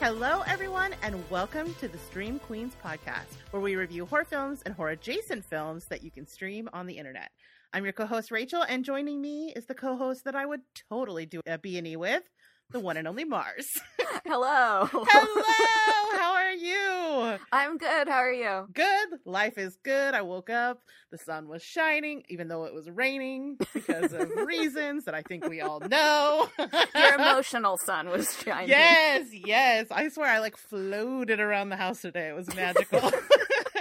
Hello, everyone, and welcome to the Stream Queens podcast, where we review horror films and horror adjacent films that you can stream on the internet. I'm your co host, Rachel, and joining me is the co host that I would totally do a B&E with, the one and only Marrs. Hello. Hello, how are you? I'm good. How are you? Good. Life is good. I woke up, the sun was shining, even though it was raining because of reasons that I think we all know. Your emotional sun was shining. Yes, yes. I swear I like floated around the house today. It was magical.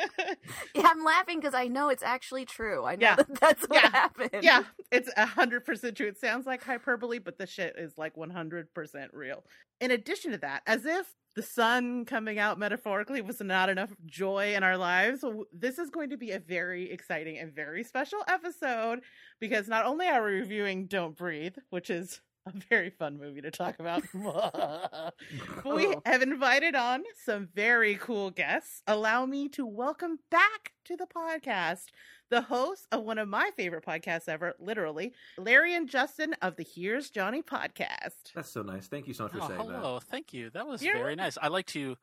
Yeah, I'm laughing because I know it's actually true. I know Yeah. that that's what Yeah. happened. yeah, it's a hundred percent true. It sounds like hyperbole, but the shit is like one hundred percent real. In addition to that, as if the sun coming out metaphorically was not enough joy in our lives, this is going to be a very exciting and very special episode because not only are we reviewing Don't Breathe, which is a very fun movie to talk about, but we have invited on some very cool guests. Allow me to welcome back to the podcast the hosts of one of my favorite podcasts ever, literally, Larry and Justin of the Here's Johnny podcast. That's so nice. Thank you so much for Oh, saying hello. Thank you. That was You're very welcome. nice. I like to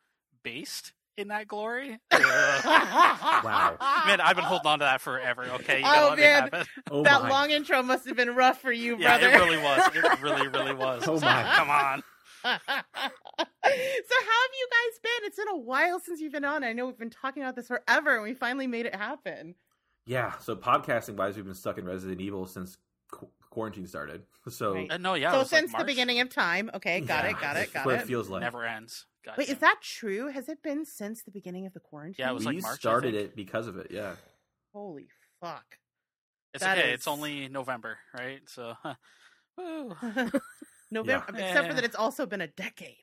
baste in that glory. wow. man, I've been holding on to that forever. Okay, you Oh, man. me have it. that. Oh that my. long intro must have been rough for you, Yeah, brother. it really was. It really, really was. Oh, my. Come on. so how have you guys been? It's been a while since you've been on. I know we've been talking about this forever, and we finally made it happen. Yeah. So podcasting wise, we've been stuck in Resident Evil since qu- quarantine started. So Right. Uh, no, yeah. so was like since the beginning of time, okay, got yeah, it, got it, that's got what it. it feels like. never ends. God Wait, damn. is that true? Has it been since the beginning of the quarantine? Yeah, it was we like March, I started it because of it. Yeah. Holy fuck. It's that okay. is- It's only November, right? So, huh. November, Yeah. except for that eh. it's also been a decade.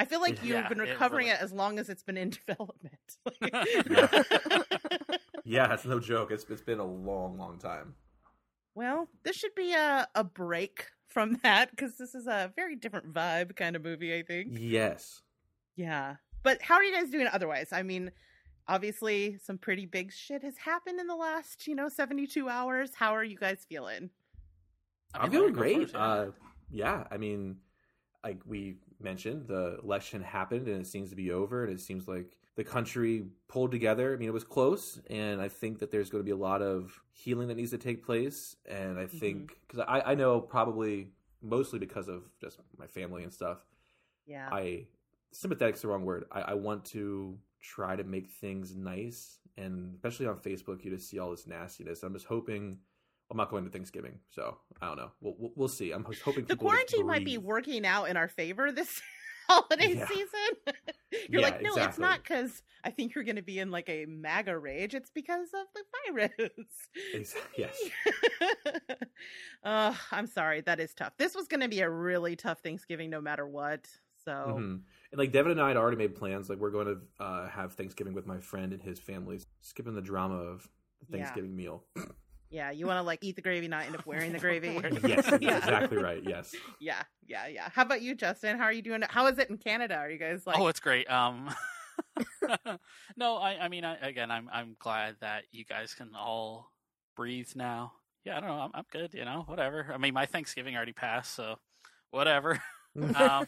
I feel like you've Yeah, been it recovering really- it as long as it's been in development. Yeah. It's no joke. It's it's been a long, long time. well, this should be a, a break from that because this is a very different vibe kind of movie, I think. Yes. Yeah. But how are you guys doing otherwise? I mean, obviously, some pretty big shit has happened in the last, you know, 72 hours. How are you guys feeling? I I'm feeling great. yeah. Uh, yeah. I mean, like we mentioned, the election happened and it seems to be over, and it seems like the country pulled together. I mean, it was close, and I think that there's going to be a lot of healing that needs to take place. And I think because I, I know probably mostly because of just my family and stuff, Yeah. I sympathetic's the wrong word. I, I want to try to make things nice, and especially on Facebook, you just see all this nastiness. I'm just hoping. I'm not going to Thanksgiving, so I don't know. We'll we'll, we'll see. I'm hoping the quarantine might be working out in our favor this holiday Yeah. season. you're Yeah, like, no, it's not because I think you're going to be in like a MAGA rage. It's because of the virus. Yes. uh, I'm sorry. That is tough. This was going to be a really tough Thanksgiving no matter what. So, Mhm. And like Devin and I had already made plans. Like we're going to uh, have Thanksgiving with my friend and his family, skipping the drama of the Yeah. Thanksgiving meal. yeah, you want to like eat the gravy, not end up wearing the gravy. yes, Yeah. exactly right. Yes. Yeah, yeah, yeah. How about you, Justin? How are you doing? How is it in Canada? Are you guys like? oh, it's great. Um, no, I, I mean, I, again, I'm, I'm glad that you guys can all breathe now. Yeah, I don't know. I'm, I'm good. You know, whatever. I mean, my Thanksgiving already passed, so whatever. um, All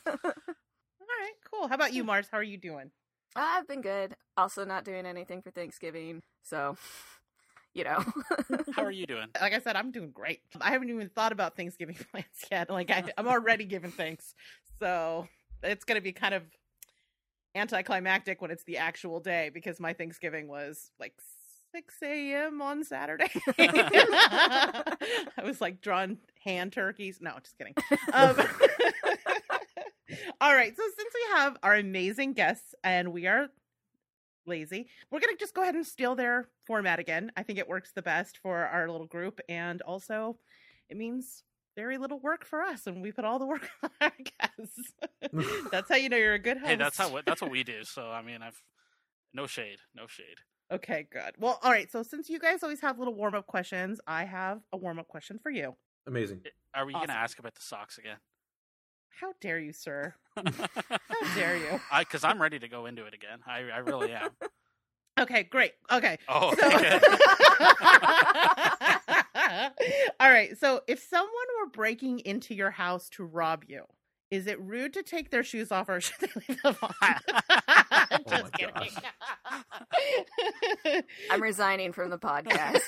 right, cool. How about you, Marrs? How are you doing? I've been good. Also, not doing anything for Thanksgiving, so you know. how are you doing? Like I said, I'm doing great. I haven't even thought about Thanksgiving plans yet. Like I, I'm already giving thanks, so it's going to be kind of anticlimactic when it's the actual day because my Thanksgiving was like 6 a.m. on Saturday. I was like drawing hand turkeys. No, just kidding. Um, all right. So since we have our amazing guests and we are lazy, we're going to just go ahead and steal their format again. I think it works the best for our little group. And also, it means very little work for us. And we put all the work on our guests. that's how you know you're a good host. Hey, that's how that's what we do. So I mean, I've no shade, no shade. Okay, good. Well, all right. So since you guys always have little warm up questions, I have a warm up question for you. Amazing. Are we Awesome. gonna ask about the socks again? How dare you, sir? How dare you? I because I'm ready to go into it again. I I really am. Okay, great. Okay. Oh, So- okay. All right. So if someone were breaking into your house to rob you Is it rude to take their shoes off or should they leave them on? Oh Just my kidding. I'm resigning from the podcast.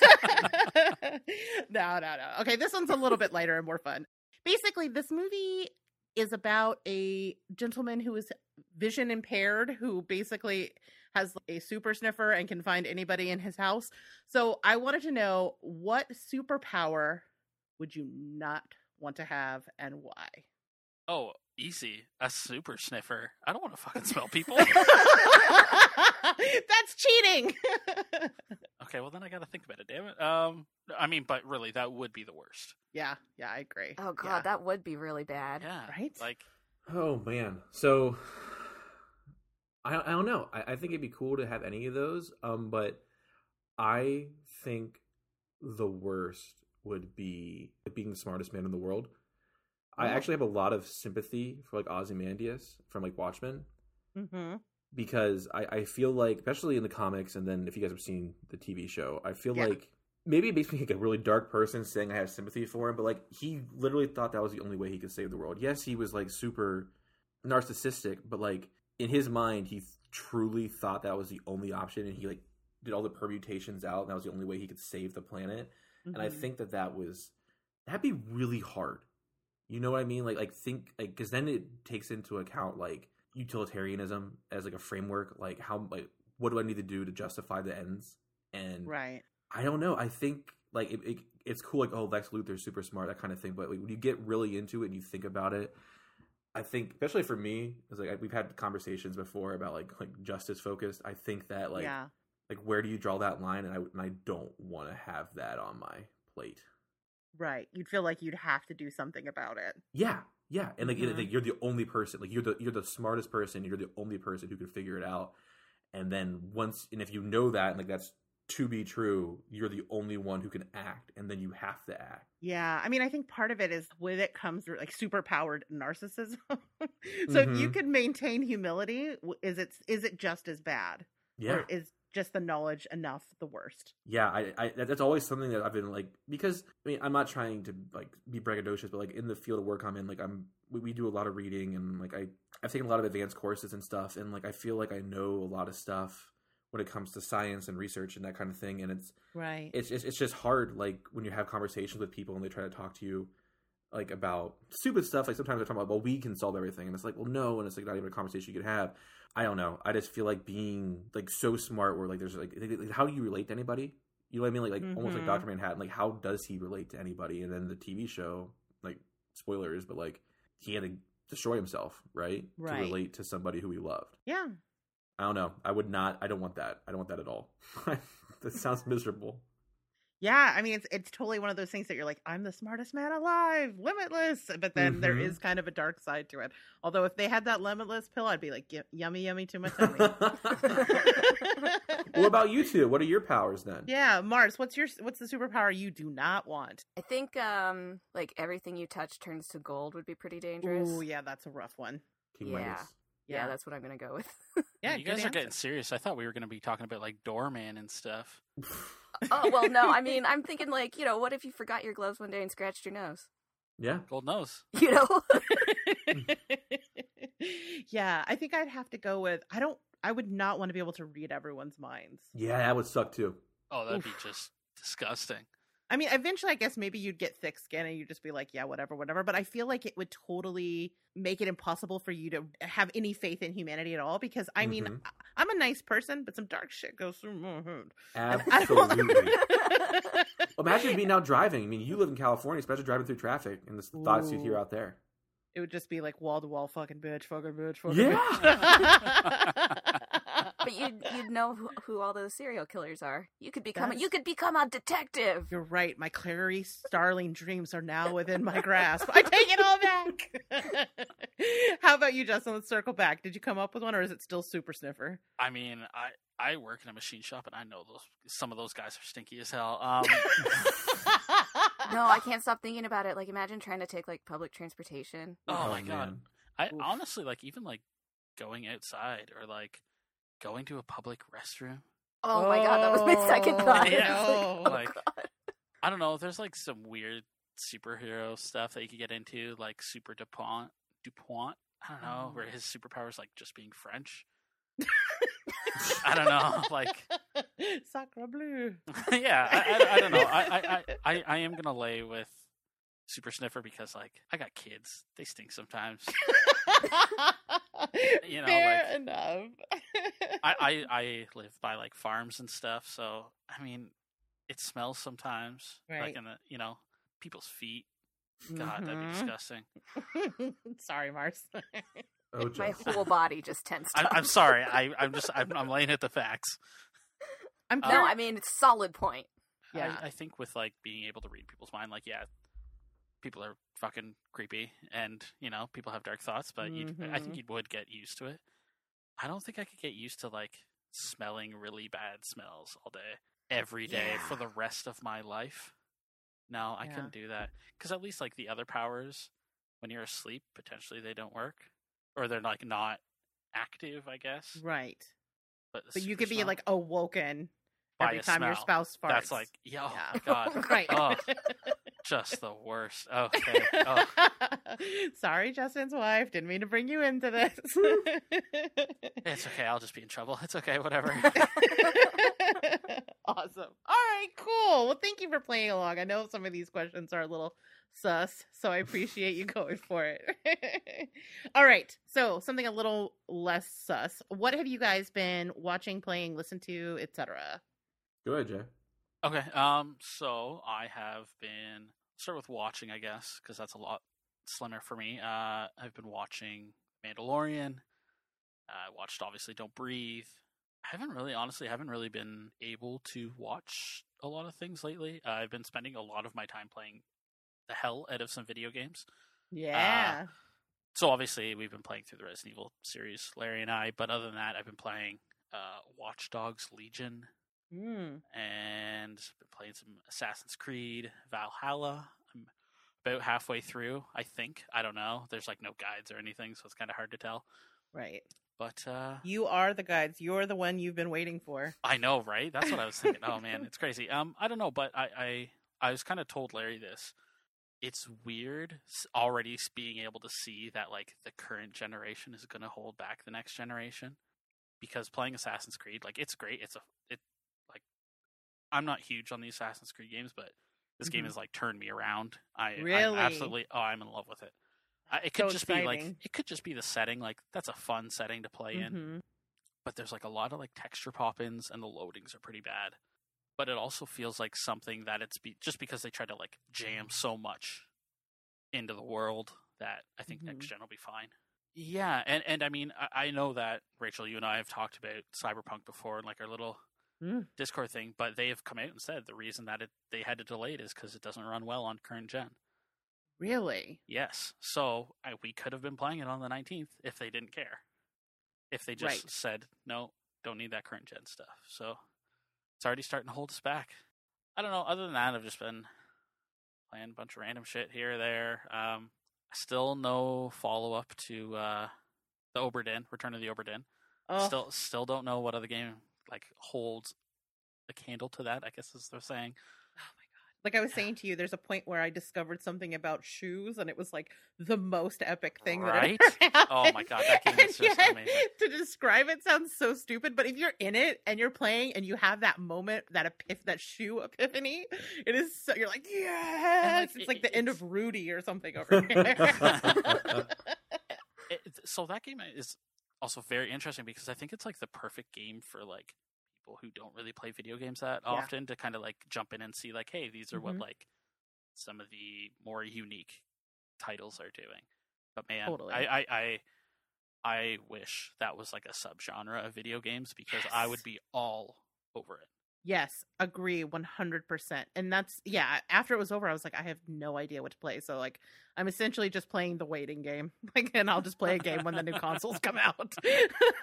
no, no, no. Okay, this one's a little bit lighter and more fun. Basically, this movie is about a gentleman who is vision impaired who basically has a super sniffer and can find anybody in his house. So I wanted to know what superpower would you not want to have and why? Oh, easy. A super sniffer. I don't want to fucking smell people. That's cheating. okay, well then I got to think about it. Damn it. Um, I mean, but really, that would be the worst. yeah, yeah, I agree. Oh god, Yeah. that would be really bad. Yeah. Right? Like, Oh man. So I I don't know. I, I think it'd be cool to have any of those. Um, but I think the worst would be being the smartest man in the world. I Oh. actually have a lot of sympathy for like Ozymandias from like Watchmen Mm-hmm. because I, I feel like, especially in the comics, and then if you guys have seen the TV show, I feel Yeah. like maybe it makes me like a really dark person saying I have sympathy for him, but like he literally thought that was the only way he could save the world. Yes, he was like super narcissistic, but like in his mind, he truly thought that was the only option, and he like did all the permutations out, and that was the only way he could save the planet. And I Mhm. think that that was that'd be really hard. You know what I mean? Like like think like because then it takes into account like utilitarianism as like a framework. Like how like what do I need to do to justify the ends? And right. I don't know. I think like it, it it's cool. Like oh Lex Luthor's super smart that kind of thing. But like, when you get really into it and you think about it, I think especially for me, it's like we've had conversations before about like like justice focused. I think that like yeah. like where do you draw that line? And I and I don't want to have that on my plate. Right. You'd feel like you'd have to do something about it. Yeah, yeah, and like, Mhm. like you're the only person, like you're the you're the smartest person, you're the only person who can figure it out. And then once, and if you know that, and like that's to be true, you're the only one who can act, and then you have to act. Yeah. I mean, I think part of it is with it comes like super powered narcissism. so if you Mhm. can maintain humility, is it is it just as bad? Yeah, Or is just the knowledge enough the worst? yeah. I, I that's always something that I've been like because I mean I'm not trying to like be braggadocious, but like in the field of work I'm in, like I'm we, we do a lot of reading and like I I've taken a lot of advanced courses and stuff, and like I feel like I know a lot of stuff when it comes to science and research and that kind of thing, and it's Right. it's it's, it's just hard like when you have conversations with people and they try to talk to you like about stupid stuff like sometimes they're talking about well we can solve everything and it's like well no and it's like not even a conversation you could have i don't know. I just feel like being like so smart where like there's like, like, how do you relate to anybody you know what i mean? Like like almost like Mhm. dr manhattan like how does he relate to anybody? And then the tv show like spoilers but like he had to destroy himself right, Right. to relate to somebody who he loved. Yeah. i don't know. I would not i don't want that. I don't want that at all. That sounds miserable Yeah, I mean it's it's totally one of those things that you're like, I'm the smartest man alive, limitless. But then there Mhm. is kind of a dark side to it. Although if they had that limitless pill, I'd be like, "Y- yummy, yummy to my tummy. what about you two? What are your powers then? yeah, Marrs, what's your what's the superpower you do not want? I think um like everything you touch turns to gold would be pretty dangerous. Oh, yeah, that's a rough one. King Yeah. Midas. Yeah, that's what I'm gonna go with. yeah. you good guys are getting serious. I thought we were going to be talking about like doorman and stuff. oh well, no, I mean I'm thinking like you know what if you forgot your gloves one day and scratched your nose? Yeah. Gold nose. You know. yeah, I think I'd have to go with I don't I would not want to be able to read everyone's minds. Yeah, that would suck too. Oh, that'd Oof. be just disgusting. I mean, eventually, I guess maybe you'd get thick skin and you'd just be like, yeah, whatever, whatever. But I feel like it would totally make it impossible for you to have any faith in humanity at all. Because I mean, Mhm. I- I'm a nice person, but some dark shit goes through my head. Absolutely. Imagine me now driving. I mean, you live in California, especially driving through traffic, and the thoughts you'd hear out there. It would just be like wall to wall, fucking bitch, fucking bitch, fucking Yeah. bitch. but you'd you'd know who, who all those serial killers are. You could become a, That's- you could become a detective. You're right. My Clary Starling dreams are now within my grasp. I take it all back. How about you, Justin? Let's circle back. Did you come up with one, or is it still Super Sniffer? I mean, I I work in a machine shop and I know those some of those guys are stinky as hell. Um, No, I can't stop thinking about it. Like imagine trying to take like public transportation. oh my god. I Oof. honestly like even like going outside or like going to a public restroom. Oh, my god, that was my second Oh, thought. yeah. I like, oh, Like- God. I don't know. There's like some weird superhero stuff that you could get into, like Super DuPont. Dupont. I don't know where Oh. his superpower is like just being French. I don't know, like Sacre bleu. yeah, I, I, I don't know. I, I, I, I, I am gonna lay with Super Sniffer because like I got kids, they stink sometimes. You know, Fair like- enough. I, I I live by like farms and stuff, so I mean, it smells sometimes, Right. like in the you know people's feet. God, that'd be Mhm. disgusting. Sorry, Marrs. Oh, My whole body just tensed I, up. I'm sorry. I, I'm just I'm, I'm laying at the facts. I'm No. I mean it's solid point. Yeah. I, I think with like being able to read people's mind, like yeah, people are fucking creepy, and you know people have dark thoughts, but you I think Mhm. you would get used to it. I don't think I could get used to like smelling really bad smells all day, every day for the rest of my life. No, I Yeah. couldn't do that because at least like the other powers, when you're asleep, potentially they don't work, or they're like not active, I guess. right. But, But you could be smell- like awoken every time your spouse farts. That's like, yeah, oh Yeah. god, right. Oh, just the worst. Okay. Oh. Sorry, Justin's wife. Didn't mean to bring you into this. It's okay. I'll just be in trouble. It's okay. Whatever. awesome. All right, cool. Well, thank you for playing along. I know some of these questions are a little sus, so I appreciate you going for it. All right, so something a little less sus. What have you guys been watching, playing, listen to, etc.? Go ahead, Jay. okay. Um. So I have been start with watching, I guess, because that's a lot slimmer for me. Uh, I've been watching Mandalorian. I watched obviously Don't Breathe. I haven't really, honestly, haven't really been able to watch a lot of things lately. Uh, I've been spending a lot of my time playing the hell out of some video games. Yeah. so obviously we've been playing through the Resident Evil series, Larry and I. But other than that, I've been playing uh, Watch Dogs Legion Mm. and been playing some Assassin's Creed Valhalla. I'm about halfway through, I think. I don't know. There's like no guides or anything, so it's kind of hard to tell. Right. But uh, You are the guides. You're the one you've been waiting for. I know, right? That's what I was thinking. oh man, it's crazy. Um, I don't know, but I I, I was kind of told Larry this. It's weird already being able to see that like the current generation is going to hold back the next generation because playing Assassin's Creed, like it's great. It's a it I'm not huge on the Assassin's Creed games, but this game Mhm. has like turned me around. I I'm Really? absolutely oh I'm in love with it. I, it could So just be like it could just be the setting. Like that's a fun setting to play in Mhm. but there's like a lot of like texture pop-ins and the loadings are pretty bad but it also feels like something that it's be- just because they try to like jam so much into the world that i think next Mhm. gen will be fine yeah and and i mean I, I know that rachel you and i have talked about cyberpunk before and like our little Mm. discord thing but they have come out and said the reason that it they had to delay it is because it doesn't run well on current gen Really? Yes. So I, we could have been playing it on the 19th if they didn't care. If they just Right. said, no, don't need that current gen stuff. So it's already starting to hold us back. I don't know. Other than that, I've just been playing a bunch of random shit here or there. Um, still no follow up to uh, the Obra Dinn, Return of the Obra Dinn. Oh, Still, still don't know what other game like holds a candle to that. I guess is they're saying. Oh my god. like I was saying to you, there's a point where I discovered something about shoes, and it was like the most epic thing Right? that ever. Oh my God, that game is just yet, amazing. To describe it sounds so stupid, but if you're in it and you're playing and you have that moment, that epiph- that shoe epiphany, it is so you're like, yes, it's it- like the end of Rudy or something over there. it, so that game is also very interesting because I think it's like the perfect game for like people who don't really play video games that Yeah. often to kind of like jump in and see like, hey, these are what Mhm. like some of the more unique titles are doing. But man, Totally. I, I I I wish that was like a subgenre of video games because I would be all over it. Yes, agree 100%. And that's yeah, after it was over I was like I have no idea what to play. So like I'm essentially just playing the waiting game. Like and I'll just play a game when the new consoles come out.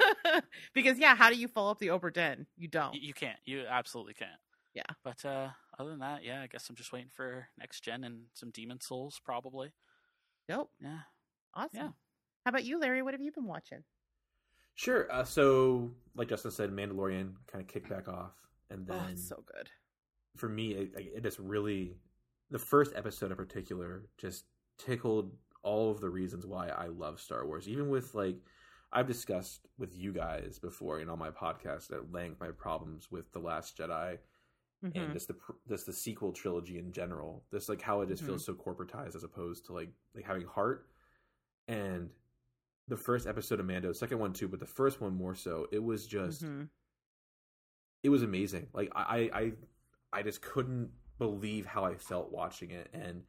because yeah, how do you follow up the Obra Dinn? You don't. You can't. You absolutely can't. Yeah. But uh other than that, yeah, I guess I'm just waiting for next gen and some Demon's Souls probably. Nope. Yeah. Awesome. Yeah. How about you, Larry? What have you been watching? Sure. Uh, so, like Justin said, Mandalorian kind of kicked back off, and then oh, so good. for me, it, it just really the first episode in particular just tickled all of the reasons why I love Star Wars. Even with like I've discussed with you guys before in on my podcast at length my problems with the Last Jedi Mhm. and just the just the sequel trilogy in general. Just like how it just Mhm. feels so corporatized as opposed to like like having heart. And the first episode of Mando, second one too, but the first one more so. It was just Mhm. It was amazing. Like I, I, I just couldn't believe how I felt watching it, and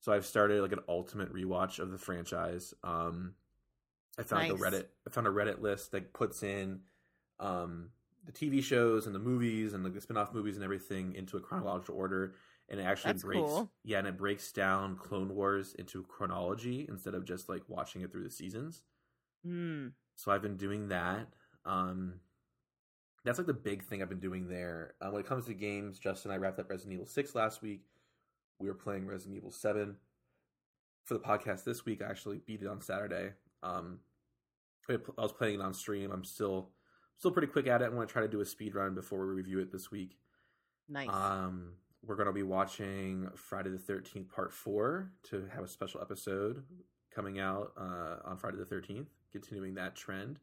so I've started like an ultimate rewatch of the franchise. Um, I found Nice. the Reddit. I found a Reddit list that puts in um, the TV shows and the movies and like the spin-off movies and everything into a chronological order, and it actually That's breaks. cool. Yeah, and it breaks down Clone Wars into chronology instead of just like watching it through the seasons. Mm. So I've been doing that. Um, that's like the big thing I've been doing there. Uh, when it comes to games, Justin and I wrapped up Resident Evil 6 last week. We were playing Resident Evil 7 for the podcast this week. I actually beat it on Saturday. Um, I was playing it on stream. I'm still still pretty quick at it. I want to try to do a speed run before we review it this week. Nice. Um, we're going to be watching Friday the 13th, part four, to have a special episode coming out uh, on Friday the 13th, continuing that trend.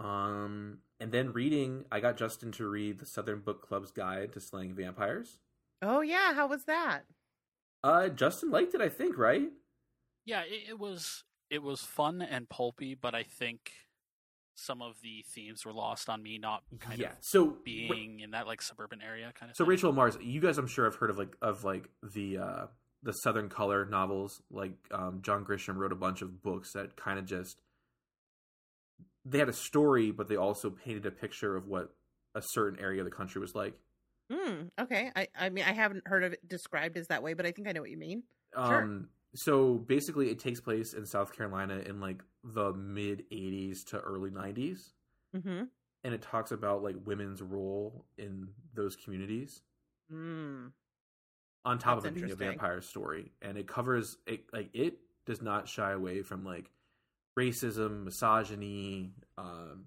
Um, and then reading, I got Justin to read the Southern Book Club's Guide to Slaying Vampires. oh yeah, how was that? Uh, Justin liked it, I think, right? Yeah, it, it was it was fun and pulpy, but I think some of the themes were lost on me not kind yeah. of So being in that like suburban area kind of. So thing. Rachel Mars, you guys, I'm sure have heard of like of like the uh the Southern Color novels. Like um, John Grisham wrote a bunch of books that kind of just they had a story, but they also painted a picture of what a certain area of the country was like. Mm, okay. I I mean I haven't heard of it described as that way, but I think I know what you mean. Sure. Um, so basically, it takes place in South Carolina in like the mid '80s to early '90s, Mm-hmm. and it talks about like women's role in those communities. Mm. on top That's of it being a vampire story and it covers it like it does not shy away from like racism misogyny um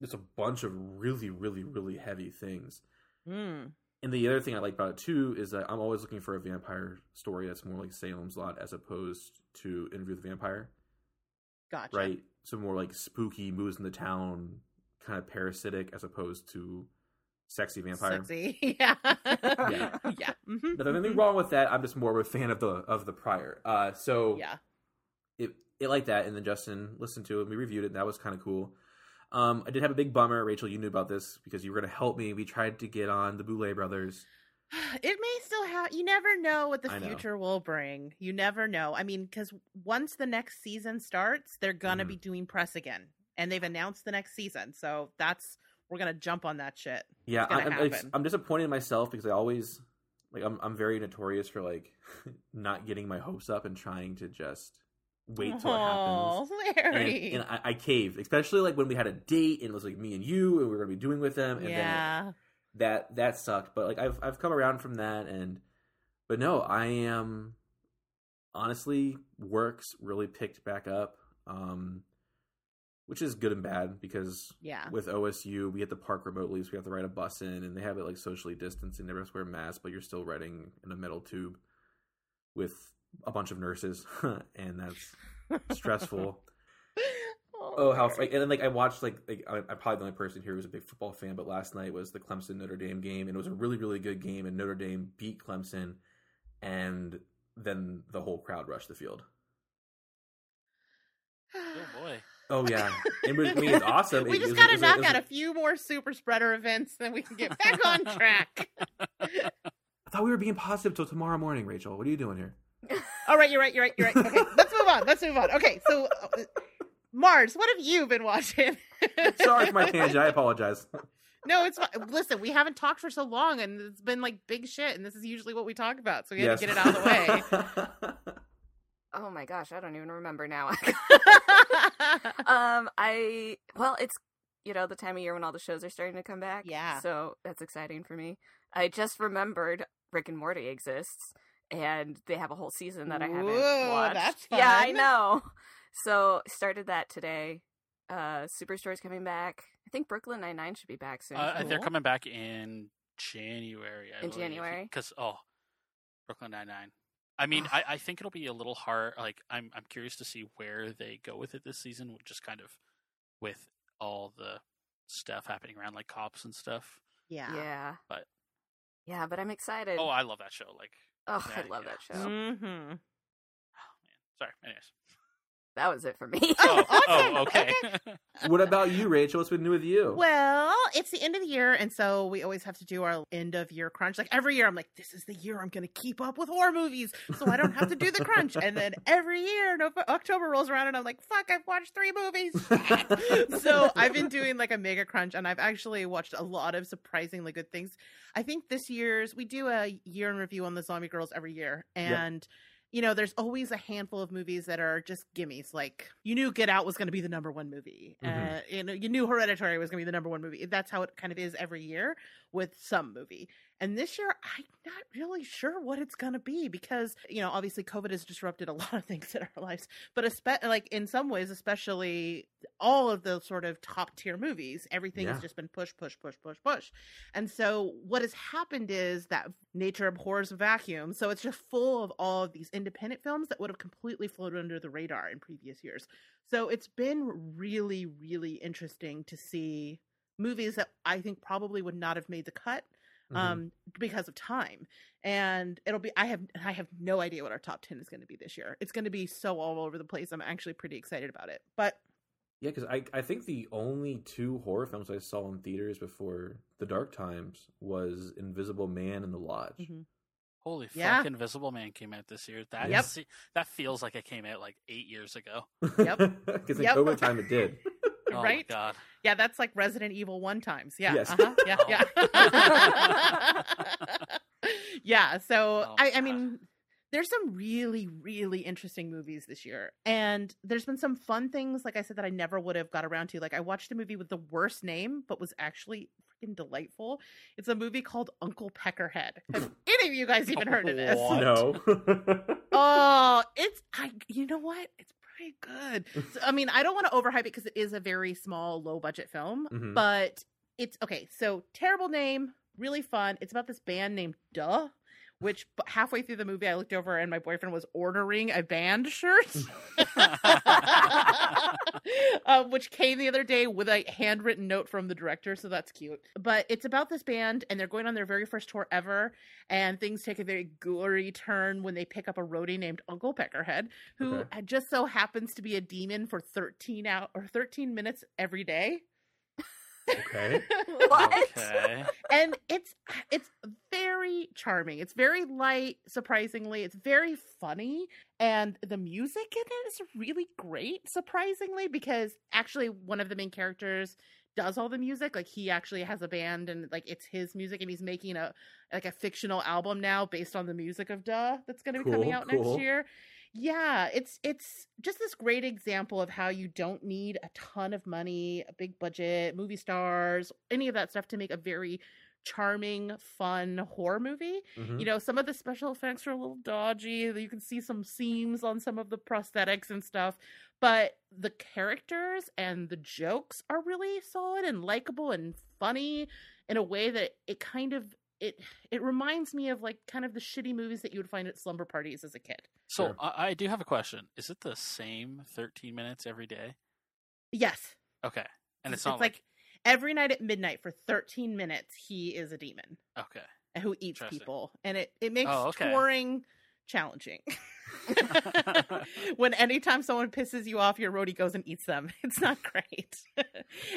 just a bunch of really really really heavy things Mm. and the other thing i like about it too is that i'm always looking for a vampire story that's more like salem's lot as opposed to interview with the vampire Gotcha. right so more like spooky moves in the town kind of parasitic as opposed to sexy vampire Sexy. Yeah. Yeah. yeah. Mhm. Nothing anything wrong with that. I'm just more of a fan of the of the prior. Uh, so Yeah. it it like that, and then Justin listened to it. and We reviewed it. and That was kind of cool. Um, I did have a big bummer, Rachel. You knew about this because you were going to help me. We tried to get on the Boulet brothers. It may still have. You never know what the I know. future will bring. You never know. I mean, because once the next season starts, they're gonna Mhm. be doing press again, and they've announced the next season. So that's we're gonna jump on that shit. Yeah, I, I'm. I'm disappointed in myself because I always like I'm I'm very notorious for like not getting my hopes up and trying to just wait till it happens. Oh, And, and I, I caved, especially like when we had a date and it was like me and you and we were going to be doing with them. And then yeah. that that sucked but like i've i've come around from that and but no i am honestly works really picked back up um which is good and bad because Yeah. with osu we get to park remotely so we have to ride a bus in and they have it like socially distanced and never wear masks but you're still riding in a metal tube with a bunch of nurses and that's stressful Oh, oh how and then like I watched like, like I- I'm probably the only person here who's a big football fan, but last night was the Clemson Notre Dame game, and it was a really really good game, and Notre Dame beat Clemson, and then the whole crowd rushed the field. Oh boy. Oh yeah, it was, I mean, it's awesome. we It- just it gotta knock it was- out a few more super spreader events, then we can get back on track. I thought we were being positive till tomorrow morning, Rachel. What are you doing here? All right, you're right, you're right, you're right. Okay, let's move on. Let's move on. Okay, so uh, Marrs, what have you been watching? Sorry for my tangent. I apologize. No, it's fine. Listen, we haven't talked for so long, and it's been like big shit, and this is usually what we talk about, so we have to get it out of the way. Oh my gosh, I don't even remember now. um, I well, it's you know the time of year when all the shows are starting to come back. Yeah. so that's exciting for me. I just remembered Rick and Morty exists, and they have a whole season that I haven't Whoa, watched. that's Yeah, I know. So started that today. Uh, Superstore's coming back. I think Brooklyn Nine Nine should be back soon. Uh, Cool. They're coming back in January. I In January? because oh, Brooklyn Nine Nine. I mean, I, I think it'll be a little hard. Like, I'm I'm curious to see where they go with it this season, just kind of with all the stuff happening around like cops and stuff. Yeah. Yeah. But- yeah, but I'm excited. Oh, I love that show. Like, oh, yeah, I love yeah. that show. Mm-hmm. oh man, sorry. Anyways. That was it for me. Oh, awesome. oh, okay. what about you, Rachel? What's been new with you? Well, it's the end of the year, and so we always have to do our end of year crunch. Like every year, I'm like, this is the year I'm going to keep up with horror movies, so I don't have to do the crunch. And then every year, Nov- October rolls around, and I'm like, fuck, I've watched three movies. so I've been doing like a mega crunch, and I've actually watched a lot of surprisingly good things. I think this year's we do a year in review on the Zombie Grrlz every year, and. You know, there's always a handful of movies that are just gimmies. Like you knew Get Out was going to be the number one movie. Mhm. Uh, you know, you knew Hereditary was going to be the number one movie. That's how it kind of is every year with some movie. And this year, I'm not really sure what it's going to be because, you know, obviously COVID has disrupted a lot of things in our lives, but espe- like in some ways, especially all of the sort of top tier movies, everything Yeah. has just been push, push, push, push, push. And so what has happened is that nature abhors a vacuum. So it's just full of all of these independent films that would have completely floated under the radar in previous years. So it's been really, really interesting to see movies that I think probably would not have made the cut Mhm. um because of time and it'll be i have i have no idea what our top 10 is going to be this year it's going to be so all over the place i'm actually pretty excited about it but Yeah, because I, I think the only two horror films I saw in theaters before The Dark Times was Invisible Man and The Lodge. mhm. Holy Yeah. fuck! Invisible Man came out this year. That Yep. is- that feels like it came out like eight years ago. Yep. Because in Yep. COVID time it did. Oh right my god. yeah that's like resident evil one times yeah Yes. uh-huh. yeah Oh. yeah yeah so Oh, i i mean there's some really really interesting movies this year and there's been some fun things like i said that i never would have got around to like i watched a movie with the worst name but was actually freaking delightful it's a movie called uncle peckerhead have any of you guys even heard of this No. oh it's i you know what it's pretty good. So, i mean i don't want to overhype it because it is a very small low budget film Mhm. but it's okay so terrible name really fun. It's about this band named duh which halfway through the movie i looked over and my boyfriend was ordering a band shirt. Uh, which came the other day with a handwritten note from the director so that's cute. But it's about this band and they're going on their very first tour ever and things take a very gory turn when they pick up a roadie named uncle peckerhead who Okay. just so happens to be a demon for 13 out or 13 minutes every day okay. what? Okay. and it's it's very charming it's very light surprisingly it's very funny and the music in it is really great surprisingly because actually one of the main characters does all the music like he actually has a band and like it's his music and he's making a like a fictional album now based on the music of duh that's going to be coming out cool. next year yeah it's it's just this great example of how you don't need a ton of money a big budget movie stars any of that stuff to make a very charming fun horror movie Mhm. you know some of the special effects are a little dodgy you can see some seams on some of the prosthetics and stuff but the characters and the jokes are really solid and likable and funny in a way that it kind of it it reminds me of like kind of the shitty movies that you would find at slumber parties as a kid So Sure. I, I do have a question. Is it the same 13 minutes every day? yes Okay. And it's, not like, every night at midnight for 13 minutes he is a demon okay. who eats people and it it makes Oh, okay. touring challenging. When anytime someone pisses you off your roadie goes and eats them. It's not great.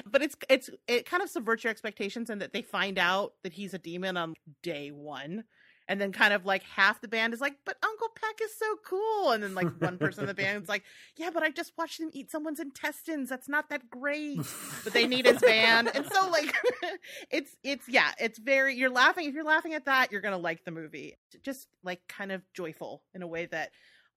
But it's it's it kind of subverts your expectations in that they find out that he's a demon on day one and then kind of like half the band is like but uncle peck is so cool. And then like one person in the band is like yeah but i just watched him eat someone's intestines. That's not that great. But they need his band. And so like it's it's yeah it's very you're laughing if you're laughing at that you're gonna like the movie. Just like kind of joyful in a way that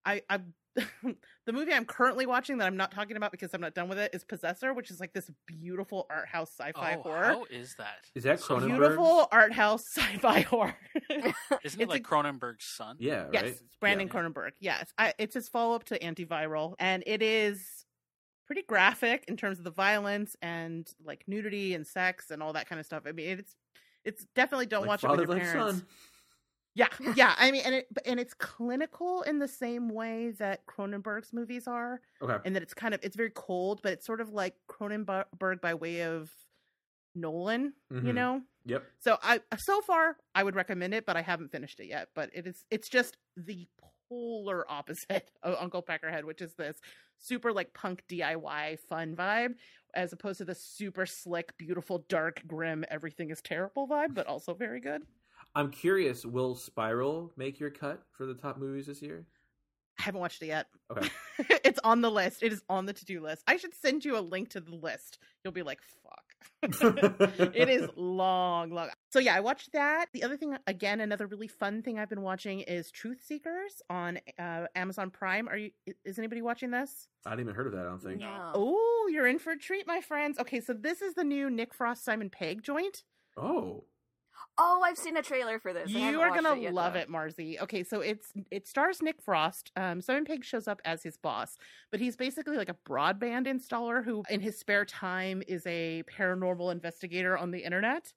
i i the movie i'm currently watching that i'm not talking about because i'm not done with it is possessor which is like this beautiful art house sci-fi oh, horror how is that? Is that So Cronenberg? beautiful art house sci-fi horror Isn't It's it like a- Cronenberg's son? Yeah, right. Yes, it's Brandon Yeah. Cronenberg. Yes, I, it's his follow up to Antiviral, and it is pretty graphic in terms of the violence and like nudity and sex and all that kind of stuff. I mean, it's it's definitely don't Like watch it with your parents. Son. Yeah, yeah. I mean, and it and it's clinical in the same way that Cronenberg's movies are, Okay. and that it's kind of it's very cold, but it's sort of like Cronenberg by way of Nolan. You Mhm. know, Yep. so I so far I would recommend it, but I haven't finished it yet. But it is it's just the polar opposite of Uncle Peckerhead, which is this super like punk DIY fun vibe, as opposed to the super slick, beautiful, dark, grim, everything is terrible vibe, but also very good. I'm curious, will Spiral make your cut for the top movies this year? I haven't watched it yet. Okay. it's on the list. It is on the to do list. I should send you a link to the list. You'll be like, fuck. it is long, long. So yeah, I watched that. The other thing, again, another really fun thing I've been watching is Truth Seekers on uh, Amazon Prime. Are you? Is anybody watching this? I hadn't even heard of that. I don't think. No. Oh, you're in for a treat, my friends. Okay, so this is the new Nick Frost Simon Pegg joint. Oh, Oh, I've seen a trailer for this. You are gonna it yet, love though. it, Marzi. Okay, so it's it stars Nick Frost. Um, Simon Pegg shows up as his boss, but he's basically like a broadband installer who, in his spare time, is a paranormal investigator on the internet.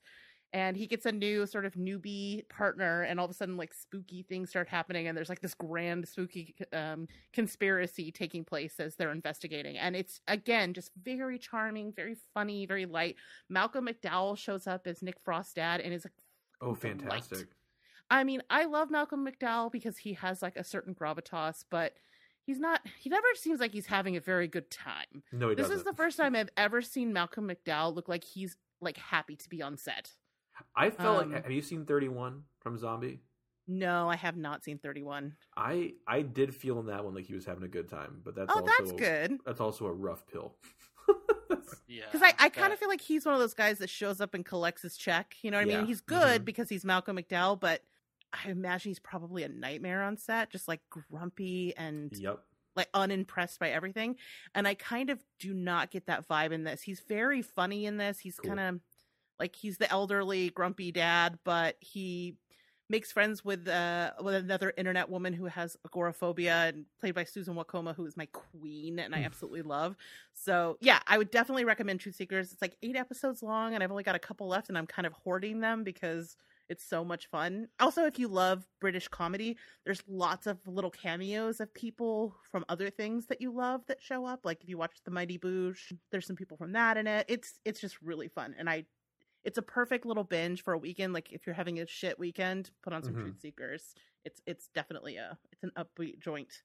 And he gets a new sort of newbie partner, and all of a sudden, like spooky things start happening, and there's like this grand spooky um, conspiracy taking place as they're investigating. And it's again just very charming, very funny, very light. Malcolm McDowell shows up as Nick Frost's dad, and is a oh, fantastic! I mean, I love Malcolm McDowell because he has like a certain gravitas, but he's not he never seems like he's having a very good time. No, he this doesn't. is the first time I've ever seen Malcolm McDowell look like he's like happy to be on set. I felt um, like. Have you seen Thirty One from Zombie? No, I have not seen 31. I I did feel in that one like he was having a good time, but that's oh, also that's good. That's also a rough pill. Yeah, Because I, I kind of feel like he's one of those guys that shows up and collects his check. You know what I mean? He's good Mhm. because he's Malcolm McDowell, but I imagine he's probably a nightmare on set, just like grumpy and yep. like unimpressed by everything and i kind of do not get that vibe in this he's very funny in this he's Cool. kind of like he's the elderly grumpy dad but he makes friends with uh with another internet woman who has agoraphobia and played by susan wokoma who is my queen and i Mm. absolutely love. So yeah i would definitely recommend truth seekers. It's like eight episodes long and i've only got a couple left and i'm kind of hoarding them because it's so much fun. Also if you love british comedy there's lots of little cameos of people from other things that you love that show up. Like if you watch the mighty boosh there's some people from that in it. It's it's just really fun and i it's a perfect little binge for a weekend like if you're having a shit weekend put on some Mhm. truth seekers it's it's definitely a it's an upbeat joint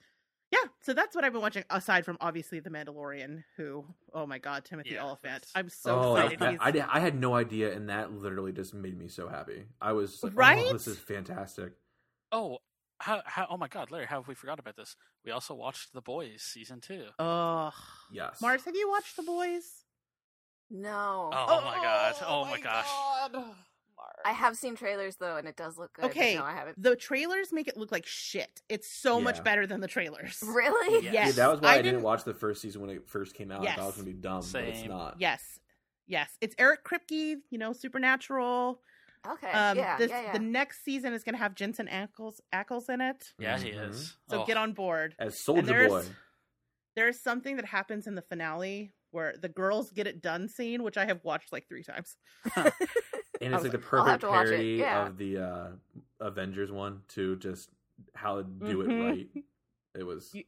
yeah so that's what i've been watching aside from obviously the mandalorian who oh my god timothy Yeah, olyphant i'm so oh, excited that- I, did- I had no idea, and that literally just made me so happy. I was like, Right? oh, this is fantastic. Oh, how, how? Oh my God, Larry, how have we forgot about this? We also watched The Boys season two. oh Yes. marrs have you watched the boys No. Oh, my God! Oh, my, gosh! I have seen trailers though, and it does look good. Okay. No, I haven't. the trailers make it look like shit. It's so much better than the trailers. Really? Yeah. Yes. Yeah, that was why I, I didn't didn't- watch the first season when it first came out. I thought it was gonna be dumb, but it's not. Yes. Yes. It's Eric Kripke, you know, Supernatural. Okay. Um yeah, this, yeah, yeah. the next season is going to have Jensen Ackles Ackles in it. Yeah, he Mhm. is. So Oh, get on board. As Soldier there's- Boy. There's something that happens in the finale where the girls get it done scene, which I have watched like 3 times. And it's like the perfect to watch it, parody yeah. of the uh, Avengers one to Just how to do Mhm. it right. It was You-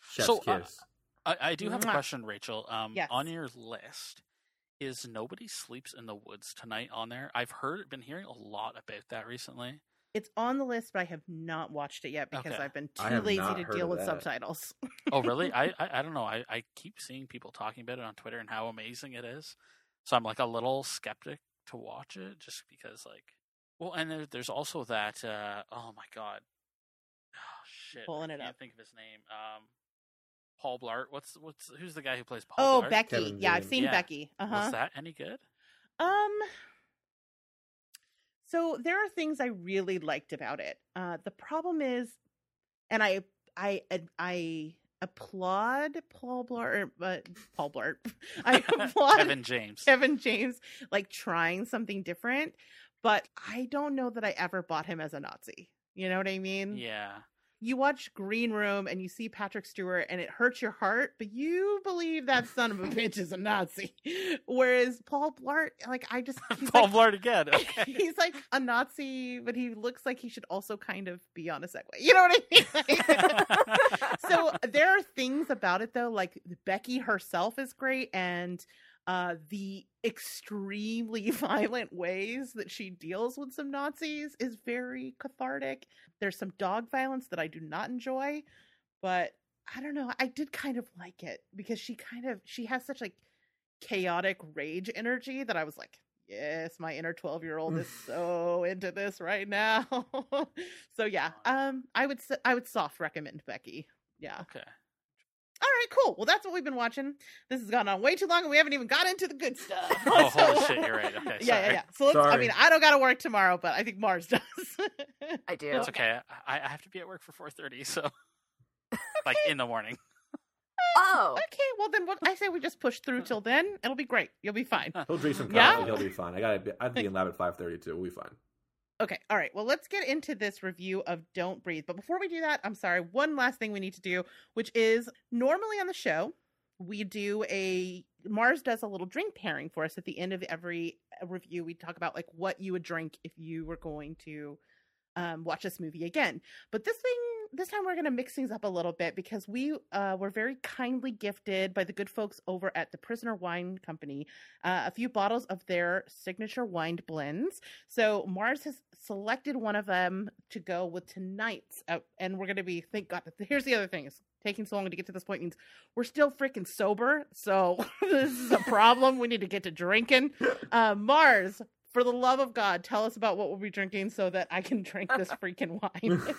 chef's So, uh, kiss. I, I do have a question, Rachel. Um, Yes. on your list, is "Nobody Sleeps in the Woods Tonight" on there? I've heard, been hearing a lot about that recently. It's on the list, but I have not watched it yet because Okay. I've been too lazy to deal with that. subtitles. Oh, really? I, I I don't know. I, I keep seeing people talking about it on Twitter and how amazing it is. So I'm like a little skeptic to watch it, just because like, well, and there, there's also that. uh Oh my god, oh shit, Pulling I it can't up. Think of his name. Um, Paul Blart. What's what's who's the guy who plays Paul? oh, Blart? Becky. Kevin Yeah, I've seen Yeah. Becky. Uh-huh. Was that any good? Um so there are things I really liked about it. Uh the problem is and I I I applaud Paul Blart but Paul Blart. I applaud Kevin James. Kevin James like trying something different, but I don't know that I ever bought him as a Nazi. You know what I mean? Yeah. You watch Green Room and you see Patrick Stewart and it hurts your heart, but you believe that son of a bitch is a Nazi. Whereas Paul Blart, like I just he's Paul like, Blart again. Okay. he's like a Nazi, but he looks like he should also kind of be on a Segway. You know what I mean? so there are things about it though, like Becky herself is great, and uh, the extremely violent ways that she deals with some Nazis is very cathartic. There's some dog violence that I do not enjoy, but I don't know. I did kind of like it because she kind of she has such like chaotic rage energy that I was like, yes, my inner 12 year old is so into this right now. so yeah, um, I would I would soft recommend Becky. Yeah. okay. All right, cool. Well, that's what we've been watching. This has gone on way too long, and we haven't even got into the good stuff. Oh, So- holy shit, you're right. Okay, yeah, yeah, yeah. So let's. I mean, I don't got to work tomorrow, but I think Marrs does. I do. It's okay. I, I have to be at work for 4:30, so like in the morning. Oh, okay, well then, what I say we just push through till then. It'll be great. You'll be fine. He'll drink some Yeah? coffee. He'll be fine. I got. I have to be in lab at five thirty too. We'll be fine. Okay, all right. Well, let's get into this review of Don't Breathe. But before we do that, I'm sorry, one last thing we need to do, which is normally on the show, we do a Marrs does a little drink pairing for us at the end of every uh, review. We talk about like what you would drink if you were going to um, watch this movie again. But this thing, this time we're going to mix things up a little bit because we uh, were very kindly gifted by the good folks over at the Prisoner Wine Company uh, a few bottles of their signature wine blends. So Marrs has selected one of them to go with tonight's, uh, and we're going to be. Thank God. Here's the other thing: is taking so long to get to this point means we're still freaking sober. So this is a problem. we need to get to drinking. Uh, Marrs, for the love of God, tell us about what we'll be drinking so that I can drink this freaking wine.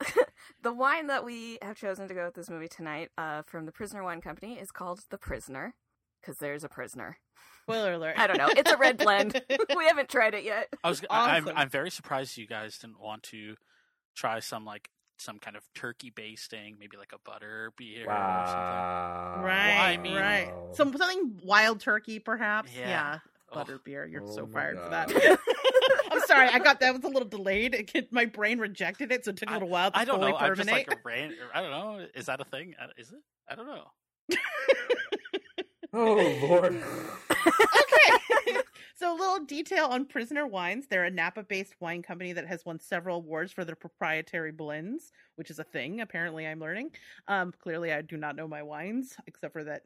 the wine that we have chosen to go with this movie tonight uh, from the Prisoner Wine Company is called The Prisoner because there's a prisoner. Spoiler alert. I don't know. It's a red blend. we haven't tried it yet. I was. I, I'm. Awesome. I'm very surprised you guys didn't want to try some like some kind of turkey basting, maybe like a butter beer or Wow. Right, I mean- right. Some something wild turkey, perhaps. Yeah. Yeah, Oh, butter beer. You're Oh so my fired for that. I'm sorry, I got that was a little delayed. It, could- my brain rejected it, so it took a little while to I don't fully know. I'm just like a ran- I don't know. Is that a thing? Is it? I don't know. Oh Lord. okay. so, a little detail on Prisoner Wines. They're a Napa based wine company that has won several awards for their proprietary blends, which is a thing, apparently, I'm learning. Um, clearly, I do not know my wines, except for that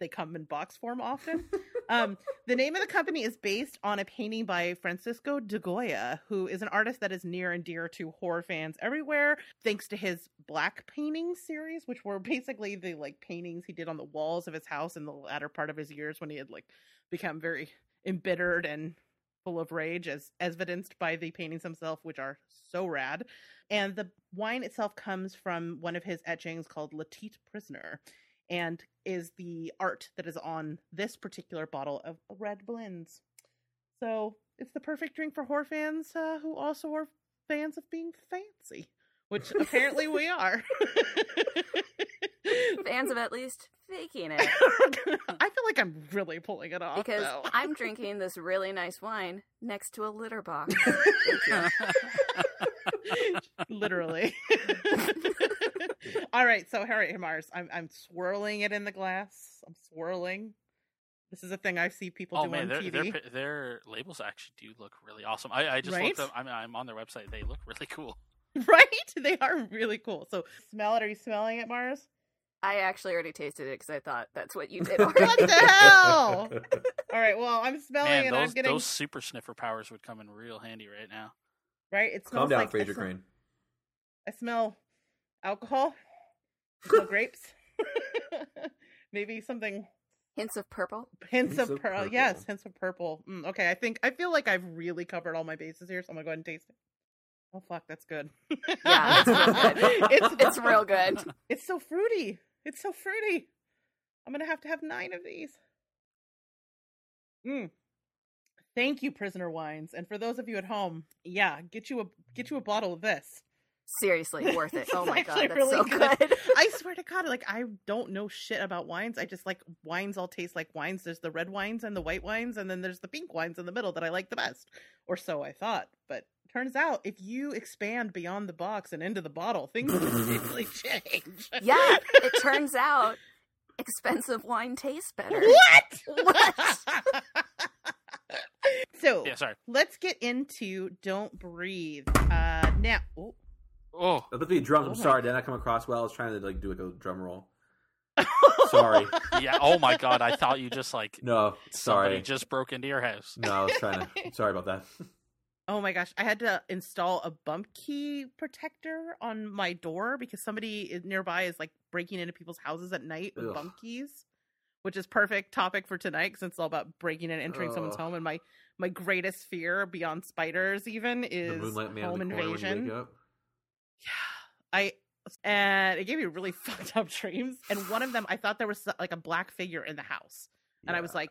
they come in box form often. um, the name of the company is based on a painting by Francisco de Goya, who is an artist that is near and dear to horror fans everywhere, thanks to his black painting series, which were basically the like paintings he did on the walls of his house in the latter part of his years when he had like become very embittered and full of rage, as evidenced by the paintings themselves, which are so rad. And the wine itself comes from one of his etchings called Latite Prisoner and is the art that is on this particular bottle of red blends. So it's the perfect drink for horror fans uh, who also are fans of being fancy, which apparently we are. Fans of at least faking it. I feel like I'm really pulling it off Because though. I'm drinking this really nice wine next to a litter box. Literally. All right, so Harry Marrs, I'm I'm swirling it in the glass. I'm swirling. This is a thing I see people oh do man, on their, TV. their pi- their labels actually do look really awesome. I, I just Right? looked up. I'm, I'm on their website. They look really cool. Right? They are really cool. So smell it. Are you smelling it, Marrs? I actually already tasted it because I thought that's what you did What the hell? All right. Well, I'm smelling Man, and those I'm getting those super sniffer powers would come in real handy right now. right. It smells Calm down, like Frasier smell- Crane. I smell alcohol. I smell grapes. Maybe something Hints of purple. hints, Hints of of pearl. Yes, hints of purple. Mm, okay, I think I feel like I've really covered all my bases here, so I'm gonna go ahead and taste it. Oh fuck, that's good. Yeah, it's real good. it's It's real good. It's so fruity. It's so fruity. I'm gonna have to have nine of these. Mm. Thank you, prisoner wines. And for those of you at home, yeah, get you a get you a bottle of this. Seriously, worth it. Oh my god, that's really so good. good. I swear to God, like I don't know shit about wines. I just like wines all taste like wines. There's the red wines and the white wines, and then there's the pink wines in the middle that I like the best. Or so I thought. But turns out if you expand beyond the box and into the bottle, things completely change. yeah, it turns out expensive wine tastes better. What? What? so Yeah, sorry. let's get into Don't Breathe. Uh now oh. Oh, That's supposed to be drums. Oh I'm sorry, did I come across well? I was trying to like do like a drum roll. Sorry. yeah. Oh my god, I thought you just like No, somebody sorry. just broke into your house. No, I was trying to. Sorry about that. Oh my gosh, I had to install a bump key protector on my door because somebody nearby is like breaking into people's houses at night with Ugh. bump keys, which is perfect topic for tonight since it's all about breaking and entering someone's home. And my my greatest fear beyond spiders even is moonlight home in when you invasion. Wake up. Yeah, I and it gave me really fucked up dreams. And one of them, I thought there was like a black figure in the house, and I was like,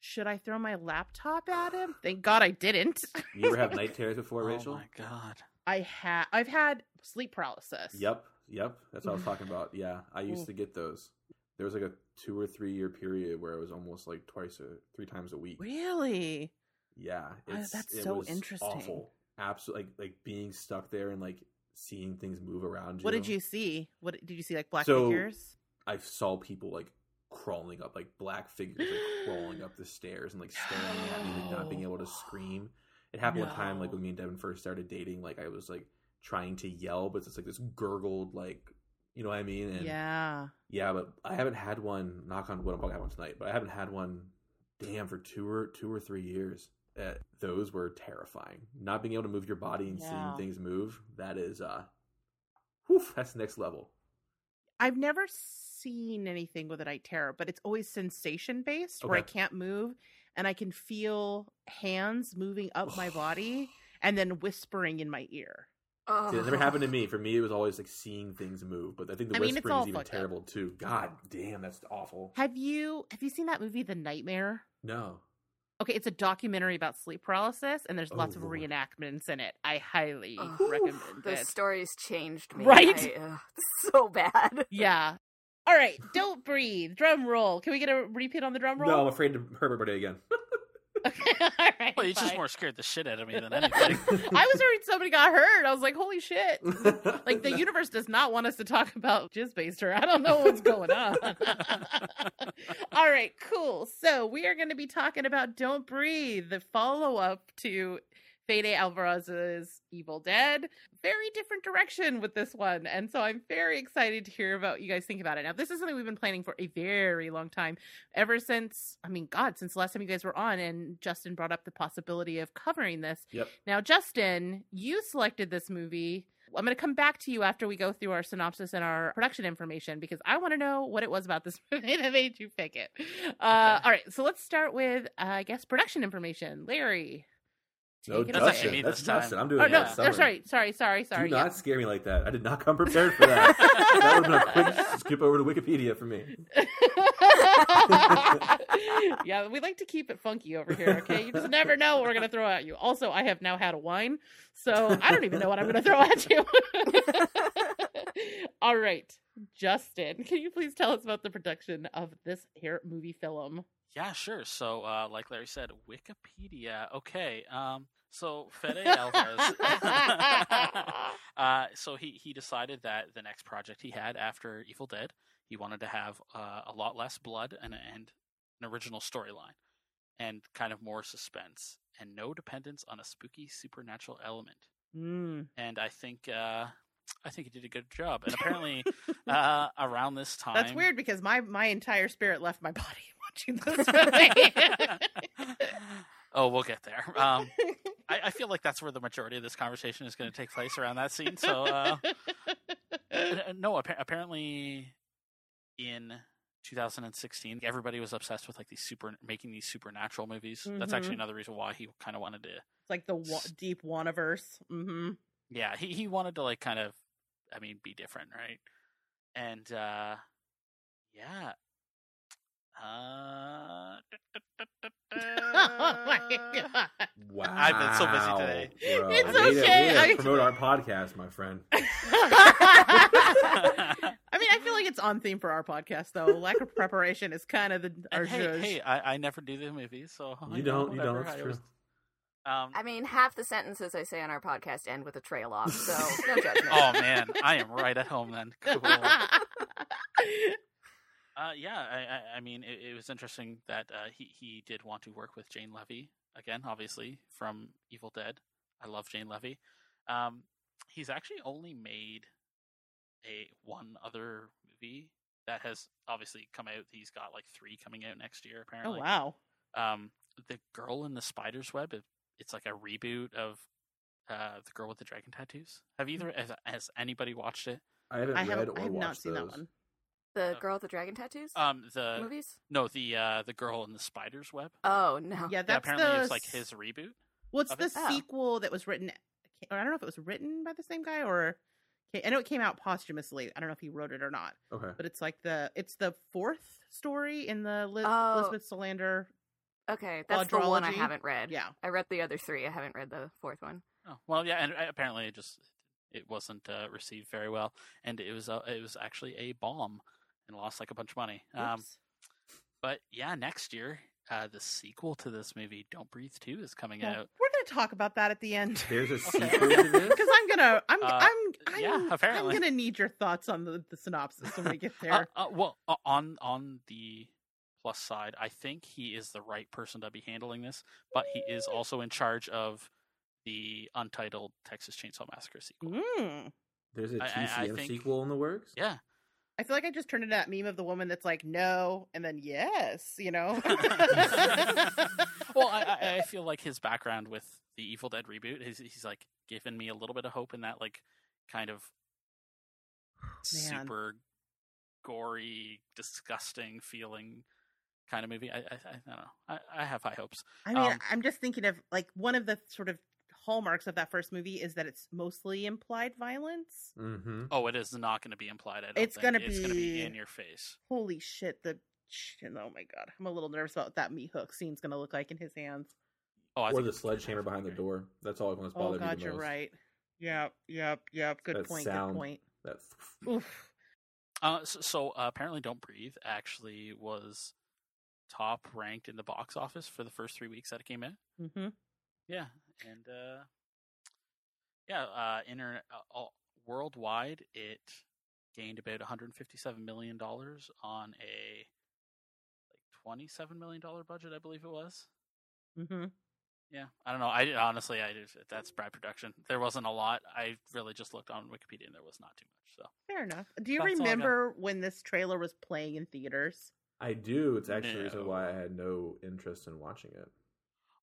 should I throw my laptop at him? Thank God I didn't. you ever have night terrors before, Oh Rachel? my god. I had I've had sleep paralysis. Yep, yep. That's what I was talking about. Yeah, I used to get those. There was like a two or three year period where it was almost like twice or three times a week. Really? Yeah, it's that's it so was interesting. Awful, absolutely. Like like being stuck there and like seeing things move around you. What did you see? What did you see? Like black So- figures? I saw people like crawling up, like black figures, like crawling up the stairs and like staring at me, like not being able to scream. It happened one time, like when me and Devin first started dating. Like I was like trying to yell, but it's like this gurgled, like you know what I mean? And yeah. yeah, but I haven't had one. Knock on wood, I'm probably have one tonight, but I haven't had one. Damn, for two or two or three years. Uh, those were terrifying. Not being able to move your body and Yeah. seeing things move. That is, uh, whew, that's next level. I've never seen anything with a night terror, but it's always sensation based where I can't move and I can feel hands moving up my body and then whispering in my ear. Oh. See, it never happened to me. For me, it was always like seeing things move. But I think the I mean, whispering is even fucked up. terrible too. God damn, that's awful. Have you have you seen that movie The Nightmare? No. Okay, it's a documentary about sleep paralysis and there's lots Oh, of reenactments in it. I highly Ugh. recommend Those it. stories changed me. Right? I, ugh, so bad. Yeah. All right, don't breathe. Drum roll. Can we get a repeat on the drum roll? No, I'm afraid to hurt everybody again. Okay, all right. Well, you just more scared the shit out of me than anything. I was worried somebody got hurt. I was like, holy shit. Like the universe does not want us to talk about Jizz Baster. I don't know what's going on. All right, cool. So we are going to be talking about Don't Breathe, the follow up to Fede Alvarez's Evil Dead. Very different direction with this one. And so I'm very excited to hear about you guys think about it. Now, this is something we've been planning for a very long time. Ever since, I mean, God, since the last time you guys were on and Justin brought up the possibility of covering this. Yep. Now, Justin, you selected this movie. I'm going to come back to you after we go through our synopsis and our production information because I want to know what it was about this movie that made you pick it. Uh, Okay. All right, so let's start with, uh, I guess, production information. Larry. No, take it That's away. not Justin. Amy That's this time. I'm doing Oh, it no, oh, sorry, sorry, sorry, sorry. Do yeah. not scare me like that. I did not come prepared for that. that would have been a quick skip over to Wikipedia for me. yeah, we like to keep it funky over here, okay? You just never know what we're going to throw at you. Also, I have now had a wine, so I don't even know what I'm going to throw at you. All right, Justin, can you please tell us about the production of this here movie film? Yeah, sure. So, uh, like Larry said, Wikipedia. Okay. Um, so Fede Alvarez. uh, so he he decided that the next project he had after Evil Dead, he wanted to have uh, a lot less blood and and an original storyline, and kind of more suspense and no dependence on a spooky supernatural element. Mm. And I think uh, I think he did a good job. And apparently, uh, around this time, That's weird because my my entire spirit left my body watching this movie. oh, we'll get there. Um, I, I feel like that's where the majority of this conversation is going to take place around that scene. So, uh, uh, no, appa- apparently in 2016, everybody was obsessed with like these super making these supernatural movies. That's actually Mhm. another reason why he kind of wanted to. it's like the wa- deep Wanaverse. Mm-hmm. Yeah, he he wanted to like kind of, I mean, be different, right? And uh, yeah, Uh, oh my god. Wow. I've been so busy today. Bro. It's Way to- way okay, to I- promote our podcast, my friend. I mean, I feel like it's on theme for our podcast, though. Lack of preparation is kind of the our hey, zhuzh. hey, I, I never do the movies, so I You know, don't. You don't. It's I true. always- Um, I mean, half the sentences I say on our podcast end with a trail off, so no judgment. oh man, I am right at home then. Cool. Uh, yeah, I, I, I mean, it, it was interesting that uh, he he did want to work with Jane Levy again, obviously from Evil Dead. I love Jane Levy. Um, he's actually only made a one other movie that has obviously come out. He's got like three coming out next year, apparently. oh apparently. wow. Um, the Girl in the Spider's Web. It, it's like a reboot of uh, the Girl with the Dragon Tattoos. Have either has, has anybody watched it? I haven't I read haven't. or I have watched not seen those. that one. The girl with the dragon tattoos Um, the movies? no, the uh, the Girl in the Spider's Web. Oh no. Yeah, Yeah, that's apparently the. it was like his reboot. What's of the it? Oh. sequel that was written? I don't know if it was written by the same guy or. I know it came out posthumously. I don't know if he wrote it or not, Okay. but it's like the it's the fourth story in the Liz, Oh. Elizabeth Salander. Okay, that's the one I haven't read. Yeah, I read the other three. I haven't read the fourth one. Oh well, yeah, and uh, apparently it just it wasn't uh, received very well, and it was uh, it was actually a bomb and lost like a bunch of money. Um, but yeah, next year uh, the sequel to this movie, Don't Breathe Two, is coming Well, out. we're gonna talk about that at the end. There's a sequel. Because I'm gonna, I'm, Uh, I'm, I'm, yeah, apparently. I'm gonna need your thoughts on the, the synopsis when we get Uh, there. uh, well, uh, on on the plus side, I think he is the right person to be handling this, but he is also in charge of the untitled Texas Chainsaw Massacre sequel. Mm. There's a TCM think- sequel in the works. Yeah, I feel like I just turned into that meme of the woman that's like no and then yes, you know. well, I, I, I feel like his background with the Evil Dead reboot, he's, he's like given me a little bit of hope in that like kind of Man. super gory, disgusting feeling kind of movie. I, I, I don't know. I, I have high hopes. I mean, Um, I'm just thinking of like one of the sort of hallmarks of that first movie is that it's mostly implied violence. Mm-hmm. Oh, it is not going to be implied. I don't It's gonna it's going to be be- in your face. Holy shit! The oh my god, I'm a little nervous about what that meat hook scene's gonna look like in his hands. Oh, I Or the sledgehammer behind the door. That's all that's Oh bothered me god, you're right. Yep, yep, yep. Good That point. sound. Good point. That's Oof. Uh, so, so uh, apparently, Don't Breathe actually was top ranked in the box office for the first three weeks that it came out. hmm Yeah, and uh, yeah, uh, internet uh, all, worldwide, it gained about 157 million dollars on a like 27 million dollar budget, I believe it was. hmm Yeah, I don't know. I honestly, I that's Brad production. There wasn't a lot. I really just looked on Wikipedia, and there was not too much. So Fair enough. Do you That's all I got. remember when this trailer was playing in theaters? I do. It's actually the reason why I had no interest in watching it.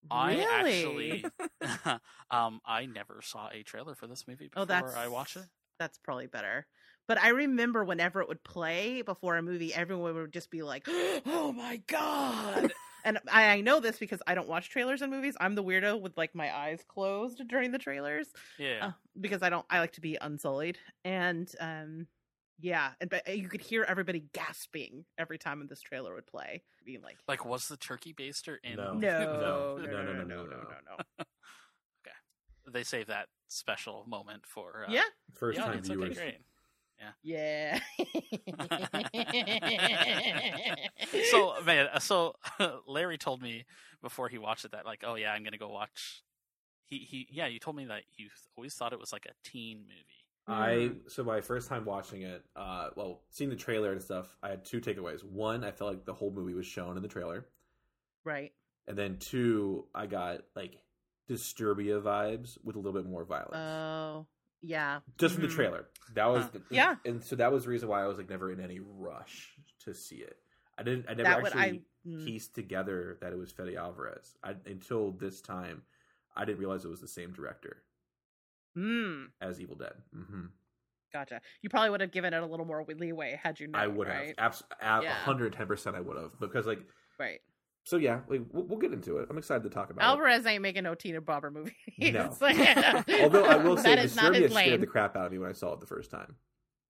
I actually, um, I never saw a trailer for this movie before Oh, that's I watched it. That's probably better. But I remember whenever it would play before a movie, everyone would just be like, "Oh my god!" and I, I know this because I don't watch trailers in movies. I'm the weirdo with like my eyes closed during the trailers Yeah, uh, because I don't. I like to be unsullied, and um, yeah, and but uh, you could hear everybody gasping every time this trailer would play, being like, "Like, was the turkey baster in?" No, no, no, no, no, no, no, no, okay, they save that special moment for uh, yeah first time viewers. Yeah. Yeah. so man, uh, so Larry told me before he watched it that like, oh yeah, I'm gonna go watch. He he yeah, you told me that you always thought it was like a teen movie I so my first time watching it, uh, well, seeing the trailer and stuff, I had two takeaways. One, I felt like the whole movie was shown in the trailer, right. and then two, I got like Disturbia vibes with a little bit more violence, Oh, yeah. just from the mhm. trailer. That was Huh. the, Yeah. and so that was the reason why I was like never in any rush to see it. I didn't. I never That would actually I. mm. pieced together that it was Fede Alvarez. I, until this time, I didn't realize it was the same director Mm, as Evil Dead. hmm gotcha. You probably would have given it a little more leeway had you known. I would right? have, abs- Yeah. hundred ten percent. I would have because like Right. so. Yeah, like, we'll, we'll get into it. I'm excited to talk about it. Alvarez ain't making no Tina Bobber movie. No. So, yeah. it. Although I will say, that is not Disturbia his scared lane. the crap out of me when I saw it the first time.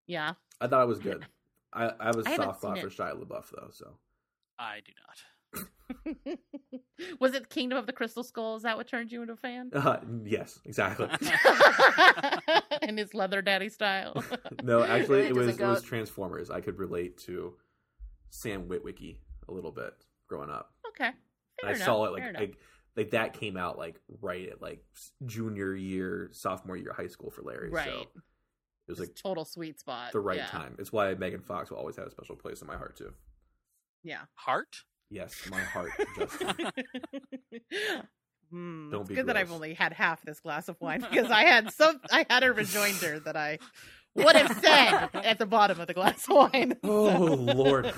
Yeah. I thought it was good. I, I have a I haven't soft spot for it. Shia LaBeouf though. So I do not. was it Kingdom of the Crystal Skull? Is that what turned you into a fan? Uh, yes, exactly. In his leather daddy style. no, actually, It it was doesn't it was Transformers. I could relate to Sam Witwicky a little bit growing up. okay. Fair I enough, saw it like, like like that came out like right at like junior year, sophomore year high school for Larry. right. So it was like total sweet spot. the right yeah. time. It's why Megan Fox will always have a special place in my heart too. Yeah. Heart? Yes, my heart. Justin. Hmm, Don't it's be good that I've only had half this glass of wine because I had some. I had a rejoinder that I would have said at the bottom of the glass of wine. Oh, Lord.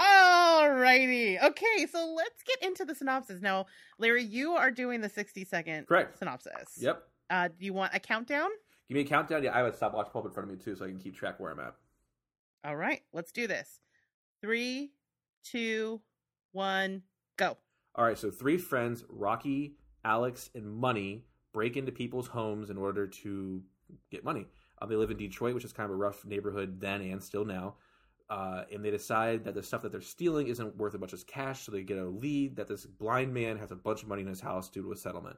Alrighty. Okay, so let's get into the synopsis now. Larry, you are doing the sixty second Correct. synopsis. Yep. Uh, do you want a countdown? Give me a countdown. Yeah, I have a stopwatch pulled up in front of me too, so I can keep track where I'm at. All right, let's do this. Three, two, one, go. All right, so three friends, Rocky, Alex, and Money, break into people's homes in order to get money. Uh, they live in Detroit, which is kind of a rough neighborhood then and still now. Uh, and they decide that the stuff that they're stealing isn't worth as much as cash, so they get a lead that this blind man has a bunch of money in his house due to a settlement.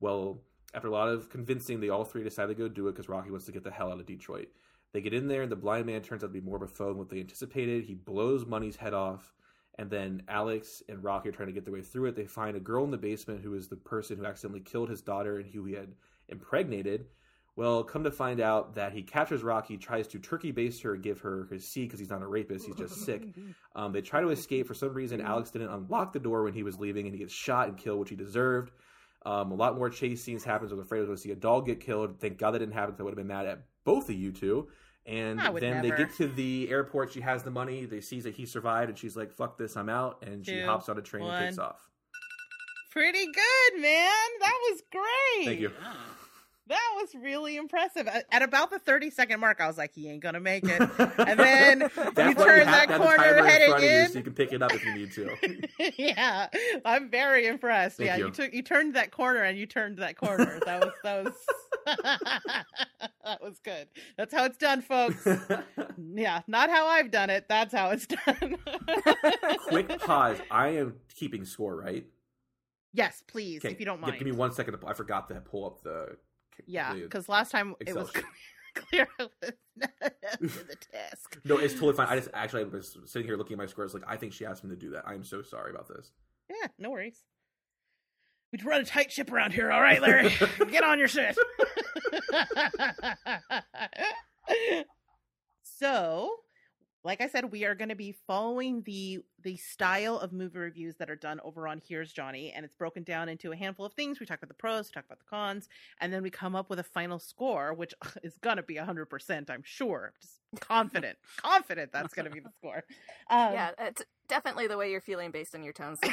Well, after a lot of convincing, they all three decide to go do it because Rocky wants to get the hell out of Detroit. They get in there, and the blind man turns out to be more of a foe than what they anticipated. He blows Money's head off, and then Alex and Rocky are trying to get their way through it. They find a girl in the basement who is the person who accidentally killed his daughter and who he had impregnated. Well, come to find out that he captures Rocky, tries to turkey baste her and give her his seed because he's not a rapist, he's just sick. Um, they try to escape. For some reason, Alex didn't unlock the door when he was leaving, and he gets shot and killed, which he deserved. Um, a lot more chase scenes happens. I was afraid I was going to see a dog get killed. Thank God that didn't happen. I would have been mad at both of you two. And I would then they get to the airport. She has the money. They sees that he survived, and she's like, "Fuck this, I'm out." And she Two, hops on a train and takes off. Pretty good, man. That was great. Thank you. Yeah. That was really impressive. At at about the 30 second mark, I was like, he ain't going to make it. And then you turn have that to have the corner timer in heading front of you in. so you can pick it up if you need to. yeah, I'm very impressed. Thank yeah, you. you. took you turned that corner and you turned that corner. That was that was that was good. That's how it's done, folks. Yeah, not how I've done it. That's how it's done. Quick pause. I am keeping score, right? Yes, please, Okay, if you don't mind. Give me one second. To, I forgot to pull up the. Yeah, because last time it was sheet. clear up the task. No, it's totally fine. I just actually I was sitting here looking at my scores. Like, I think she asked me to do that. I am so sorry about this. Yeah, no worries. We run a tight ship around here, all right, Larry? Get on your shit. so, like I said, we are going to be following the the style of movie reviews that are done over on Here's Johnny, and it's broken down into a handful of things. We talk about the pros, we talk about the cons, and then we come up with a final score, which is going to be hundred percent, I'm sure. Just confident, confident that's going to be the score. Um, yeah, it's definitely the way you're feeling based on your tones.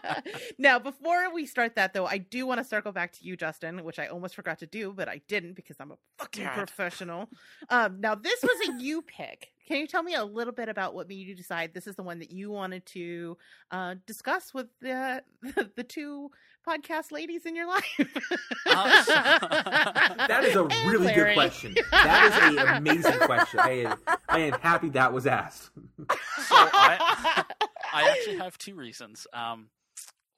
now, before we start that, though, I do want to circle back to you, Justin, which I almost forgot to do, but I didn't because I'm a fucking professional. Um, now, this was a you pick. Can you tell me a little bit about what made you decide this is the one that you wanted to uh, discuss with the the two podcast ladies in your life? Uh, That is a And really Larry. good question. That is an amazing question. I am, I am happy that was asked. So I, I actually have two reasons. Um,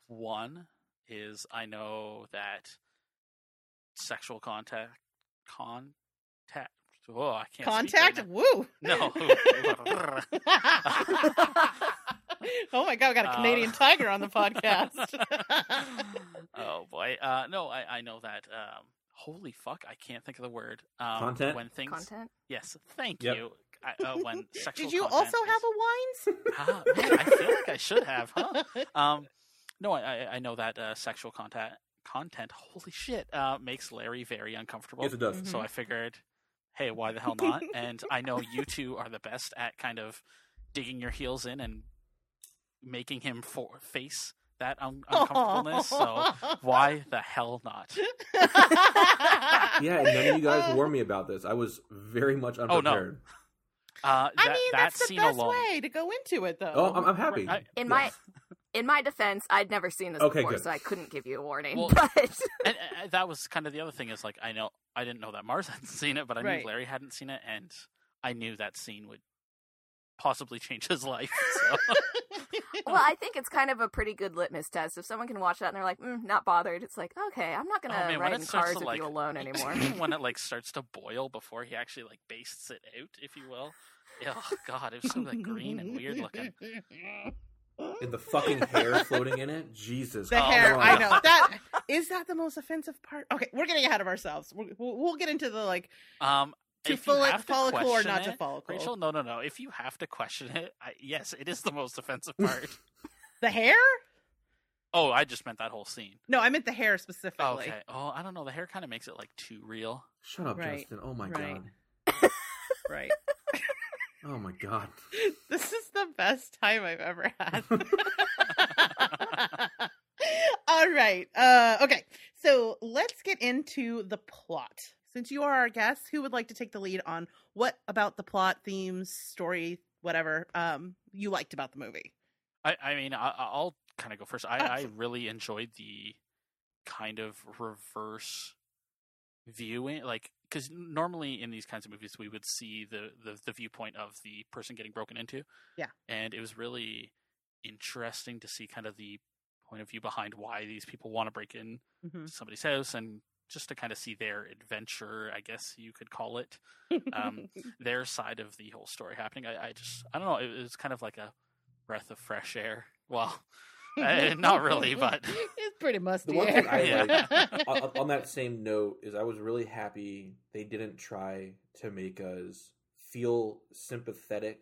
one is I know that sexual contact, contact. Oh, I can't. Contact? Speak Woo! No. oh my god, we got a Uh, Canadian tiger on the podcast. oh boy. Uh, no, I, I know that. Um, holy fuck, I can't think of the word. Um, Content? When things. Content. Yes, thank Yep. you. I, uh, when sexual. Did you also is- have a wines? Ah, man, I feel like I should have, huh? Um, no, I, I- I know that uh, sexual content content, holy shit, uh, makes Larry very uncomfortable. Yes, it does. Mhm. So I figured, hey, why the hell not? and I know you two are the best at kind of digging your heels in and making him for- face that un- uncomfortableness. so why the hell not? Yeah, and none of you guys warned me about this. I was very much no. unprepared. Uh, I mean, that that's the best alone. way to go into it, though. Oh, I'm, I'm happy. I- In Yeah. my in my defense, I'd never seen this Okay, before, good. so I couldn't give you a warning. Well- but and, and that was kind of the other thing is like I know I didn't know that Marrs hadn't seen it, but I Right. knew Larry hadn't seen it, and I knew that scene would possibly change his life. So. Well, I think it's kind of a pretty good litmus test. If someone can watch that and they're like, mm, not bothered, it's like, okay, I'm not gonna Oh, man, when ride in cars to, with like- you alone anymore. when it like starts to boil before he actually like bastes it out, if you will. Oh god, it was so like green and weird looking. And the fucking hair floating in it. Jesus. The Oh, hair, no. I know that is that the most offensive part. Okay, we're getting ahead of ourselves. We'll, we'll, we'll get into the like Um, to if you follic- have to follicle or question not to it- follicle. Rachel, no, no, no. If you have to question it, I, yes, it is the most offensive part. The hair? oh, I just meant that whole scene. No, I meant the hair specifically. Oh, okay. Oh, I don't know. The hair kind of makes it like too real. Shut up, Right, Justin. Oh my right. god. Right. Oh my god. this is the best time I've ever had. All right. Uh okay. So let's get into the plot. Since you are our guest, who would like to take the lead on what about the plot, themes, story, whatever, um, you liked about the movie? I, I mean, I, I'll kind of go first. I, I really enjoyed the kind of reverse viewing, like because normally in these kinds of movies we would see the, the the viewpoint of the person getting broken into. Yeah. and it was really interesting to see kind of the point of view behind why these people want to break in Mhm. somebody's house and just to kind of see their adventure, I guess you could call it, um, their side of the whole story happening. I, I just, I don't know, it was kind of like a breath of fresh air. Well, uh, not really, but it's pretty musty. The one thing I Yeah. like on, on that same note is I was really happy they didn't try to make us feel sympathetic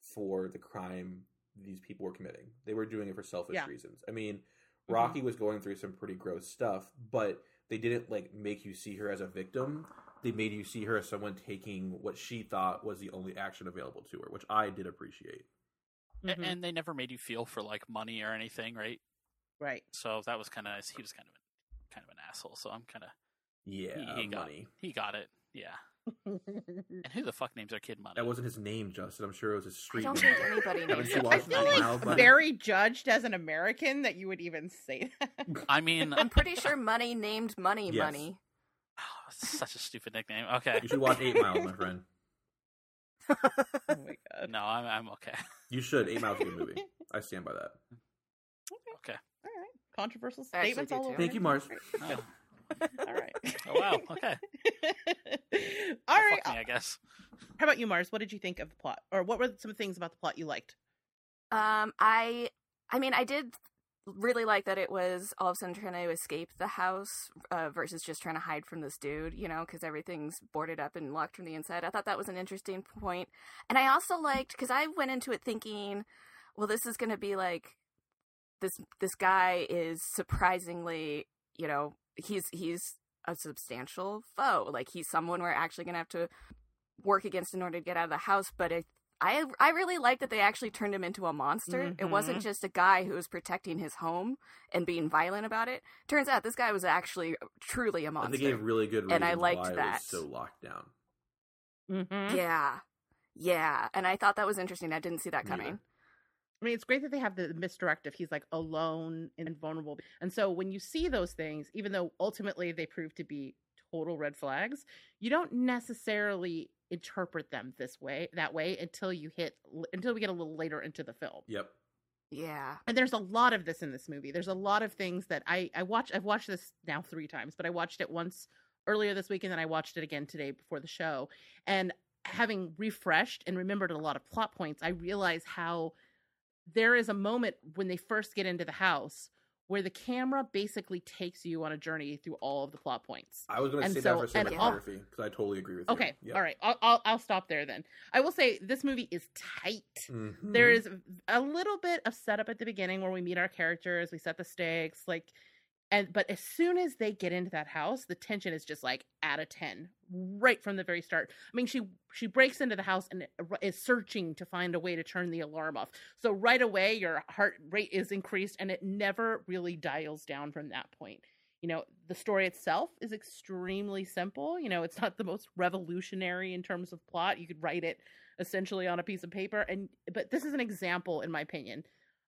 for the crime these people were committing. They were doing it for selfish Yeah. reasons. I mean, Rocky was going through some pretty gross stuff, but they didn't like make you see her as a victim. They made you see her as someone taking what she thought was the only action available to her, which I did appreciate. A- Mhm. and they never made you feel for like money or anything, right? right. So that was kind of nice. He was kind of an, kind of an asshole. So I'm kind of Yeah, he got money. he got it. Yeah. And who the fuck names their kid money? That wasn't his name, Justin. I'm sure it was his I street don't name. think anybody Haven't names you I feel Eight money. Like buddy? very judged as an American that you would even say that. I mean, I'm pretty sure Money named Money Yes. Money. oh, such a stupid nickname. Okay. You should watch Eight Mile, my friend. oh my god. No, I'm I'm okay. You should. Eight Mile's a good movie. I stand by that. Okay. All right. Controversial statements all too. over. Thank you, Marrs. Oh, All right. oh wow. Okay. all Well, right. Fuck me, I guess. How about you, Marrs? What did you think of the plot, or what were some things about the plot you liked? Um, I, I mean, I did really like that it was all of a sudden trying to escape the house uh, versus just trying to hide from this dude, you know, because everything's boarded up and locked from the inside. I thought that was an interesting point, and I also liked because I went into it thinking, well, this is going to be like this. This guy is surprisingly, you know, he's he's a substantial foe. Like he's someone we're actually going to have to work against in order to get out of the house. But it, I I really like that they actually turned him into a monster. It wasn't just a guy who was protecting his home and being violent about it. Turns out this guy was actually truly a And monster. they gave really good reasons And I liked why that. was so locked down. Mm-hmm. Yeah. Yeah. And I thought that was interesting. I didn't see that Neither. coming. I mean, it's great that they have the misdirective. He's like alone and vulnerable. And so when you see those things, even though ultimately they prove to be total red flags, you don't necessarily interpret them this way, that way, until you hit, until we get a little later into the film. Yep. Yeah. And there's a lot of this in this movie. There's a lot of things that I I watch. I've watched this now three times, but I watched it once earlier this week, and then I watched it again today before the show. And having refreshed and remembered a lot of plot points, I realize how there is a moment when they first get into the house where the camera basically takes you on a journey through all of the plot points. I was going to say so- that for cinematography because I totally agree with you. Okay, you. all right, I'll, I'll I'll stop there then. I will say this movie is tight. Mhm. There is a little bit of setup at the beginning where we meet our characters, we set the stakes, like and but as soon as they get into that house, the tension is just like at a 10 right from the very start. I mean, she she breaks into the house and is searching to find a way to turn the alarm off. So right away your heart rate is increased and it never really dials down from that point. You know, the story itself is extremely simple. You know, it's not the most revolutionary in terms of plot. You could write it essentially on a piece of paper and but this is an example in my opinion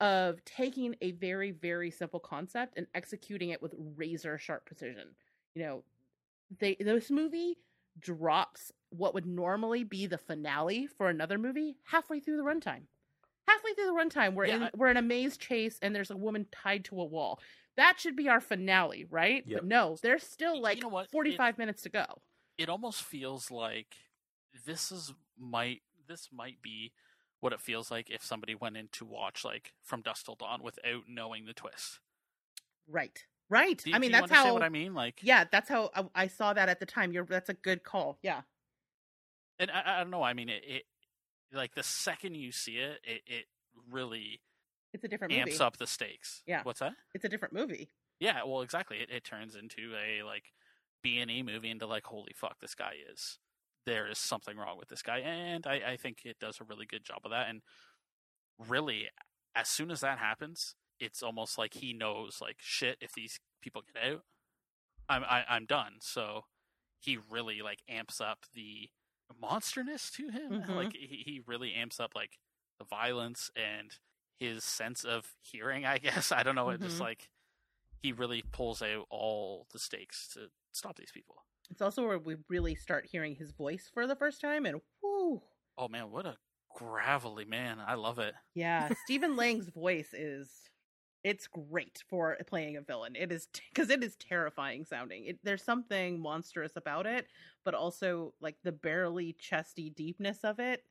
of taking a very very simple concept and executing it with razor sharp precision you know they this movie drops what would normally be the finale for another movie halfway through the runtime. Halfway through the runtime, we're Yeah, in we're in a maze chase and there's a woman tied to a wall. That should be our finale, right? Yep. But no, there's still like You know what? It- 45 minutes to go. it almost feels like this is might this might be what it feels like if somebody went in to watch like From Dusk Till Dawn without knowing the twist. Right. Right. Do, I mean, that's how what I mean. Like, Yeah, that's how I, I saw that at the time. You're that's a good call. Yeah. and I, I don't know. I mean, it, it like the second you see it, it, it really It's a different movie. amps up the stakes. Yeah. What's that? It's a different movie. Yeah. Well, exactly. It, it turns into a like B and E movie into like, holy fuck, this guy is there is something wrong with this guy, and I, I think it does a really good job of that. And really, as soon as that happens, it's almost like he knows, like, shit. If these people get out, I'm I, I'm done. So he really like amps up the monsterness to him. Mhm. Like he, he really amps up like the violence and his sense of hearing. I guess I don't know. It just Mhm. like he really pulls out all the stakes to stop these people. It's also where we really start hearing his voice for the first time, and whoo, Oh man, what a gravelly man! I love it. yeah, Stephen Lang's voice is it's great for playing a villain. It is because it is terrifying sounding. It, there's something monstrous about it, but also like the barely chesty deepness of it.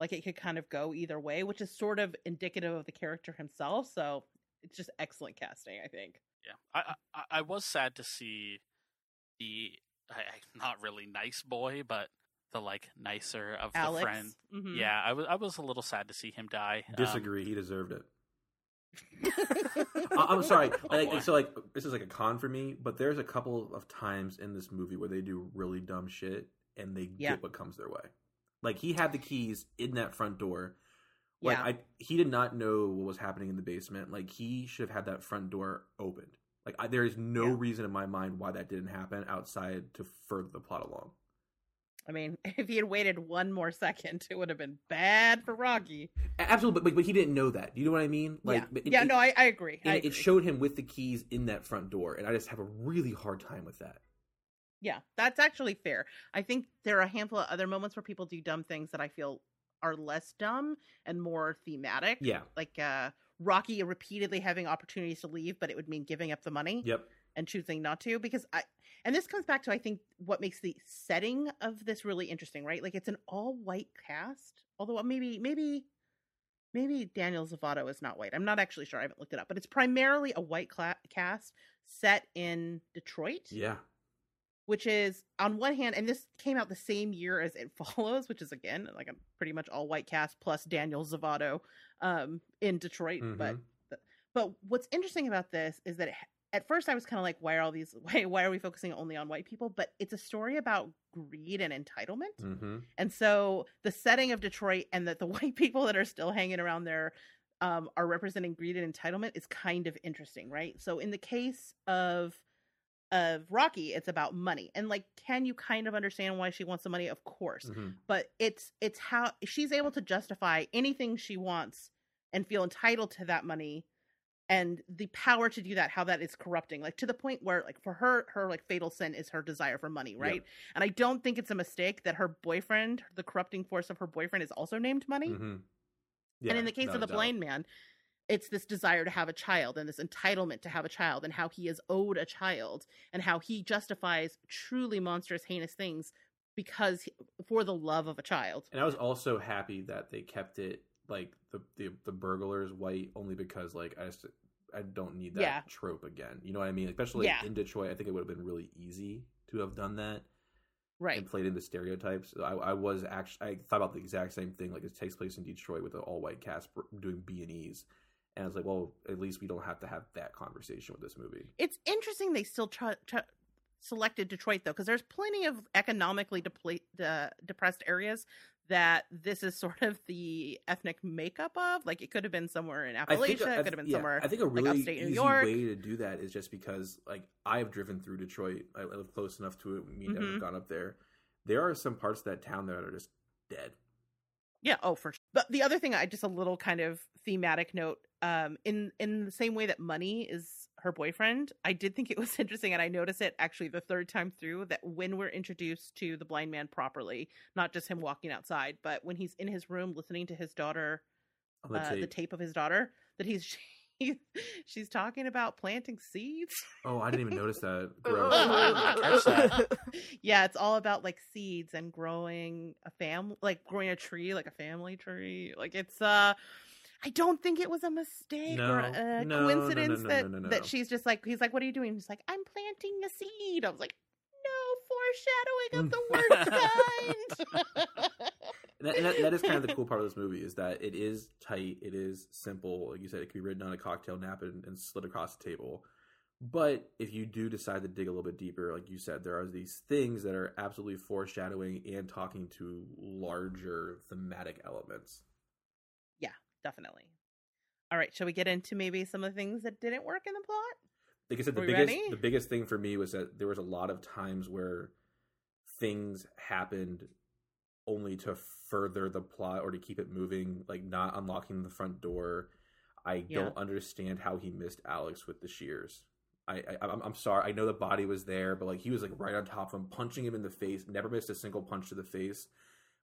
Like it could kind of go either way, which is sort of indicative of the character himself. So it's just excellent casting, I think. Yeah, I I, I was sad to see the I, I- not really nice boy, but the like nicer of Alex, the friend. Mhm. Yeah, I was I was a little sad to see him die. Um, Disagree. he deserved it. I- I'm sorry. Oh, Like, boy. so like this is like a con for me, but there's a couple of times in this movie where they do really dumb shit and they Yeah. get what comes their way. Like he had the keys in that front door. Like Yeah. I he did not know what was happening in the basement. Like he should have had that front door opened. Like I, there is no Yeah. reason in my mind why that didn't happen outside to further the plot along. I mean, if he had waited one more second, it would have been bad for Rocky. Absolutely, but, but he didn't know that. Do you know what I mean? Like, yeah, it- yeah no, I, I agree. and I it showed him with the keys in that front door, and I just have a really hard time with that. Yeah, that's actually fair. I think there are a handful of other moments where people do dumb things that I feel are less dumb and more thematic. Yeah. Like uh Rocky repeatedly having opportunities to leave, but it would mean giving up the money Yep. and choosing not to. Because I and this comes back to I think what makes the setting of this really interesting, right? Like it's an all white cast. Although maybe maybe maybe Daniel Zovatto is not white. I'm not actually sure. I haven't looked it up, but it's primarily a white cla- cast set in Detroit Yeah. which is on one hand, and this came out the same year as It Follows, which is again like a pretty much all white cast plus Daniel Zovatto um, in Detroit. But Mhm. but what's interesting about this is that it, at first I was kind of like, why are all these? Why why are we focusing only on white people? But it's a story about greed and entitlement. Mm-hmm. And so the setting of Detroit and that the white people that are still hanging around there um, are representing greed and entitlement is kind of interesting, right? So in the case of of Rocky, it's about money. And like, can you kind of understand why she wants the money? Of course. Mm-hmm. But it's it's how she's able to justify anything she wants and feel entitled to that money and the power to do that how that is corrupting like to the point where like for her her like fatal sin is her desire for money right Yep. and i don't think it's a mistake that her boyfriend the corrupting force of her boyfriend is also named money Mm-hmm. Yeah, and in the case of the blind man it's this desire to have a child and this entitlement to have a child and how he is owed a child and how he justifies truly monstrous heinous things because he, for the love of a child And I was also happy that they kept it like the the, the burglars white only because like I just I don't need that Yeah. trope again. You know what I mean? Especially Yeah. in Detroit, I think it would have been really easy to have done that right and played into stereotypes. I, I was actually I thought about the exact same thing. Like it takes place in Detroit with an all white cast doing B and I was like, well, at least we don't have to have that conversation with this movie. it's interesting they still try, try, selected Detroit though, because there's plenty of economically depla- uh, depressed areas that this is sort of the ethnic makeup of. Like it could have been somewhere in I Appalachia, think, it could have been yeah, somewhere. I think a like, really upstate New easy York. way to do that is just because like I've driven through Detroit. I live close enough to it. Me Mhm. have gone up there. There are some parts of that town that are just dead. Yeah, oh for But the other thing, I just a little kind of thematic note. Um, in in the same way that money is her boyfriend, I did think it was interesting, and I noticed it actually the third time through that when we're introduced to the blind man properly, not just him walking outside, but when he's in his room listening to his daughter, the uh, the tape of his daughter, that he's she's talking about planting seeds. Oh, I didn't even notice that. Oh. That. yeah, it's all about like seeds and growing a family, like growing a tree, like a family tree. Like it's uh I don't think it was a mistake or a No, no, no, coincidence no, that no, no, no. that she's just like he's like, "What are you doing?" He's like, "I'm planting a seed." I was like, "No foreshadowing of the worst kind." That, that, that is kind of the cool part of this movie is that it is tight, it is simple. Like you said, it could be written on a cocktail napkin and slid across the table. But if you do decide to dig a little bit deeper, like you said, there are these things that are absolutely foreshadowing and talking to larger thematic elements. Yeah, definitely. All right, shall we get into maybe some of the things that didn't work in the plot? Like I said, the biggest ready? the biggest thing for me was that there was a lot of times where things happened only to further the plot or to keep it moving, like not unlocking the front door. I Yeah. don't understand how he missed Alex with the shears. I, I I'm, I'm sorry. I know the body was there, but like he was like right on top of him, punching him in the face. Never missed a single punch to the face,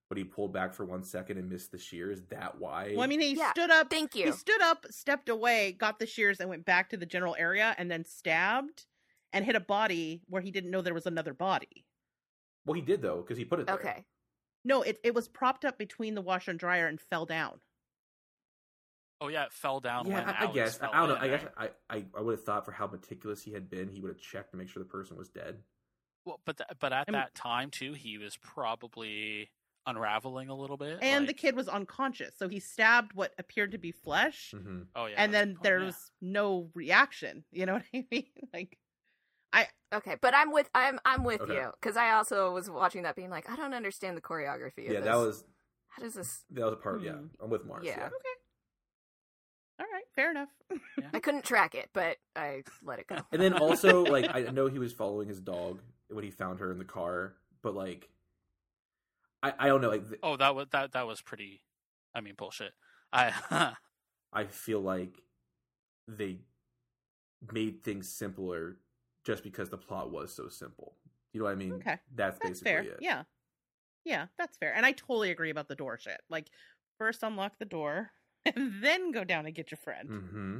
but he pulled back for one second and missed the shears. That why? Well, I mean, he Yeah, stood up. Thank you. He stood up, stepped away, got the shears, and went back to the general area, and then stabbed and hit a body where he didn't know there was another body. Well, he did though because he put it there. Okay. No, it it was propped up between the washer and dryer and fell down. Oh yeah, it fell down. Yeah, when I, I guess. fell I don't know. I guess. I, I, I would have thought for how meticulous he had been, he would have checked to make sure the person was dead. Well, but th- but at I mean- that time too, he was probably unraveling a little bit. And the kid was unconscious, so he stabbed what appeared to be flesh, hmm oh yeah, and then oh, there yeah. was no reaction. You know what I mean? Like, I okay, but I'm with I'm I'm with Okay. you because I also was watching that being like I don't understand the choreography. Of Yeah, this. that was how does this? that was a part. Yeah, Hmm. I'm with Marrs. Yeah. Yeah. all right, fair enough. I couldn't track it, but I let it go. And then also, like, I know he was following his dog when he found her in the car, but like, I, I don't know. Like, th- Oh, that was that that was pretty. I mean, bullshit. I I feel like they made things simpler just because the plot was so simple. You know what I mean? Okay. That's, That's basically fair. it. Yeah. Yeah, that's fair. And I totally agree about the door shit. Like, first unlock the door and then go down and get your friend. Mm-hmm.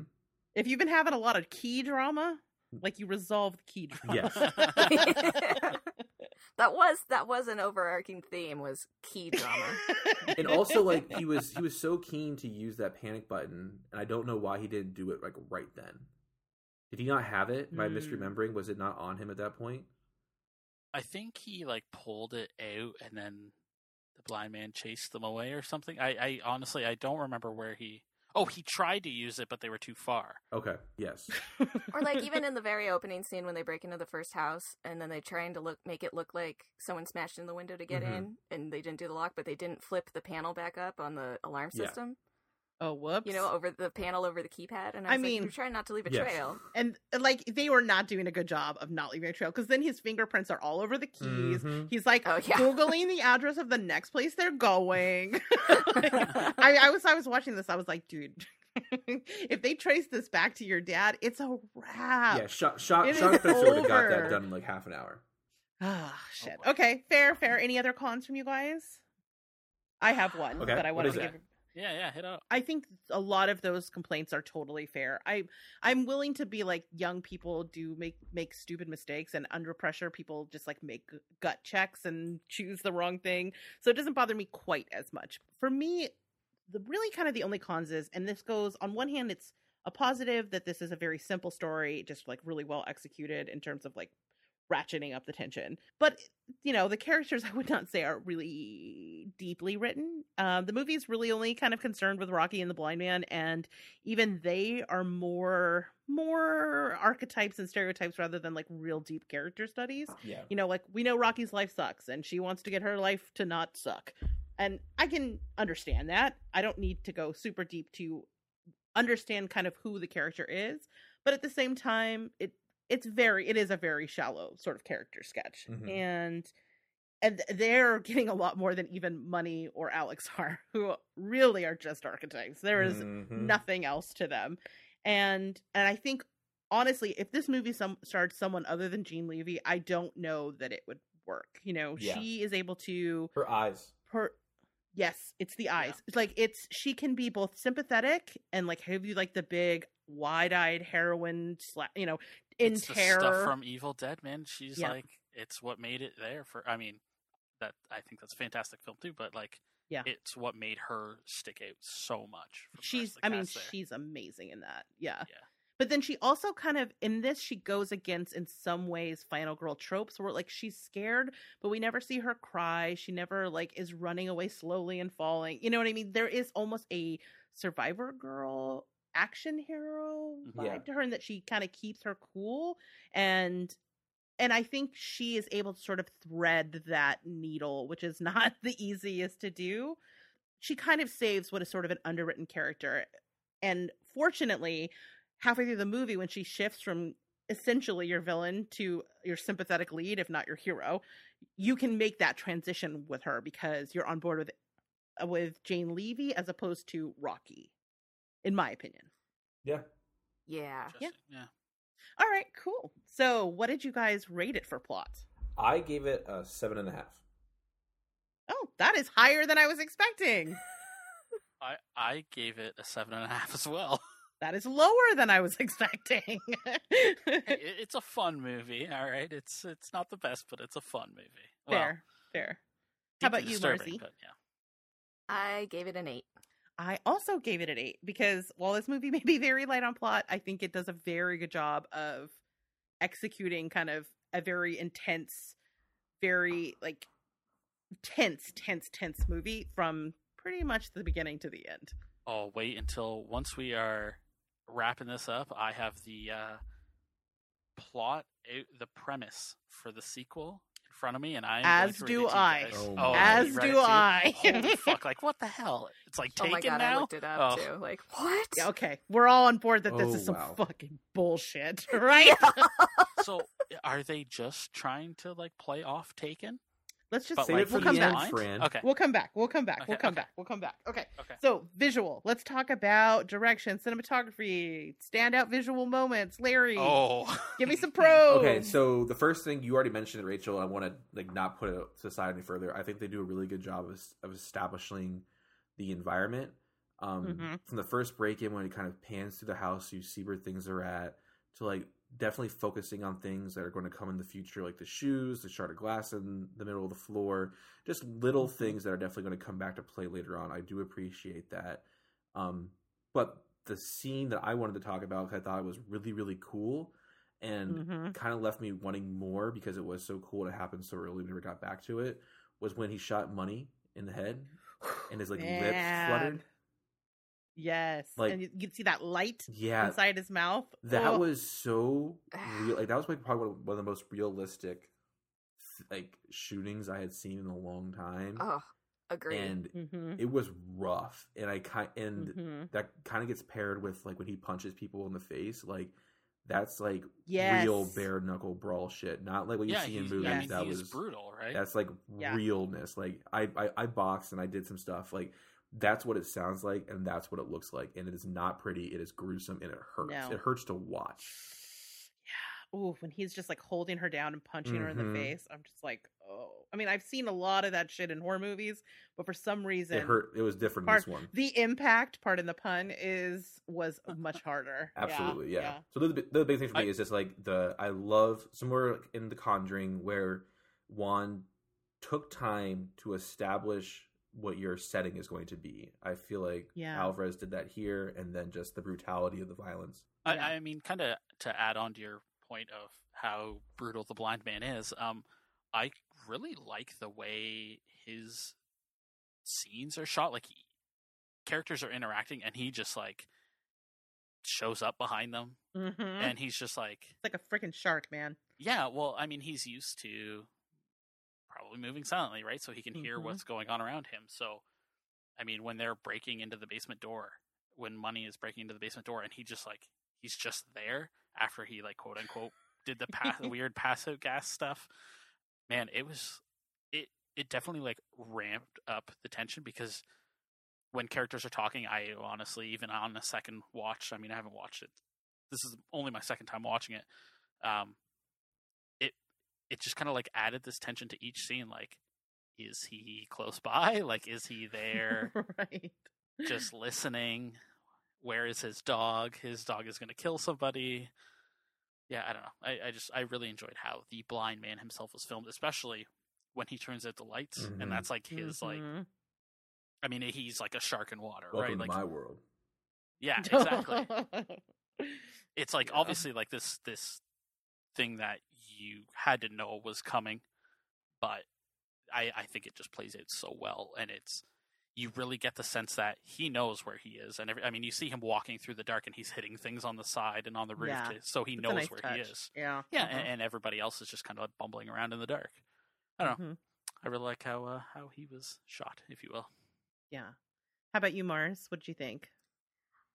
If you've been having a lot of key drama, like you resolve the key drama. Yes. that was that was an overarching theme was key drama. and also like he was he was so keen to use that panic button and i don't know why he didn't do it like right then did he not have it am i Hmm. misremembering was it not on him at that point I think he like pulled it out, and then the blind man chased them away or something. I, I honestly I don't remember where he. Oh, he tried to use it, but they were too far. okay yes or like even in the very opening scene when they break into the first house and then they're trying to look make it look like someone smashed in the window to get Mhm. in and they didn't do the lock but they didn't flip the panel back up on the alarm Yeah. system oh, whoops. you know over the panel over the keypad and i, I was like, mean- you're trying not to leave a Yes. trail and like they were not doing a good job of not leaving a trail because then his fingerprints are all over the keys. Mhm. He's like Oh, yeah. googling the address of the next place they're going. I, I was I was watching this. I was like, dude, if they trace this back to your dad, it's a wrap. yeah Sean, Sean, It Sean Spencer would have got that done in like half an hour Ah, shit. boy. okay, fair, fair. Any other cons from you guys? I have one, Okay, but I what want is to that? Yeah, yeah, hit up. I think a lot of those complaints are totally fair. I I'm willing to be like young people do make make stupid mistakes and under pressure people just like make gut checks and choose the wrong thing. So it doesn't bother me quite as much. For me, the really kind of the only cons is and this goes on one hand it's a positive that this is a very simple story just like really well executed in terms of like ratcheting up the tension. But you know, the characters I would not say are really deeply written. Um, the movie's really only kind of concerned with Rocky and the Blind Man, and even they are more more archetypes and stereotypes rather than like real deep character studies. yeah You know, like we know Rocky's life sucks, and she wants to get her life to not suck, and I can understand that. I don't need to go super deep to understand kind of who the character is, but at the same time, it it's very it is a very shallow sort of character sketch Mhm. and and they're getting a lot more than even Money or Alex are, who really are just archetypes. There is Mhm. nothing else to them, and and I think honestly, if this movie some starred someone other than Jane Levy, I don't know that it would work. You know, Yeah. she is able to Her eyes. her yes it's the eyes Yeah. it's like it's she can be both sympathetic and like have you like the big wide-eyed heroine sla- you know in it's terror stuff from Evil Dead, man. She's Yeah. like, it's what made it there for. I mean, that I think that's a fantastic film too. But like, Yeah. it's what made her stick out so much. from the rest she's i mean there. she's amazing in that yeah. Yeah. but then she also kind of in this she goes against in some ways final girl tropes where like she's scared but we never see her cry she never like is running away slowly and falling you know what i mean there is almost a survivor girl action hero vibe Yeah. to her and that she kind of keeps her cool and and i think she is able to sort of thread that needle which is not the easiest to do. She kind of saves what is sort of an underwritten character and fortunately halfway through the movie when she shifts from essentially your villain to your sympathetic lead if not your hero you can make that transition with her because you're on board with uh, with Jane Levy as opposed to Rocky in my opinion Yeah. Yeah. Yeah. Yeah. all right cool so what did you guys rate it for plot I gave it a seven and a half. oh that is higher than I was expecting I I gave it a seven and a half as well. that is lower than I was expecting Hey, it's a fun movie. All right, it's it's not the best, but it's a fun movie. Well, fair fair How about you, disturbing, Marcy? But yeah. I gave it an eight. I also gave it an eight because while this movie may be very light on plot, I think it does a very good job of executing kind of a very intense, very like tense, tense, tense movie from pretty much the beginning to the end. Oh, wait until once we are wrapping this up, I have the uh, plot, out, the premise for the sequel front of me, and I'm As going to do read it to you I. Oh, Oh, As you read it do? I. Holy fuck! Like what the hell? It's like oh taken Oh taken my god, now. I looked it up Oh. too. Like what? Yeah, okay, we're all on board that this Oh, is some wow. fucking bullshit, right? so are they just trying to like play off Taken? Let's just But Save like, it for we'll the come end, back. Fran. Okay. We'll come back. We'll come back. we'll come okay. back. We'll come back. Okay. Okay. So, visual. Let's talk about direction, cinematography, standout visual moments. Larry, Oh, give me some pros. Okay, so the first thing you already mentioned, Rachel, I want to like not put it aside any further. I think they do a really good job of, of establishing the environment. Um, Mhm. From the first break in, when it kind of pans through the house, you see where things are at, to like definitely focusing on things that are going to come in the future, like the shoes, the shard of glass in the middle of the floor, just little things that are definitely going to come back to play later on. I do appreciate that. Um, but the scene that I wanted to talk about, 'cause I thought it was really, really cool, and Mhm. kind of left me wanting more because it was so cool to happen so early. We never got back to it. Was when he shot Money in the head and his like lips fluttered. Yes. Like- and you, you can see that light Yeah, inside his mouth. that Oh. was so real. Like that was like probably one of the most realistic like shootings I had seen in a long time, Oh, agreed. and Mhm. it was rough. And I kind and Mhm. that kind of gets paired with like when he punches people in the face, like. That's like Yes. real bare knuckle brawl shit, not like what you yeah, see in movies. I mean, that was brutal, right? That's like Yeah. realness. Like I, I I boxed and I did some stuff. Like that's what it sounds like and that's what it looks like. And it is not pretty. It is gruesome and it hurts. No. It hurts to watch. Yeah. Ooh, when he's just like holding her down and punching her in the Mhm. face, I'm just like, oh. I mean, I've seen a lot of that shit in horror movies, but for some reason, It hurt. It was different in Part- this one. the impact part in the pun is was much harder. Yeah, Absolutely, yeah. So the, the big thing for me I- is just like the I love somewhere in The Conjuring where Wan took time to establish what your setting is going to be. I feel like Yeah. Alvarez did that here, and then just the brutality of the violence. I, Yeah. I mean, kind of to add on to your point of how brutal the blind man is. Um, I really like the way his scenes are shot. Like he, characters are interacting, and he just like shows up behind them, hmm and he's just like, it's like a freaking shark, man. yeah. Well, I mean, he's used to probably moving silently, right? So he can hear Mhm. what's going on around him. So, I mean, when they're breaking into the basement door, when Money is breaking into the basement door, and he just like he's just there after he like quote unquote did the pass, weird pass out gas stuff. Man, it was it it definitely like ramped up the tension because when characters are talking, I honestly, even on a second watch, I mean, I haven't watched it. This is only my second time watching it. Um, it it just kind of like added this tension to each scene. Like, is he close by? Like, is he there? right. just listening. Where is his dog? His dog is going to kill somebody. Yeah, I don't know. I, I just I really enjoyed how the blind man himself was filmed, especially when he turns out the lights, Mhm. and that's like his like. Mhm. I mean, he's like a shark in water, Welcome right? to Like, my world. yeah, exactly. Mm-hmm. it's like Yeah. obviously like this this thing that you had to know was coming, but I I think it just plays it so well, and it's you really get the sense that he knows where he is, and every, I mean you see him walking through the dark, and he's hitting things on the side and on the roof, Yeah. to, so he knows nice where he is. Yeah. Yeah, and, and everybody else is just kind of bumbling around in the dark. I don't know. Mhm. I really like how uh, how he was shot, if you will. Yeah. How about you, Marrs? What did you think?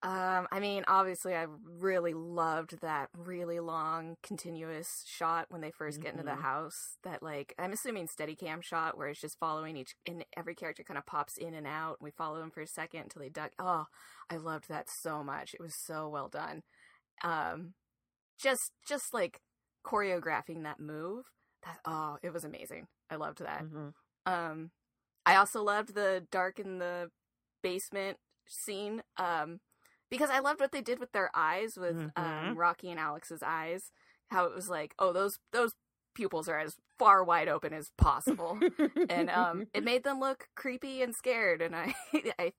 Um, I mean, obviously, I really loved that really long, continuous shot when they 1st get into the Mhm. house. That, like, I'm assuming Steadicam shot where it's just following each, and every character kind of pops in and out. And We follow them for a second until they duck. Oh, I loved that so much. It was so well done. Um, just, just like choreographing that move. That, oh, it was amazing. I loved that. Mhm. Um, I also loved the dark in the basement scene. Um, because I loved what they did with their eyes, with um, Mhm. Rocky and Alex's eyes. How it was like, oh, those those pupils are as far wide open as possible, and um, it made them look creepy and scared. And I, I,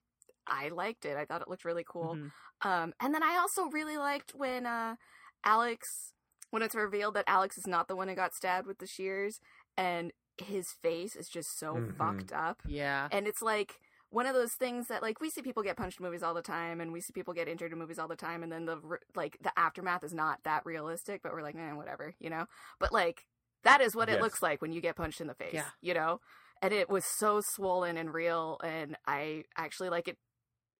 I liked it. I thought it looked really cool. Mhm. Um, and then I also really liked when uh, Alex, when it's revealed that Alex is not the one who got stabbed with the shears, and his face is just so Mhm. fucked up. Yeah. And it's like one of those things that like we see people get punched in movies all the time, and we see people get injured in movies all the time, and then the like the aftermath is not that realistic, but we're like, man, whatever, you know. But like that is what it looks like when you get punched in the face, Yeah. you know. And it was so swollen and real, and I actually like it.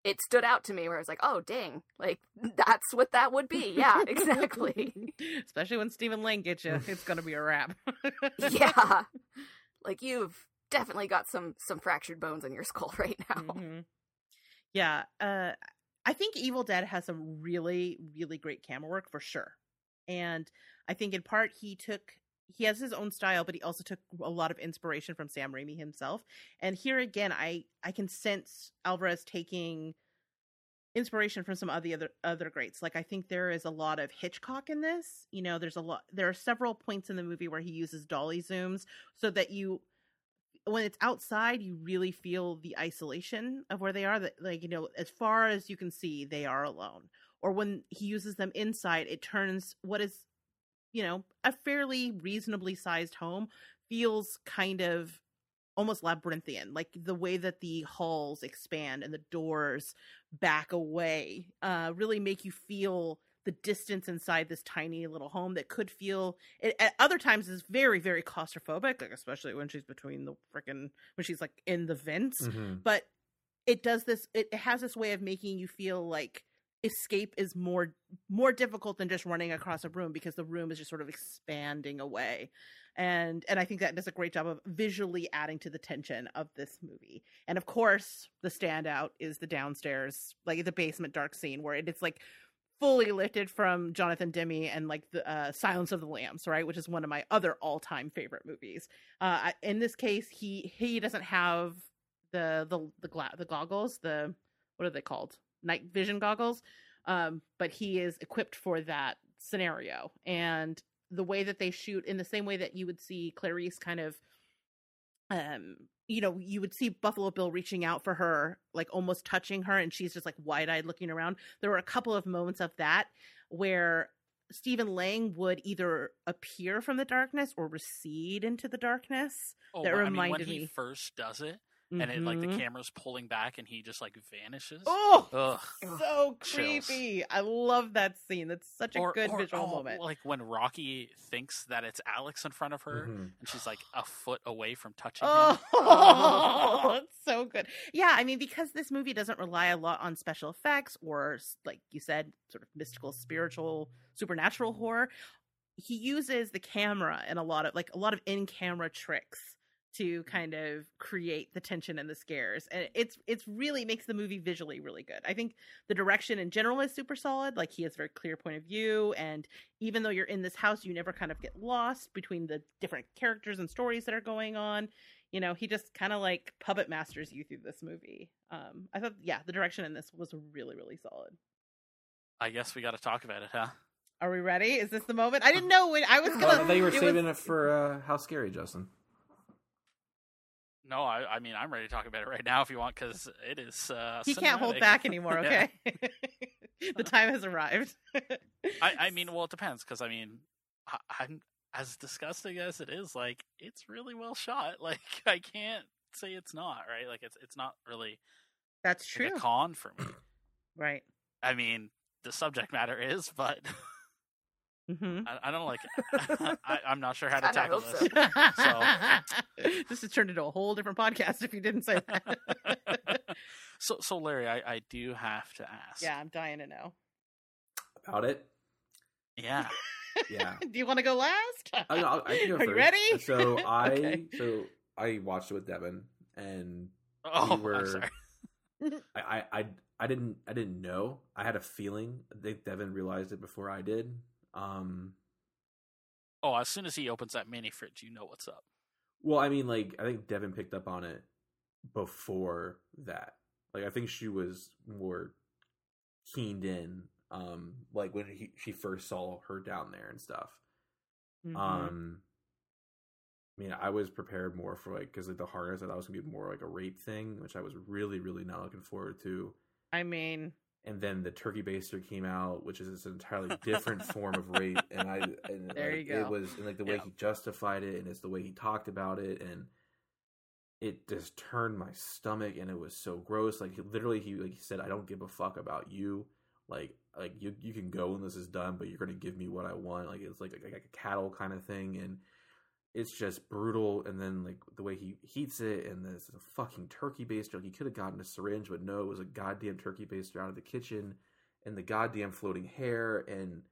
It stood out to me where I was like, "Oh, dang! Like that's what that would be." Yeah, exactly. Especially when Stephen Lang gets you, it's gonna be a wrap. yeah, like you've definitely got some some fractured bones in your skull right now. Mhm. Yeah, uh, I think Evil Dead has some really, really great camera work for sure, and I think in part he took he has his own style, but he also took a lot of inspiration from Sam Raimi himself. And here again, I I can sense Alvarez taking inspiration from some of the other other greats. Like I think there is a lot of Hitchcock in this. You know, there's a lot. There are several points in the movie where he uses dolly zooms so that you when it's outside you really feel the isolation of where they are that like you know as far as you can see they are alone. Or when he uses them inside it turns what is you know a fairly reasonably sized home feels kind of almost labyrinthian like the way that the halls expand and the doors back away uh really make you feel the distance inside this tiny little home that could feel it, at other times is very very claustrophobic like especially when she's between the freaking when she's like in the vents. Mhm. but it does this it, it has this way of making you feel like escape is more more difficult than just running across a room because the room is just sort of expanding away. And and i think that does a great job of visually adding to the tension of this movie. And of course the standout is the downstairs like the basement dark scene where it, it's like fully lifted from jonathan demme and like the uh, silence of the lambs right which is one of my other all-time favorite movies. Uh in this case he he doesn't have the the the gla- the goggles the what are they called? Night vision goggles. Um but he is equipped for that scenario. And the way that they shoot in the same way that you would see clarice kind of um you know you would see buffalo bill reaching out for her like almost touching her and she's just like wide-eyed looking around there were a couple of moments of that where Stephen Lang would either appear from the darkness or recede into the darkness. Oh, That well, I mean, reminded when he me. first does it, and it like the Mhm. camera's pulling back, and he just like vanishes. Oh, Ugh. so Chills. creepy. I love that scene. That's such a Or, good or- visual oh, moment. Like when Rocky thinks that it's Alex in front of her, Mhm. and she's like a foot away from touching him. Oh, it's so good. Yeah, I mean, because this movie doesn't rely a lot on special effects or, like you said, sort of mystical, spiritual, supernatural horror, he uses the camera and a lot of like a lot of in-camera tricks to kind of create the tension and the scares. And it's it's really makes the movie visually really good. I think the direction in general is super solid. Like he has a very clear point of view. And even though you're in this house you never kind of get lost between the different characters and stories that are going on. You know he just kind of like puppet masters you through this movie. Um i thought yeah the direction in this was really really solid. I guess we got to talk about it, huh? are we ready? Is this the moment? I didn't know when i was gonna Well, I thought you were it was- saving it for uh, how scary, Justin. No, I, I mean I'm ready to talk about it right now if you want, because it is. Uh, he can't hold back anymore okay the time has arrived I, I mean, well, it depends because I mean, I, I'm as disgusting as it is. Like, it's really well shot. Like, I can't say it's not right. Like, it's it's not really that's like, true a con for me. right I mean, the subject matter is, but hmm I, I don't like. I, I'm not sure how to God, tackle this. so. this has turned into a whole different podcast if you didn't say that. so, so Larry, I, I do have to ask. yeah, I'm dying to know. About it? Yeah. Yeah. Do you want to go last? I, I, I can go Are you ready? So I Okay. so I watched it with Devin, and Oh, were- I'm sorry. I, I I I didn't I didn't know. I had a feeling. I think Devin realized it before I did. Um. Oh, as soon as he opens that mini fridge, you know what's up. Well, I mean, like I think Devin picked up on it before that. Like I think she was more keened in. Um, like when he, she first saw her down there and stuff. Mhm. Um, I mean, I was prepared more for like because like the harness I thought was gonna be more like a rape thing, which I was really really not looking forward to. I mean, And then the turkey baster came out, which is this entirely different form of rape. And I and There like, you go. It was and like the way Yeah. he justified it, and it's the way he talked about it, and it just turned my stomach, and it was so gross. Like he, literally, he like he said, "I don't give a fuck about you." Like like you you can go when this is done, but you're gonna give me what I want. Like it's like like, like a cattle kind of thing, and it's just brutal. And then like the way he heats it, and this a fucking turkey baster. Like he could have gotten a syringe, but no, it was a goddamn turkey baster out of the kitchen, and the goddamn floating hair, and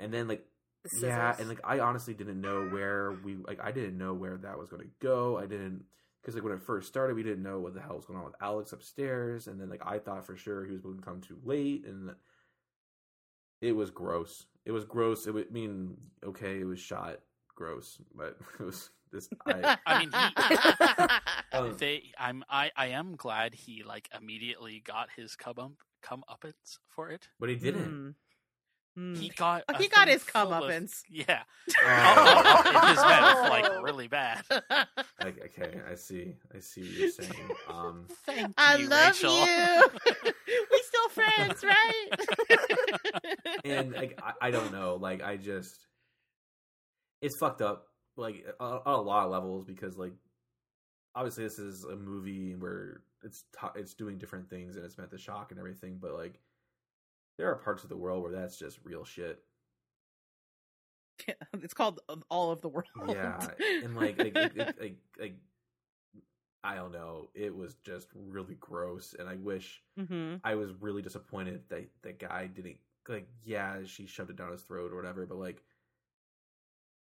and then like The yeah, and like I honestly didn't know where we like I didn't know where that was going to go. I didn't because like when it first started, we didn't know what the hell was going on with Alex upstairs, and then like I thought for sure he was going to come too late, and it was gross. It was gross. It would I mean okay, it was shot gross, but it was this. I, I mean, um, They, I'm, I, I am glad he like immediately got his come up, come uppance for it. but he didn't. Mm. He got, Oh, he got his full of- comeuppance. Yeah, Oh. in his mouth, like really bad. Like, okay, I see. I see what you're saying. Um, Thank I you, love Rachel. you. we still friends, right? and like I, I don't know like i just it's fucked up like on, a lot of levels because like obviously this is a movie where it's t- it's doing different things and it's meant to shock and everything but like there are parts of the world where that's just real shit it's called all of the world. yeah and like like, it, it, like like i don't know it was just really gross and i wish hmm I was really disappointed that that guy didn't like. Yeah, she shoved it down his throat or whatever, but like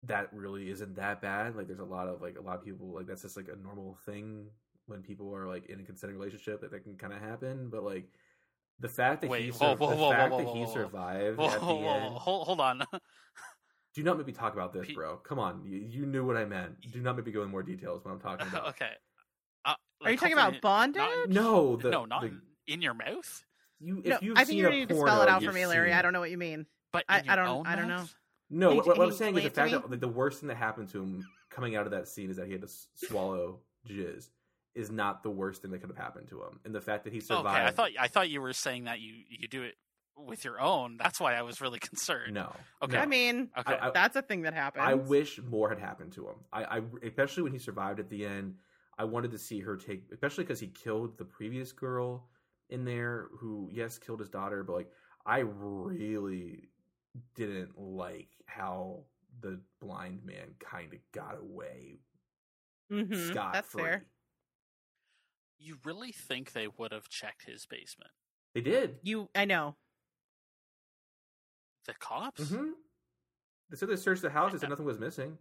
that really isn't that bad. Like, there's a lot of like a lot of people like that's just like a normal thing when people are like in a consenting relationship that that can kind of happen. But like the fact that he Wait, sur- whoa, whoa, the whoa, fact whoa, that he whoa, whoa. survived Whoa, at the whoa, whoa, end. hold, hold on. Do not make me talk about this, bro. Come on, you, you knew what I meant. Do not make me go in more details when I'm talking about. okay. Uh, Are you talking about bondage? not- No, the, no, not the, in, in your mouth, you. If No, you've I think seen you need to spell it out for me, Larry. seen I don't know what you mean. but I- your I don't- own I don't know. Mouth? No, Can what, what can I'm saying is the fact it that like, the worst thing that happened to him coming out of that scene is that he had to swallow jizz is not the worst thing that could have happened to him, and the fact that he survived. Okay, I thought I thought you were saying that you you do it with your own. That's why I was really concerned. no. Okay. no. I mean, Okay. I- that's a thing that happened. I wish more had happened to him. I, I especially when he survived at the end. I wanted to see her take, especially because he killed the previous girl in there, who yes killed his daughter, but like I really didn't like how the blind man kind of got away Mhm, scot That's free. fair. You really think they would have checked his basement? They did. You, I know. The cops? Mm-hmm. They said they searched the house. and said nothing was missing.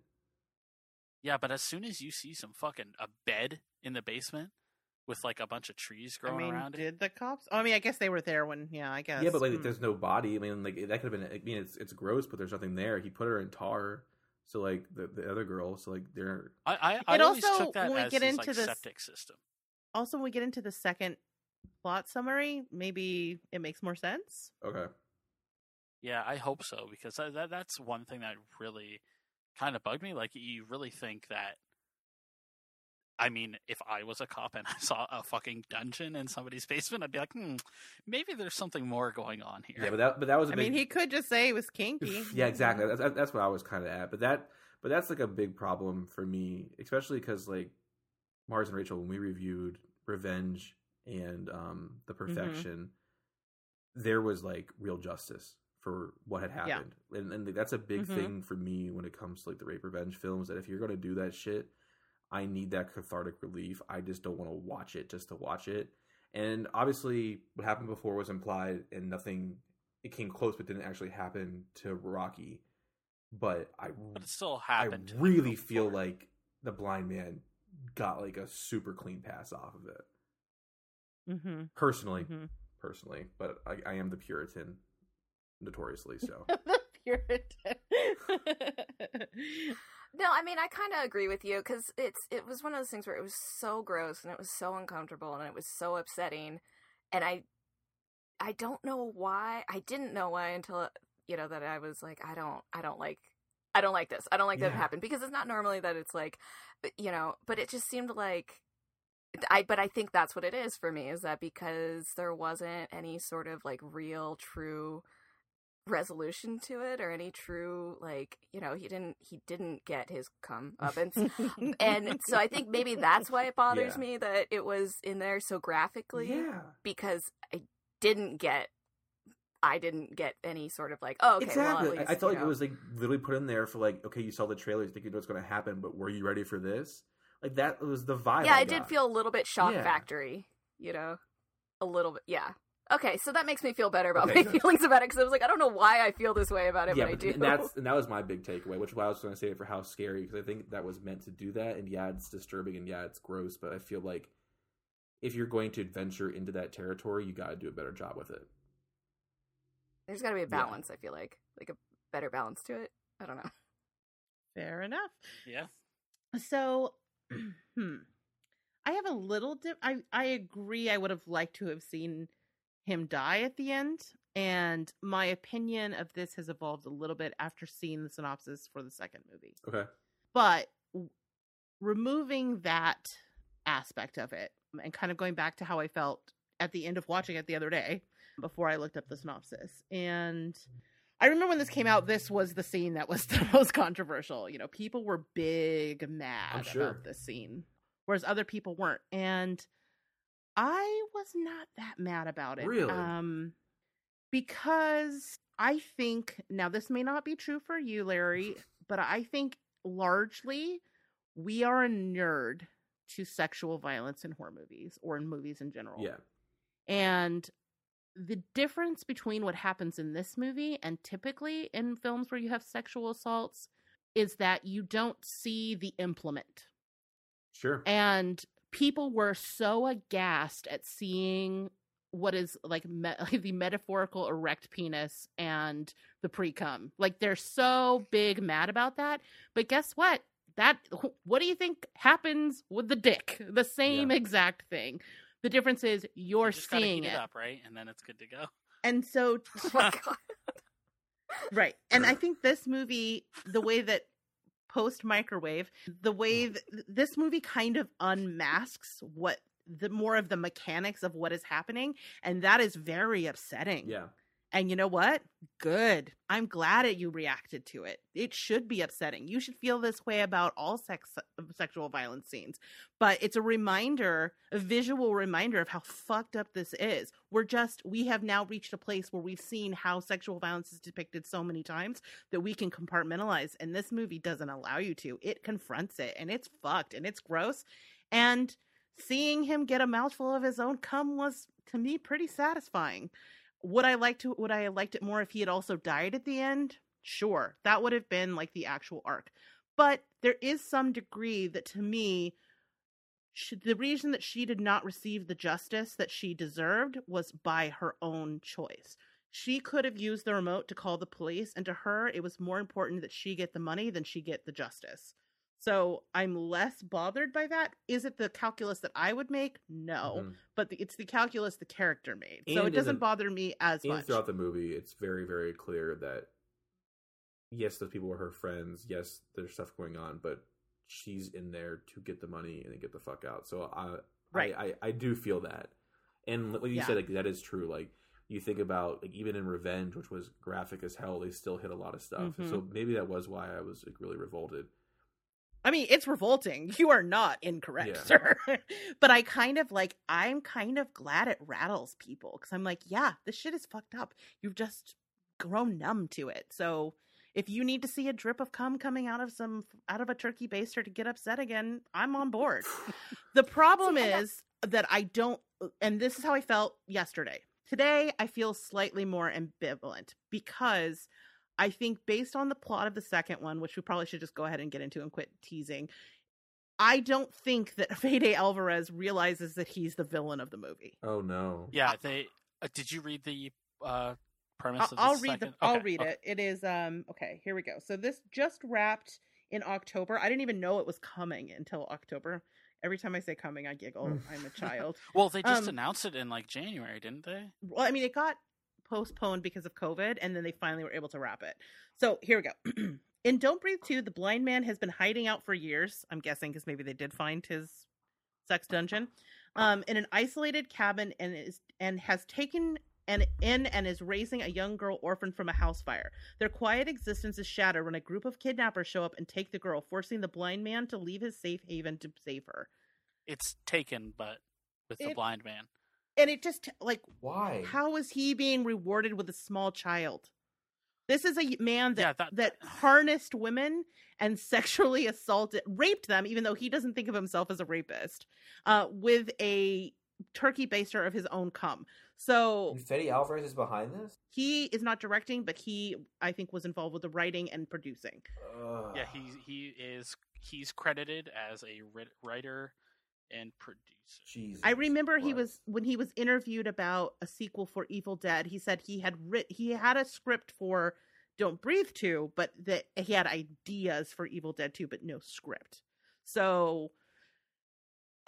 Yeah, but as soon as you see some fucking a bed in the basement with like a bunch of trees I growing mean, around it, did the cops? Oh, I mean, I guess they were there when. Yeah, I guess. Yeah, but like Hmm. there's no body. I mean, like that could have been. I mean, it's it's gross, but there's nothing there. He put her in tar. So like the the other girl. So like they're I I, I It always also, took that when we as get his into like this- septic system. also when we get into the second plot summary, maybe it makes more sense. okay. Yeah, I hope so because that, that that's one thing that really kind of bugged me. Like, you really think that? I mean, if I was a cop and I saw a fucking dungeon in somebody's basement, I'd be like, hmm, maybe there's something more going on here. Yeah, but that but that was a I big. mean, he could just say it was kinky. yeah, exactly. That's, that's what I was kind of at. But that but that's like a big problem for me, especially because like Marrs and Rachel when we reviewed Revenge and um The Mm-hmm. Perfection, there was like real justice for what had Yeah. happened, and and that's a big Mhm. thing for me when it comes to like the rape revenge films. That if you're gonna do that shit, I need that cathartic relief. I just don't want to watch it just to watch it. And obviously, what happened before was implied, and nothing. It came close, but didn't actually happen to Rocky. But I, But it still I happened. to him really feel before. like the blind man got like a super clean pass off of it. Mm-hmm. Personally, Mhm. personally, but I, I am the Puritan, notoriously so. the Puritan. No, I mean I kind of agree with you because it's it was one of those things where it was so gross and it was so uncomfortable and it was so upsetting, and I I don't know why I didn't know why until you know that I was like I don't I don't like I don't like this I don't like that it happened because it's not normally that it's like you know but it just seemed like I but I think that's what it is for me is that because there wasn't any sort of like real true resolution to it or any true like you know he didn't he didn't get his come up and and so I think maybe that's why it bothers Yeah. me that it was in there so graphically yeah, because I didn't get I didn't get any sort of like oh okay well exactly. at least, I, I felt like know. it was like literally put in there for like, okay, you saw the trailers, you think you know what's going to happen, but were you ready for this? Like that was the vibe. yeah I I did feel a little bit shock Yeah. factory you know a little bit yeah okay so that makes me feel better about Okay, my feelings about it because I was like I don't know why I feel this way about it yeah, but I do and that's and that was my big takeaway, which is why I was going to say it for how scary because I think that was meant to do that, and yeah, it's disturbing and yeah, it's gross, but I feel like if you're going to adventure into that territory, you got to do a better job with it. there's got to be a Yeah. balance I feel like like a better balance to it I don't know Fair enough. yeah. So, hmm. I have a little dip. I I agree. I would have liked to have seen him die at the end, and my opinion of this has evolved a little bit after seeing the synopsis for the second movie. Okay. But w- removing that aspect of it, and kind of going back to how I felt at the end of watching it the other day, before I looked up the synopsis, and. I remember when this came out, this was the scene that was the most controversial. You know, people were big mad sure. about this scene, whereas other people weren't. And I was not that mad about it. Really? Um, because I think now this may not be true for you, Larry, but I think largely we are a nerd to sexual violence in horror movies or in movies in general. Yeah. And the difference between what happens in this movie and typically in films where you have sexual assaults is that you don't see the implement. Sure. And people were so aghast at seeing what is like, me- like the metaphorical erect penis and the pre cum. Like they're so big mad about that. But guess what? That what do you think happens with the dick? The same Yeah. exact thing. The difference is you're You just seeing heat it. it up, right? And then it's good to go. And so oh my god Right. And I think this movie, the way that post microwave, the way Mm. th- this movie kind of unmasks what the more of the mechanics of what is happening. And that is very upsetting. Yeah. And you know what? Good. I'm glad that you reacted to it. It should be upsetting. You should feel this way about all sex um, sexual violence scenes. But it's a reminder, a visual reminder of how fucked up this is. We're just we have now reached a place where we've seen how sexual violence is depicted so many times that we can compartmentalize and this movie doesn't allow you to. It confronts it and it's fucked and it's gross. And seeing him get a mouthful of his own cum was to me pretty satisfying would I like to would I have liked it more if he had also died at the end? Sure. That would have been like the actual arc. But there is some degree that to me, she, the reason that she did not receive the justice that she deserved was by her own choice. She could have used the remote to call the police, and to her, it was more important that she get the money than she get the justice. So I'm less bothered by that. Is it the calculus that I would make? No, Mhm. but the, it's the calculus the character made. so it doesn't the- bother me as And much. throughout the movie, it's very, very clear that yes, those people were her friends. Yes, there's stuff going on, but she's in there to get the money and then get the fuck out. So I, Right. I, I, I do feel that. And what you Yeah. said, like that is true. Like you think about like even in Revenge, which was graphic as hell, they still hit a lot of stuff. Mhm. So maybe that was why I was like really revolted. I mean, it's revolting. You are not incorrect, Yeah. sir. but I kind of like, I'm kind of glad it rattles people because I'm like, yeah, this shit is fucked up. You've just grown numb to it. So if you need to see a drip of cum coming out of some out of a turkey baster to get upset again, I'm on board. the problem See, and is that I don't, uh, and this is how I felt yesterday. Today, I feel slightly more ambivalent because I think based on the plot of the second one, which we probably should just go ahead and get into and quit teasing, I don't think that Fede Alvarez realizes that he's the villain of the movie. Oh no. Yeah, they. Uh, did you read the uh, premise I'll, of the I'll read the second? I'll Okay, read okay. it. It is um okay, here we go. So this just wrapped in October. I didn't even know it was coming until October. Every time I say coming, I giggle. I'm a child. Well, they just Um, announced it in like January, didn't they? Well, I mean, it got postponed because of COVID, and then they finally were able to wrap it. So here we go. In Don't Breathe 2, the blind man has been hiding out for years. I'm guessing because maybe they did find his sex dungeon um, in an isolated cabin, and is and has taken and in and is raising a young girl orphaned from a house fire. Their quiet existence is shattered when a group of kidnappers show up and take the girl, forcing the blind man to leave his safe haven to save her. It's taken, but with the It- blind man. And it just like Why? How is he being rewarded with a small child? This is a man that Yeah, that- that harnessed women and sexually assaulted, raped them, even though he doesn't think of himself as a rapist, uh, with a turkey baster of his own cum. So And Fede Alvarez is behind this. he is not directing, but he, I think, was involved with the writing and producing. Ugh. Yeah, he he is he's credited as a writ- writer and producer. Jesus. I remember he was when he was interviewed about a sequel for Evil Dead. He said he had writ he had a script for Don't Breathe 2, but that he had ideas for Evil Dead 2, but no script. So,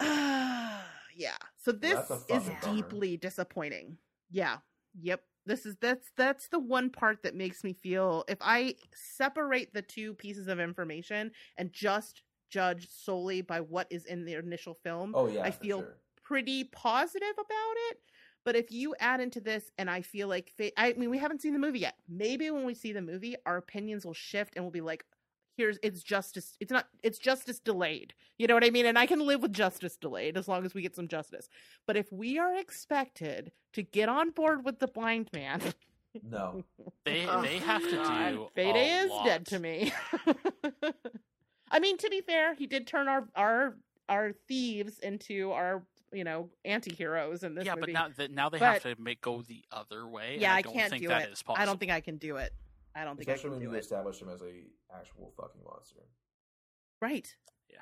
yeah. So this that's is bummer. deeply disappointing. Yeah. Yep. This is that's that's the one part that makes me feel if I separate the two pieces of information and just judge solely by what is in the initial film, Oh yeah. I for feel sure. pretty positive about it. But if you add into this, and I feel like, I mean, we haven't seen the movie yet. Maybe when we see the movie, our opinions will shift and we'll be like, here's, it's justice. It's not, it's justice delayed. You know what I mean? And I can live with justice delayed as long as we get some justice. But if we are expected to get on board with the blind man, No. They Oh, they have to oh, do Fede a is dead to me. I mean, to be fair, he did turn our our our thieves into our you know anti-heroes in this yeah, movie. but now that now they But- have to make go the other way. yeah, I, I can't think do that it. is possible. I don't think I can do it. I don't think Especially I when can you it. establish him as a actual fucking monster. Right. Yeah.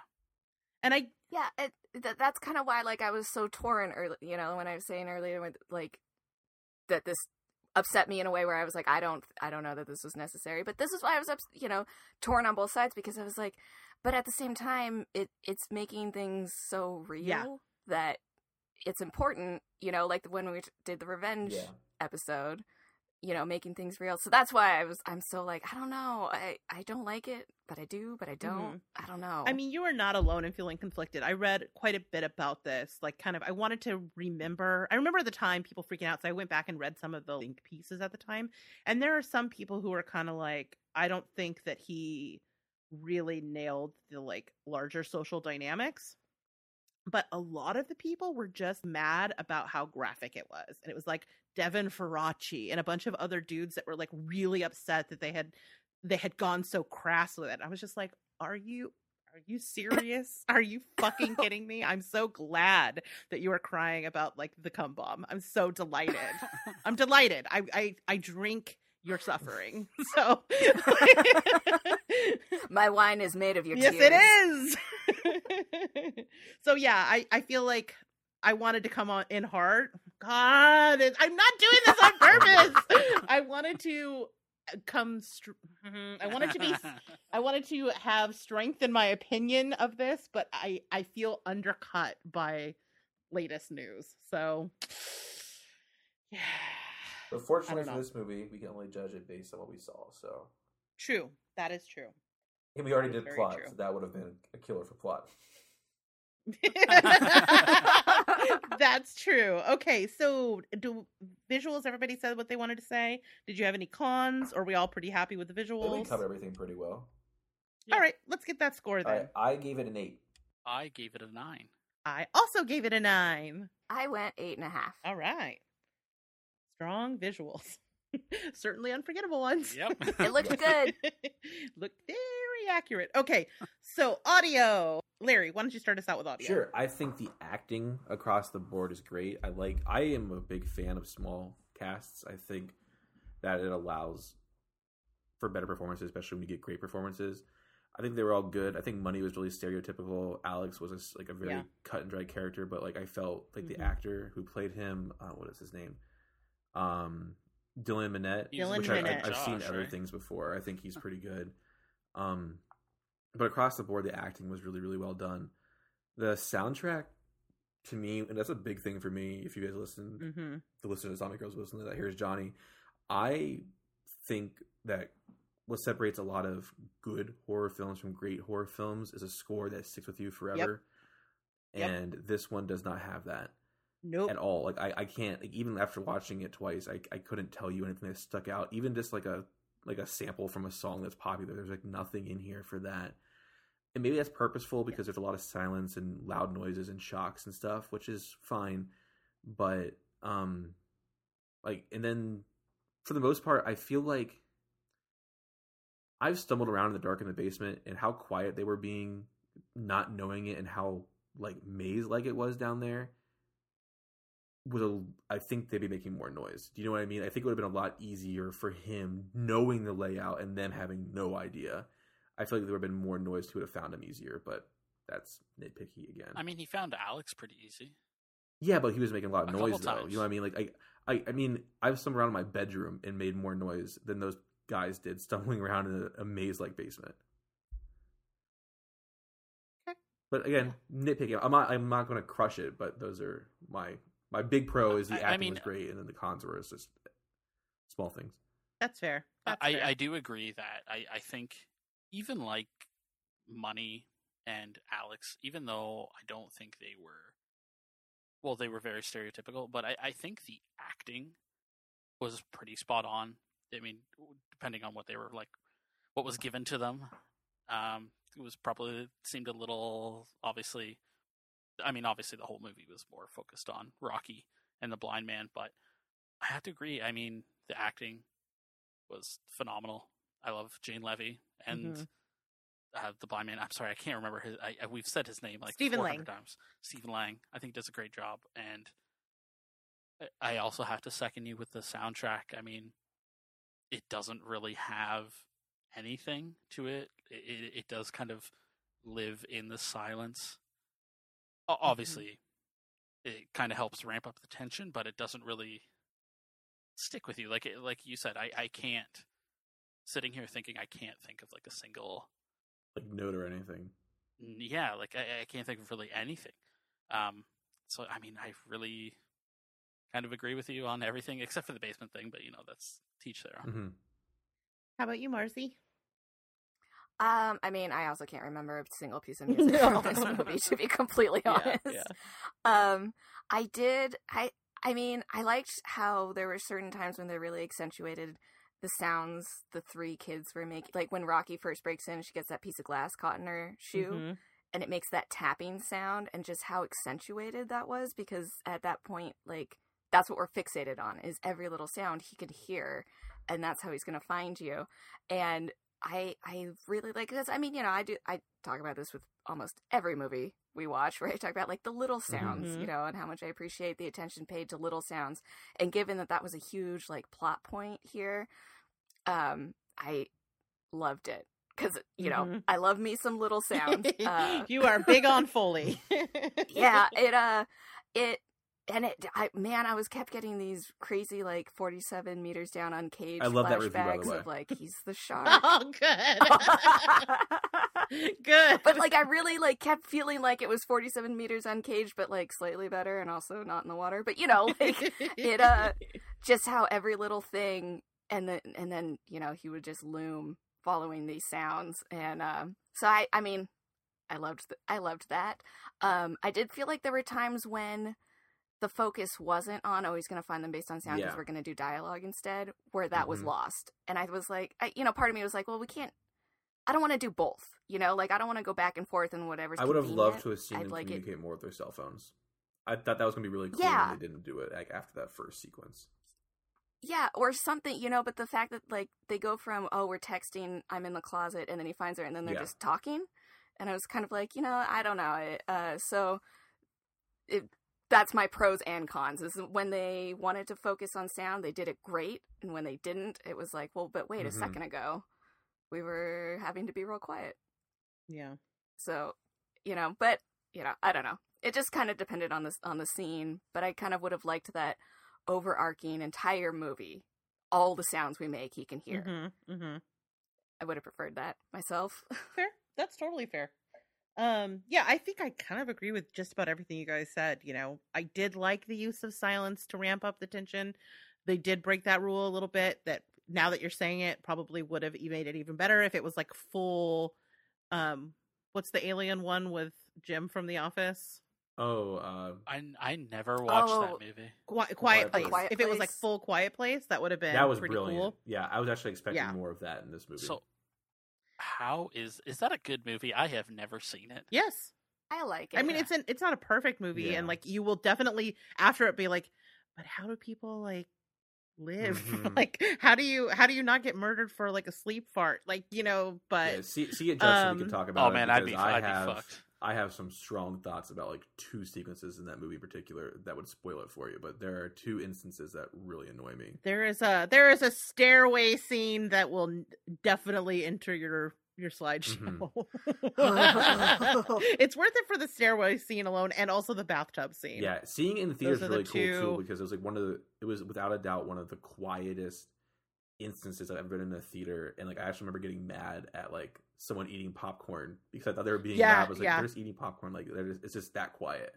And I Yeah, it, th- that's kind of why, like, I was so torn early. You know, when I was saying earlier, with, like, that this upset me in a way where I was like, I don't, I don't know that this was necessary. But this is why I was, ups- you know, torn on both sides because I was like, but at the same time, it it's making things so real Yeah. that it's important. You know, like when we did the revenge Yeah. episode you know making things real so that's why i was i'm so like i don't know i i don't like it but i do but i don't mm-hmm. i don't know I mean, you are not alone in feeling conflicted. I read quite a bit about this. Like, kind of, I wanted to remember. I remember at the time people freaking out, so I went back and read some of the link pieces at the time. And there are some people who are kind of like, I don't think that he really nailed the like larger social dynamics. But a lot of the people were just mad about how graphic it was. And it was like Devin Faraci and a bunch of other dudes that were like really upset that they had they had gone so crass with it. I was just like, are you are you serious? Are you fucking kidding me? I'm so glad that you are crying about like the cum bomb. I'm so delighted. I'm delighted. I I I drink your suffering. So My wine is made of your yes, tears. it is. so yeah, I I feel like I wanted to come on in hard. God, it- I'm not doing this on purpose. I wanted to uh, come. Str- Mhm. I wanted to be. I wanted to have strength in my opinion of this, but I I feel undercut by latest news. So yeah, But fortunately for this movie, we can only judge it based on what we saw. So true. That is true. and we already did plot, true. so that would have been a killer for plot. That's true. Okay, so do visuals? Everybody said what they wanted to say. Did you have any cons? Or are we all pretty happy with the visuals? I think we visuals? covered everything pretty well. All right, let's get that score then. right, I gave it an eight. I gave it a nine. I also gave it a nine. I went eight and a half. All right, strong visuals, certainly unforgettable ones. Yep. It looked good. Looked very accurate. Okay, so audio. Larry, why don't you start us out with audio? Sure. I think the acting across the board is great. I like I am a big fan of small casts. I think that it allows for better performances, especially when you get great performances. I think they were all good. I think Money was really stereotypical. Alex was a s like a very Yeah. cut and dry character, but like I felt like the Mhm. actor who played him, uh, what is his name? Um Dylan Minnette, Dylan which Dylan I, Minnette. I, I've seen Josh, other right? things before. I think he's pretty good. Um, but across the board, the acting was really, really well done. The soundtrack, to me, and that's a big thing for me. If you guys listen, Mm-hmm. the listeners, Zombie Grrlz, listen to that. Here's Johnny. I think that what separates a lot of good horror films from great horror films is a score that sticks with you forever. Yep. And this one does not have that Nope. at all. Like I, I can't like, even after watching it twice, I, I couldn't tell you anything that stuck out. Even just like a like a sample from a song that's popular. There's like nothing in here for that. And maybe that's purposeful because there's a lot of silence and loud noises and shocks and stuff, which is fine. But um like and then for the most part, I feel like I've stumbled around in the dark in the basement and how quiet they were being, not knowing it and how like maze like it was down there was a I think they'd be making more noise. Do you know what I mean? I think it would have been a lot easier for him knowing the layout and them having no idea. I feel like there would have been more noise to would have found him easier, but that's nitpicky again. I mean, he found Alex pretty easy. yeah, but he was making a lot of A noise though. times. You know what I mean? Like I, I, I mean, I was somewhere around in my bedroom and made more noise than those guys did stumbling around in a, a maze-like basement. Okay. But again, nitpicking. I'm not. I'm not going to crush it. But those are my my big pro is the I- I acting mean- was great, and then the cons were just small things. That's fair. That's I, fair. I do agree that I, I think even like Money and Alex, even though I don't think they were, well, they were very stereotypical, but I, I think the acting was pretty spot on. I mean, depending on what they were like, what was given to them, um, it was probably seemed a little obviously. I mean, obviously the whole movie was more focused on Rocky and the blind man, but I have to agree. I mean, the acting was phenomenal. I love Jane Levy and Mhm. uh, the blind man. I'm sorry, I can't remember his. I, I- we've said his name like Stephen 400 Lang. times. Stephen Lang. I think does a great job, and I- I also have to second you with the soundtrack. I mean, it doesn't really have anything to it. It, it, it does kind of live in the silence. O- Obviously, it kind of helps ramp up the tension, but it doesn't really stick with you. Like like you said, I, I can't sitting here thinking I can't think of like a single Like note or anything. yeah, like I, I can't think of really anything. Um, so I mean, I really kind of agree with you on everything except for the basement thing, but you know that's teach their own. hmm How about you, Marcy? Um, I mean, I also can't remember a single piece of music from this movie, to be completely Yeah, honest. yeah. Um, I did. I. I mean, I liked how there were certain times when they really accentuated the sounds the three kids were making. Like when Rocky first breaks in, she gets that piece of glass caught in her shoe, Mhm. and it makes that tapping sound, and just how accentuated that was. Because at that point, like that's what we're fixated on is every little sound he could hear, and that's how he's going to find you. And I I really like this. I mean, you know, I do I talk about this with almost every movie we watch, where I talk about like the little sounds, Mhm. you know, and how much I appreciate the attention paid to little sounds. And given that that was a huge like plot point here, um, I loved it. because you know Mhm. I love me some little sounds. Uh, you are big on Foley. yeah, it uh, it and it. I man, I was kept getting these crazy like forty-seven meters down uncaged I love that review, by the way. of like he's the shark. oh, good. good. but like I really like kept feeling like it was 47 meters uncaged, but like slightly better and also not in the water. But you know, like it uh just how every little thing and then and then you know he would just loom following these sounds and um so I I mean I loved th- I loved that. Um I did feel like there were times when the focus wasn't on oh he's going to find them based on sound because Yeah. we're going to do dialogue instead where that was Mhm. lost and i was like I, you know part of me was like well we can't i don't want to do both you know like i don't want to go back and forth and whatever's I would have loved to have seen I'd them like it- communicate more with their cell phones. I thought that was gonna be really cool Yeah. they didn't do it like after that first sequence. Yeah or something you know but the fact that like they go from oh we're texting i'm in the closet and then he finds her and then they're Yeah. just talking and i was kind of like you know i don't know I- uh so it that's my pros and cons is when they wanted to focus on sound they did it great and when they didn't it was like well but wait Mhm. a second ago we were having to be real quiet yeah. so you know but you know i don't know it just kind of depended on this on the scene but i kind of would have liked that overarching entire movie all the sounds we make he can hear hmm hmm i would have preferred that myself Fair. That's totally fair. Um, yeah, I think I kind of agree with just about everything you guys said. You know, I did like the use of silence to ramp up the tension. They did break that rule a little bit. That now that you're saying it, probably would have made it even better if it was like full. Um, what's the alien one with Jim from The Office? Oh, uh, I, I never watched Oh. that movie. Quiet, quiet, Quiet place. Place. Quiet if it was like full quiet place, that would have been that was pretty brilliant. cool. Yeah, I was actually expecting Yeah. more of that in this movie. So, how is is that a good movie? I have never seen it. Yes, i like it I mean Yeah. it's an it's not a perfect movie, Yeah. and like you will definitely after it be like, but how do people like live? Mhm. like how do you how do you not get murdered for like a sleep fart? Like you know, but yeah, see, see it, Justin. we um, can talk about. Oh it man, I'd be I I'd be fucked. I have some strong thoughts about like two sequences in that movie in particular that would spoil it for you. But there are two instances that really annoy me. there is a there is a stairway scene that will definitely enter your your mm-hmm. slideshow. it's worth it for the stairway scene alone, and also the bathtub scene. Yeah, seeing it in the theater is Those are the really cool too because it was like one of the it was without a doubt one of the quietest instances I've ever been in a theater and like I actually remember getting mad at like someone eating popcorn because I thought they were being Yeah, loud. I was like yeah. they're just eating popcorn like they're just, it's just that quiet.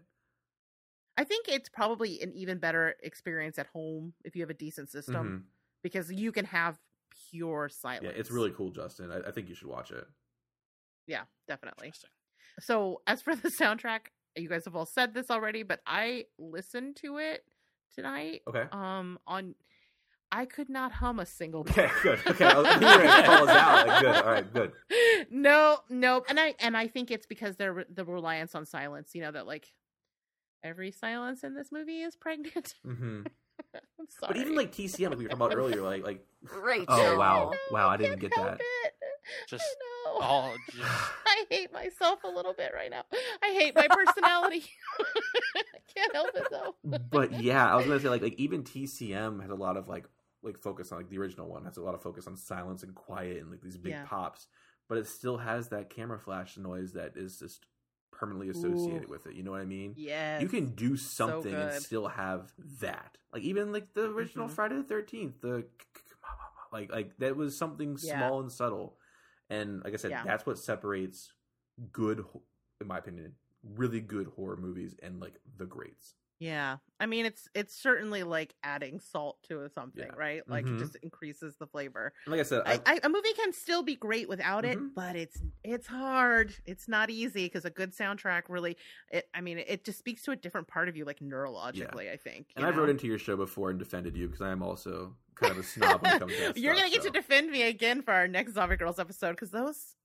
I think it's probably an even better experience at home if you have a decent system Mhm. because you can have pure silence. Yeah, it's really cool, Justin. I, I think you should watch it. Yeah, definitely. So, as for the soundtrack, you guys have all said this already, but I listened to it tonight. Okay. Um, on I could not hum a single. Okay, bar. good. Okay, I was- you were call us out. Like, good. All right, good. No, no, and I and I think it's because they're the reliance on silence. You know that like every silence in this movie is pregnant. Mm-hmm. I'm sorry. But even like TCM, like we were talking about earlier, like like Rachel. Oh, wow. No, Wow, I didn't get help that. it. Just I know. all just I hate myself a little bit right now. I hate my personality. I can't help it though. but yeah, I was gonna say like like even TCM has a lot of like like focus on like the original one has a lot of focus on silence and quiet and like these big Yeah. pops, but it still has that camera flash noise that is just permanently associated Ooh. with it. You know what I mean? Yeah. You can do something and still have that. Like even like the original Mhm. Friday the Thirteenth, the like like that was something Yeah. small and subtle, and like I said, Yeah. that's what separates good, in my opinion, really good horror movies and like the greats. Yeah. I mean it's it's certainly like adding salt to something, Yeah. right? Like Mhm. it just increases the flavor. Like I said, I, I, I, a movie can still be great without it, Mhm. but it's it's hard. It's not easy because a good soundtrack really. It, I mean, it just speaks to a different part of you, like neurologically. I think. and you I've wrote into your show before and defended you because I am also kind of a snob when it comes to that You're gonna get so. to defend me again for our next Zombie Grrlz episode because those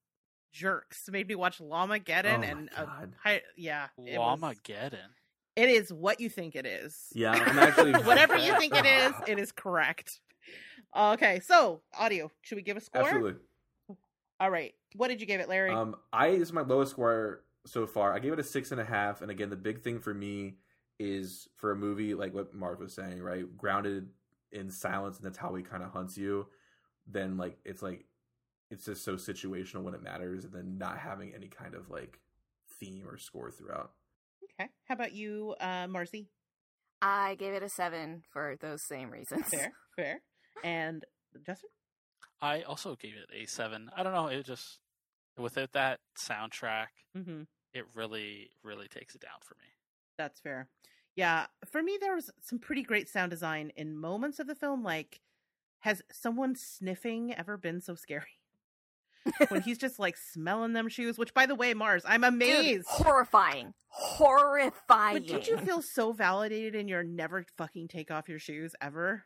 jerks made me watch Llamageddon Oh my and uh, God. hi, yeah, it was- Llamageddon. It is what you think it is. Yeah, I'm actually Whatever you think it is, it is correct. Okay, so audio. Should we give a score? Absolutely. All right. What did you give it, Larry? Um, I this is my lowest score so far. I gave it a six and a half. And again, the big thing for me is for a movie like what Mark was saying, right? Grounded in silence, and that's how he kind of hunts you. Then like it's like it's just so situational when it matters, and then not having any kind of like theme or score throughout. Okay. How about you, uh, Marcy? I gave it a seven for those same reasons. Fair, fair. And Justin? I also gave it a seven. I don't know. It just without that soundtrack, Mm-hmm. it really, really takes it down for me. That's fair. Yeah, for me, there was some pretty great sound design in moments of the film. Like, has someone sniffing ever been so scary? When he's just like smelling them shoes. Which, by the way, Marrs, I'm Dude, amazed. horrifying. Horrifying. but did you feel so validated in your never fucking take off your shoes ever?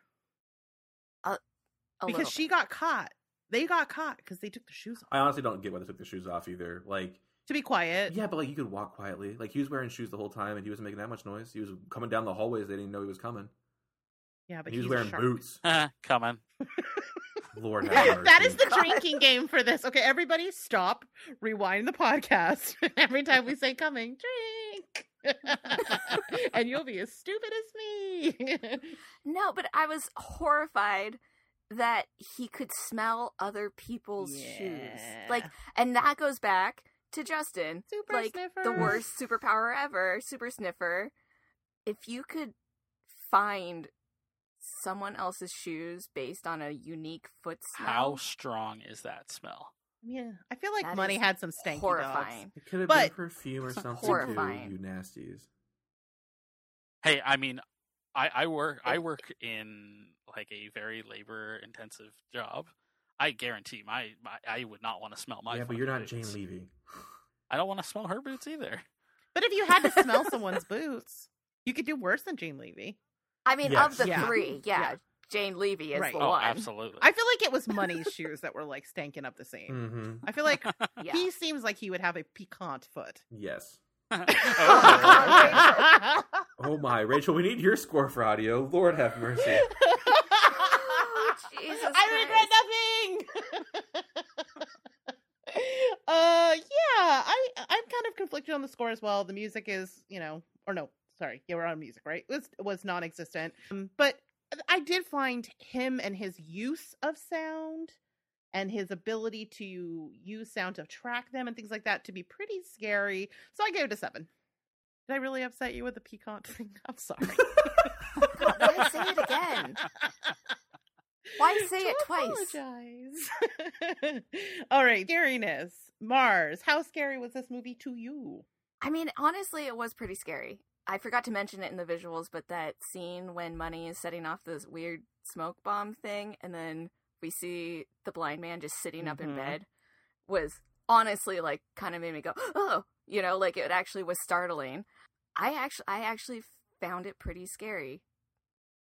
A because she bit. got caught. They got caught because they took the shoes off. I honestly don't get why they took the shoes off either. Like, To be quiet. yeah, but like you could walk quietly. Like he was wearing shoes the whole time, and he wasn't making that much noise. He was coming down the hallways; they didn't know he was coming. Yeah, but he was he's a wearing shark. boots. Coming. Lord have mercy. that is the God. drinking game for this. Okay, everybody stop, rewind the podcast. Every time we say coming, drink. and you'll be as stupid as me. No, but I was horrified that he could smell other people's shoes. Like, and that goes back to Justin. super like sniffer. the worst superpower ever, super sniffer. If you could find someone else's shoes based on a unique foot smell, How strong is that smell? Yeah, I feel like That money had some stanky horrifying. It could have But- been perfume or something Horrifying. too. You nasties. Hey, I mean, I, I work I work in like a very labor intensive job. I guarantee my, my I would not want to smell my. yeah, but you're not Jane boots. Levy. I don't want to smell her boots either. But if you had to smell someone's boots, you could do worse than Jane Levy. I mean, Yes. of the Yeah. three, yeah, Yeah. Jane Levy is Right. the Oh, one. absolutely. I feel like it was Money's shoes that were like stanking up the scene. Mm-hmm. I feel like Yeah. he seems like he would have a piquant foot. Yes. oh, Oh my, Rachel, we need your score for audio. Lord have mercy. Oh, Jesus I regret nothing. uh, yeah, I I'm kind of conflicted on the score as well. The music is, you know, or no, sorry, yeah, we're on music, right? It was was non-existent, um, but I did find him and his use of sound and his ability to use sound to track them and things like that to be pretty scary. So I gave it a seven. Did I really upset you with the piquant thing? I'm sorry. Why say it again? Why say To it twice? Apologize. All right, scariness. Marrs, how scary was this movie to you? I mean, honestly, it was pretty scary. I forgot to mention it in the visuals, but that scene when Money is setting off this weird smoke bomb thing, and then we see the blind man just sitting up in Mhm. bed, was honestly like kind of made me go, oh, you know, like it actually was startling. I actually, I actually found it pretty scary.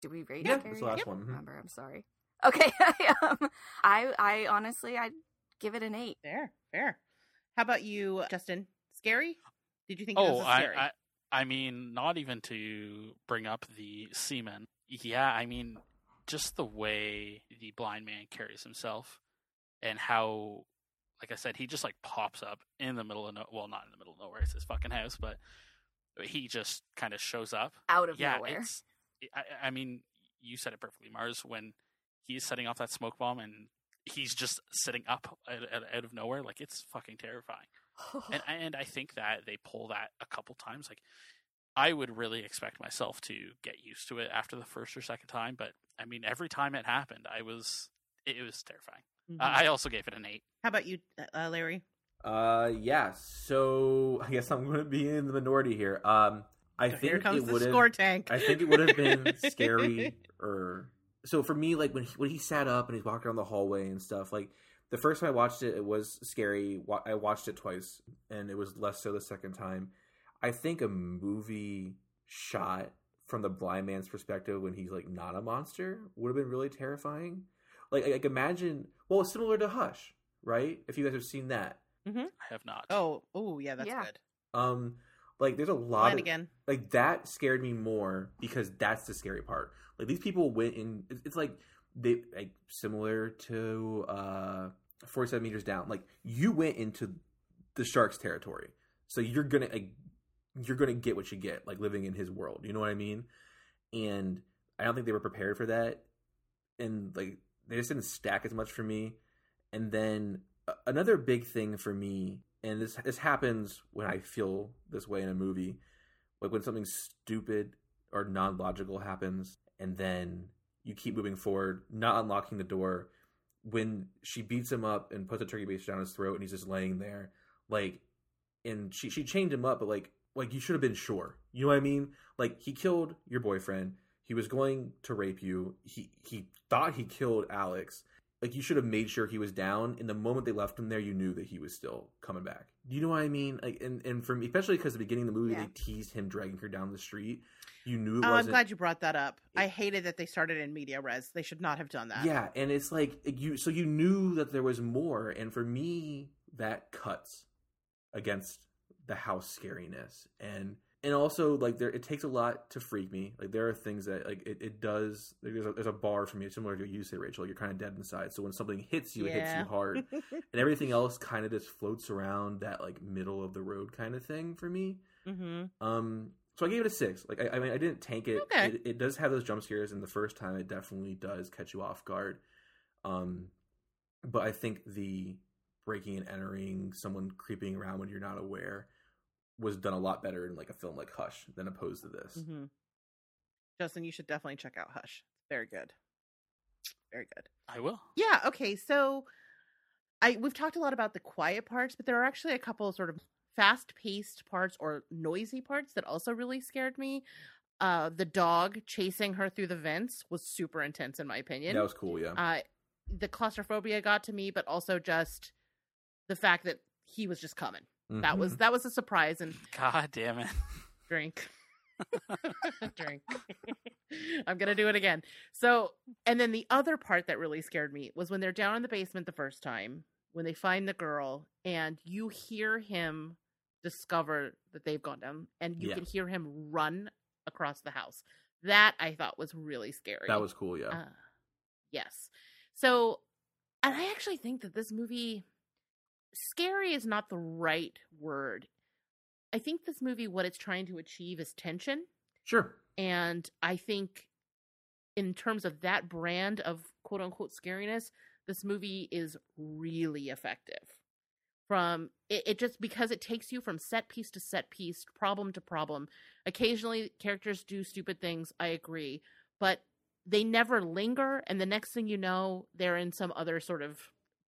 Do we rate Yeah, scary? that's the last I don't one. Mhm. Remember, I'm sorry. Okay, I, um, I, I honestly, I'd give it an eight. Fair, fair. How about you, Justin? Scary? Did you think it oh, was I, scary? I, I mean, not even to bring up the semen. Yeah, I mean, just the way the blind man carries himself, and how, like I said, he just like pops up in the middle of no, well, not in the middle of nowhere. It's his fucking house, but he just kind of shows up. Out of yeah, nowhere. I, I mean, you said it perfectly, Marrs. When he's setting off that smoke bomb and he's just sitting up out, out, out of nowhere, like it's fucking terrifying and and I think that they pull that a couple times. Like I would really expect myself to get used to it after the first or second time, but I mean, every time it happened, I was it, it was terrifying. Mhm. I I also gave it an eight. How about you, uh, Larry? Uh, yeah. So I guess I'm going to be in the minority here. Um, I Here think comes it the would score have. tank. I think it would have been scary. Or so for me, like when he, when he sat up and he's walking around the hallway and stuff. Like the first time I watched it, it was scary. I watched it twice, and it was less so the second time. I think a movie shot from the blind man's perspective when he's like not a monster would have been really terrifying. Like, like imagine, well, it's similar to Hush, right? If you guys have seen that, I have not. Oh, oh, yeah, that's Yeah. good. um, like there's a lot Plan of again. like that scared me more because that's the scary part. Like these people went in. it's- It's like they like similar to uh 47 meters down. Like you went into the shark's territory, so you're gonna like you're gonna get what you get. Like living in his world, you know what I mean? And I don't think they were prepared for that, and like they just didn't stack as much for me. And then uh, another big thing for me, and this this happens when I feel this way in a movie, like when something stupid or non logical happens, and then you keep moving forward, not unlocking the door. When she beats him up and puts a turkey baster down his throat, and he's just laying there, like, and she she chained him up, but like like you should have been sure. You know what I mean? Like he killed your boyfriend. He was going to rape you. He he thought he killed Alex. Like you should have made sure he was down. In the moment they left him there, you knew that he was still coming back. You know what I mean? Like and and for me, especially because the beginning of the movie Yeah. they teased him dragging her down the street. You knew it Oh, I'm glad you brought that up. I hated that they started in media res. They should not have done that. Yeah, and it's like you so you knew that there was more, and for me that cuts against the house scariness, and and also like there it takes a lot to freak me. Like there are things that like it, it does. like, There's a, there's a bar for me similar to what you say, Rachel. You're kind of dead inside, so when something hits you, it hits you hard, and everything else kind of just floats around that like middle of the road kind of thing for me. hmm Um, so I gave it a six. Like I, I mean, I didn't tank it. Okay. it. It does have those jump scares, and the first time it definitely does catch you off guard. Um, but I think the breaking and entering, someone creeping around when you're not aware, was done a lot better in like a film like Hush than opposed to this. hmm Justin, you should definitely check out Hush. Very good. Very good. I will. Yeah. Okay. So, I we've talked a lot about the quiet parts, but there are actually a couple of sort of fast-paced parts or noisy parts that also really scared me. Uh, the dog chasing her through the vents was super intense, in my opinion. That was cool. Yeah. uh, the claustrophobia got to me, but also just the fact that he was just coming. That was Mhm. that was a surprise and God damn it. drink. drink. I'm gonna do it again. So, and then the other part that really scared me was when they're down in the basement the first time, when they find the girl, and you hear him discover that they've gone down, and you Yeah. can hear him run across the house. That I thought was really scary. that was cool. Yeah. Uh, yes. So, and I actually think that this movie, scary is not the right word. I think this movie, what it's trying to achieve is tension. sure. And I think, in terms of that brand of quote unquote scariness, this movie is really effective. From it, it just because it takes you from set piece to set piece, problem to problem. Occasionally, characters do stupid things. I agree, but they never linger. And the next thing you know, they're in some other sort of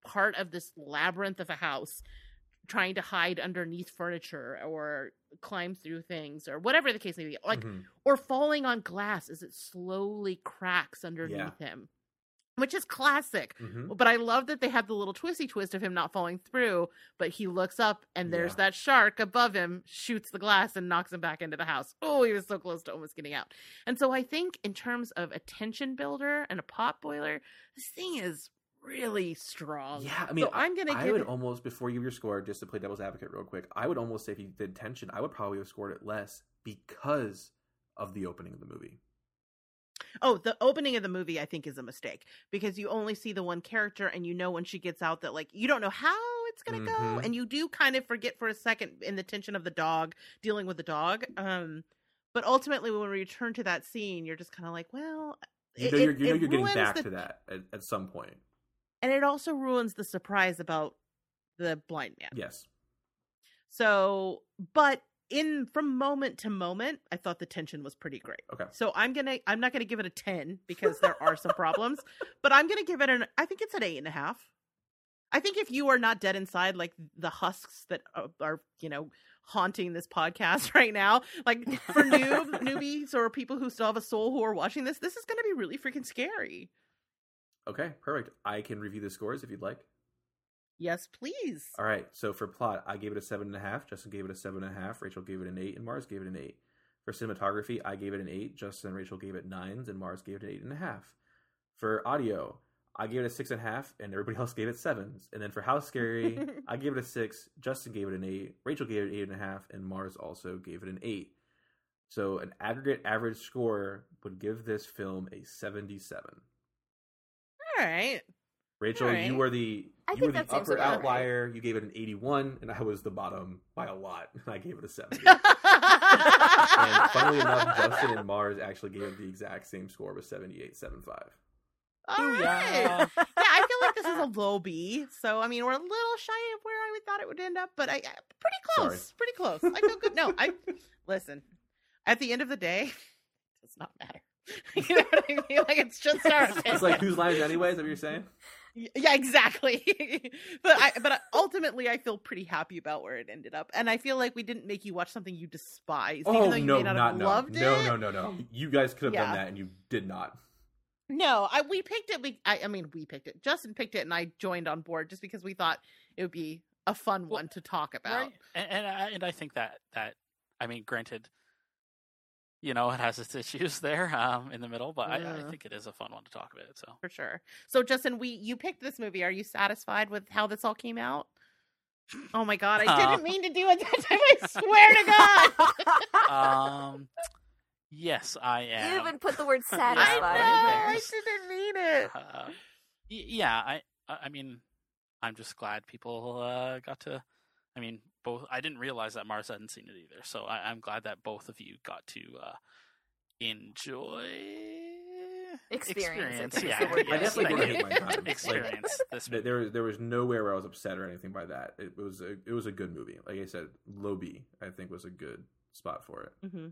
part of this labyrinth of a house, trying to hide underneath furniture or climb through things or whatever the case may be. Like Mhm. or falling on glass as it slowly cracks underneath him, which is classic. Mhm. But I love that they have the little twisty twist of him not falling through, but he looks up and there's Yeah. that shark above him, shoots the glass and knocks him back into the house. Oh, he was so close to almost getting out. And so I think in terms of a tension builder and a pot boiler, this thing is really strong. Yeah, I mean, so I'm gonna I give would it. almost before you give your score, just to play devil's advocate real quick. I would almost say if you did tension, I would probably have scored it less because of the opening of the movie. Oh, the opening of the movie I think is a mistake because you only see the one character and you know when she gets out that like you don't know how it's going to go Mhm. and you do kind of forget for a second in the tension of the dog dealing with the dog. Um but ultimately when we return to that scene you're just kind of like, well, You know, you're, you know you're getting back the- to that at, at some point. And it also ruins the surprise about the blind man. Yes. So, but in from moment to moment, I thought the tension was pretty great. Okay. So I'm gonna I'm not gonna give it a ten because there are some problems, but I'm gonna give it an I think it's an eight and a half. I think if you are not dead inside, like the husks that are, are you know haunting this podcast right now, like for noob newbies or people who still have a soul who are watching this, this is gonna be really freaking scary. Okay. Perfect. I can review the scores if you'd like. Yes, please. All right. So for plot, I gave it a seven and a half. Justin gave it a seven and a half. Rachel gave it an eight, and Marrs gave it an eight. For cinematography, I gave it an eight. Justin and Rachel gave it nines, and Marrs gave it an eight and a half. For audio, I gave it a six and a half, and everybody else gave it sevens. And then for house scary, I gave it a six. Justin gave it an eight. Rachel gave it an eight and a half, and Marrs also gave it an eight. So an aggregate average score would give this film a seventy-seven. All right. Rachel, All right. you were the I you were the upper about right. outlier. You gave it an 81, and I was the bottom by a lot. And I gave it a 70. and funnily enough, Justin and Marrs actually gave it the exact same score with 78.75. All Booyah. right. yeah, I feel like this is a low B. So I mean, we're a little shy of where I thought it would end up, but I, I pretty close. Sorry. Pretty close. I feel good. No, I listen. At the end of the day, it does not matter. you know what I mean? Like it's just our opinion. It's like whose lines, anyways? Is that what you're saying? Yeah, exactly. but I but ultimately I feel pretty happy about where it ended up. And I feel like we didn't make you watch something you despise. even Oh though you no, may not, not have no, loved no, it. no, no, no. You guys could have Yeah. done that, and you did not. No, I we picked it. We I, I mean we picked it. Justin picked it, and I joined on board just because we thought it would be a fun Well, one to talk about. Right. And and I, and I think that that I mean, granted, you know, it has its issues there um, in the middle, but I, I think it is a fun one to talk about. So for sure. So Justin, we you picked this movie. Are you satisfied with how this all came out? Oh my god, I Uh, didn't mean to do it that time. I swear to God. um, yes, I am. You even put the word "satisfied." I satisfied know. I didn't mean it. Uh, y- yeah, I I I mean, I'm just glad people uh, got to. I mean, both. I didn't realize that Marrs hadn't seen it either, so I, I'm glad that both of you got to uh, enjoy Experience, Experience, yeah, I definitely didn't hate my time. Like, experience this. There, there was nowhere where I was upset or anything by that. It was a, it was a good movie. Like I said, low B, I think was a good spot for it. hmm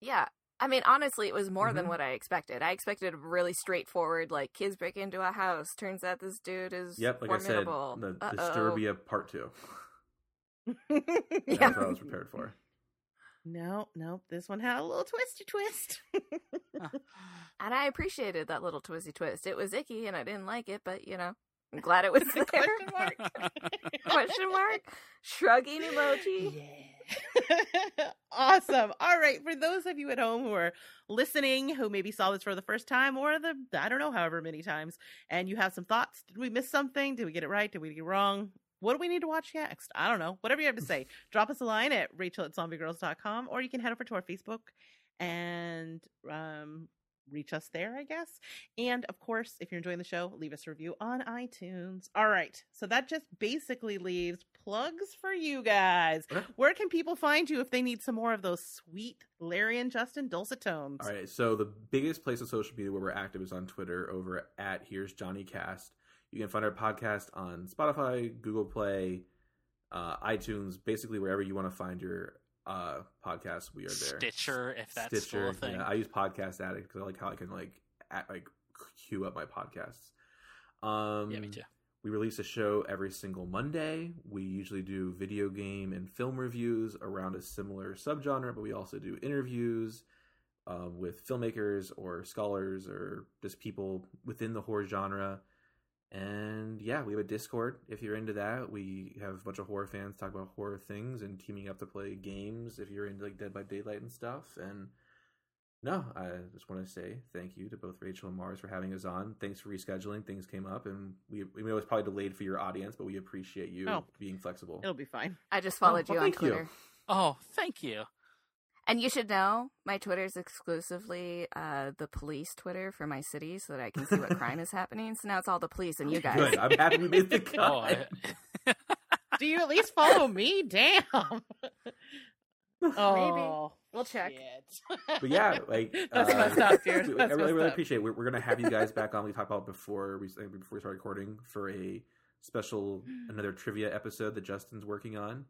Yeah. I mean, honestly, it was more than Mhm. what I expected. I expected a really straightforward, like kids break into a house. Turns out this dude is Yep, like formidable. I said, the Uh-oh. Disturbia Part Two. Yeah. That's what I was prepared for. no, no, this one had a little twisty twist. And I appreciated that little twisty twist. It was icky and I didn't like it, but you know, I'm glad it was there. Question mark. Question mark? Shrugging emoji. Yeah. awesome. All right. For those of you at home who are listening, who maybe saw this for the first time or the, I don't know, however many times, and you have some thoughts, did we miss something? Did we get it right? Did we get it wrong? What do we need to watch next? I don't know. Whatever you have to say, drop us a line at rachel at zombiegrrlz.com or you can head over to our Facebook and um, reach us there, I guess. And of course, if you're enjoying the show, leave us a review on iTunes. All right. So that just basically leaves plugs for you guys. Where can people find you if they need some more of those sweet Larry and Justin dulcet tones? All right, so the biggest place on social media where we're active is on Twitter over at Here's Johnny Cast. You can find our podcast on Spotify, Google Play, uh, iTunes, basically wherever you want to find your uh, podcasts. We are there. Stitcher, if that's a thing. Yeah, I use Podcast Addict because I like how I can like at, like queue up my podcasts. Um, yeah, me too. we release a show every single Monday. We usually do video game and film reviews around a similar subgenre, but we also do interviews um, with filmmakers or scholars or just people within the horror genre. And yeah, we have a Discord if you're into that. We have a bunch of horror fans talk about horror things and teaming up to play games if you're into like Dead by Daylight and stuff. And no, I just want to say thank you to both Rachel and Marrs for having us on. Thanks for rescheduling. Things came up, and we we know it's probably delayed for your audience, but we appreciate you Oh. being flexible. It'll be fine. I just oh, followed Oh, you well, on thank you. Twitter. Oh, thank you. And you should know my Twitter is exclusively uh, the police Twitter for my city so that I can see what crime is happening. So now it's all the police and you guys. Good. I'm happy we made the cut. Oh, I, Do you at least follow me? Damn. Oh, Maybe. We'll check. shit. but yeah, like That's uh, messed up, dude. I really, really up. appreciate. It. We're, we're gonna have you guys back on. We talked about before we before we start recording for a special another trivia episode that Justin's working on.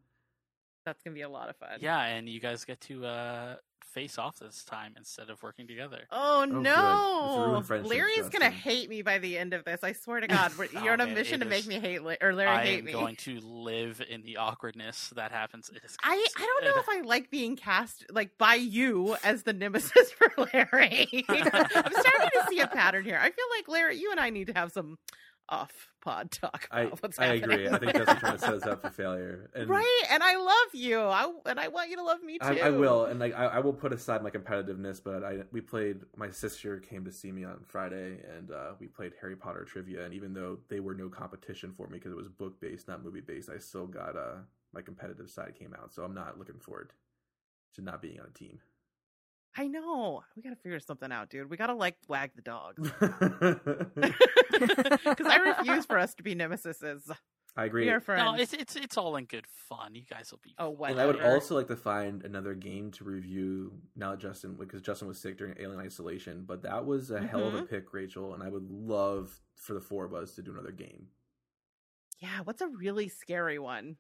That's gonna be a lot of fun. yeah, and you guys get to uh, face off this time instead of working together. Oh, good. No, ruin friendships, Larry's gonna hate me by the end of this. I swear to God, We're- you're on a Oh, man, mission it to make me hate La- or Larry I hate am me. going to live in the awkwardness that happens. It is I, I don't know if I like being cast like by you as the nemesis for Larry. I'm starting to see a pattern here. I feel like Larry, you and I need to have some off pod talk I what's I happening. agree. I think trying to set us up for failure. And right, and I love you. I and I want you to love me too. I, I will, and like I, I will put aside my competitiveness, but I we played. My sister came to see me on Friday, and uh, we played Harry Potter trivia. And even though they were no competition for me because it was book based, not movie based, I still got uh my competitive side came out. So I'm not looking forward to not being on a team. I know. We gotta figure something out, dude. We gotta like wag the dog. Because I refuse for us to be nemesises. I agree. We are friends. No, it's it's it's all in good fun. You guys will be. Oh, fine. And I would also like to find another game to review now that Justin, because Justin was sick during Alien Isolation. But that was a hell of a Mhm. pick, Rachel, and I would love for the four of us to do another game. Yeah, what's a really scary one?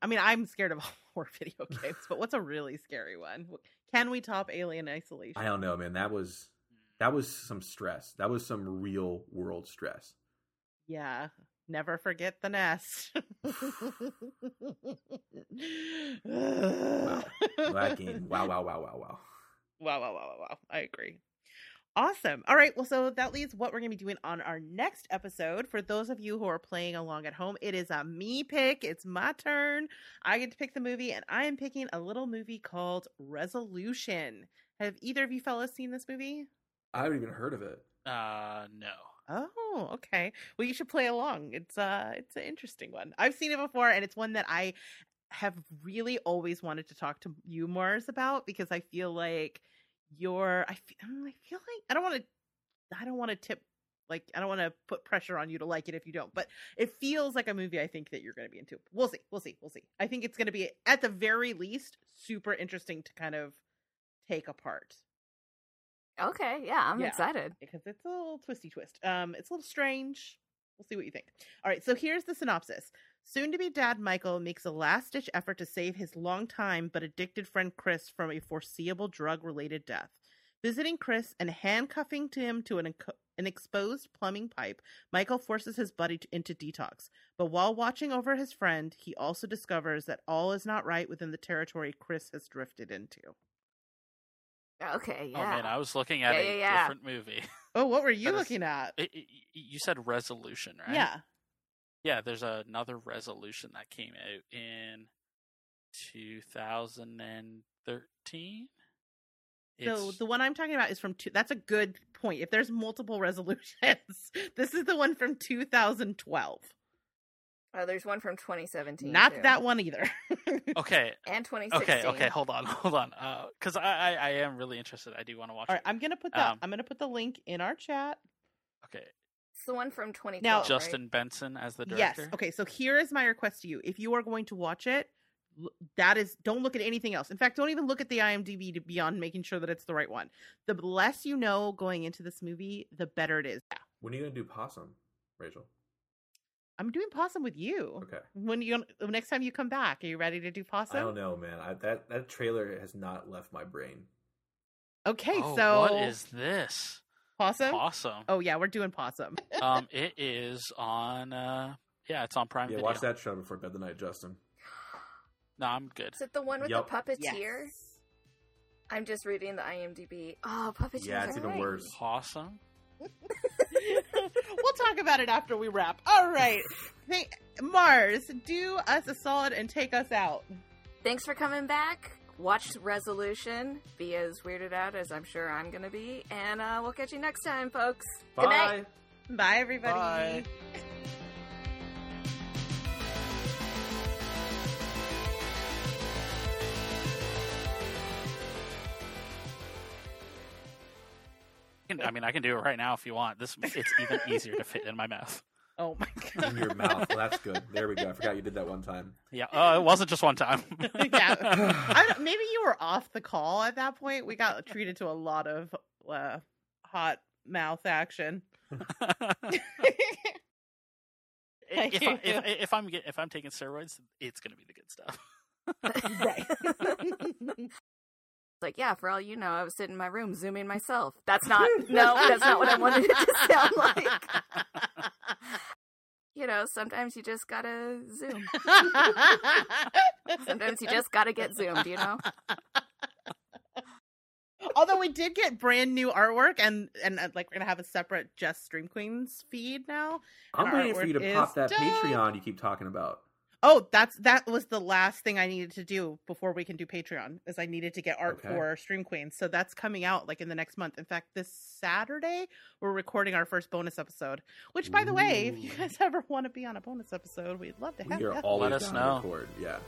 I mean, I'm scared of horror video games, but what's a really scary one? Can we top Alien Isolation? I don't know, man. That was that was some stress. That was some real world stress. Yeah, never forget the nest. Wow. That game. Wow, wow, wow, wow, wow. Wow, wow, wow, wow, wow. I agree. Awesome. All right. Well, so that leads what we're going to be doing on our next episode. For those of you who are playing along at home, it is a me pick. It's my turn. I get to pick the movie, and I am picking a little movie called Resolution. Have either of you fellas seen this movie? I haven't even heard of it. Uh, no. Oh, okay. Well, you should play along. It's uh it's an interesting one. I've seen it before and it's one that I have really always wanted to talk to you Marrs about because I feel like you're I feel, I feel like I don't want to I don't want to tip like I don't want to put pressure on you to like it if you don't, but it feels like a movie I think that you're going to be into. We'll see. We'll see. We'll see. I think it's going to be at the very least super interesting to kind of take apart Okay, yeah, I'm Yeah. excited. because it's a little twisty twist. Um, it's a little strange. We'll see what you think. All right, so here's the synopsis. Soon to be dad Michael makes a last ditch effort to save his long-time but addicted friend Chris from a foreseeable drug related death. Visiting Chris and handcuffing him to an, an exposed plumbing pipe, Michael forces his buddy to, into detox. But while watching over his friend, he also discovers that all is not right within the territory Chris has drifted into. Okay, yeah. Oh man, I was looking at Yeah, a yeah, yeah. different movie. Oh, what were you That is- looking at? It, it- you said resolution, right? Yeah. Yeah, there's another resolution that came out in 2013. So the one I'm talking about is from two. That's a good point. If there's multiple resolutions, this is the one from 2012. Oh, there's one from 2017. Not too. that one either. okay, And 2016. okay, okay. Hold on, hold on. Because I, I, I am really interested. I do want to watch All right, it. I'm gonna put that. Um, I'm gonna put the link in our chat. Okay, It's the one from 2012. Now- right? Justin Benson as the director. Yes. Okay. So here is my request to you. If you are going to watch it, that is don't look at anything else. In fact, don't even look at the IMDb to beyond making sure that it's the right one. The less you know going into this movie, the better it is. Yeah. When are you gonna do Possum, Rachel? I'm doing possum with you. Okay. When you next time you come back, are you ready to do possum? I don't know, man. I, that that trailer has not left my brain. Okay, Oh, so what is this? possum? Possum. Oh yeah, we're doing possum. um, it is on. uh Yeah, it's on Prime Yeah, Video. watch that show before bed tonight, Justin. No, I'm good. Is it the one with Yup. the puppeteer? I'm just reading the IMDb. Oh, puppeteer. Yeah, it's even worse. Awesome. We'll talk about it after we wrap. All right. Hey, Marrs, do us a solid and take us out. Thanks for coming back. Watch Resolution. Be as weirded out as I'm sure I'm going to be. And uh, we'll catch you next time, folks. Good night. Bye. Bye, everybody. Bye. I mean, I can do it right now if you want. This it's even easier to fit in my mouth. Oh my god! In your mouth. Well, that's good. There we go. I forgot you did that one time. Yeah, uh, it wasn't just one time. yeah. I don't- maybe you were off the call at that point. We got treated to a lot of uh, hot mouth action. if, I, if, if I'm if I'm taking steroids, it's gonna be the good stuff. right. It's like, yeah, for all you know, I was sitting in my room zooming myself. That's not, no, that's not what I wanted it to sound like. You know, sometimes you just gotta zoom. Sometimes you just gotta get zoomed, you know? Although we did get brand new artwork and and uh, like we're gonna have a separate just Stream Queens feed now. I'm waiting for you to pop that dope. Patreon you keep talking about. Oh, that's that was the last thing I needed to do before we can do Patreon. Is I needed to get art Okay. for Stream Queens. So that's coming out like in the next month. In fact, this Saturday we're recording our first bonus episode. Which, by the way, if you guys ever want to be on a bonus episode, we'd love to have you. always Let us know. record. Yeah.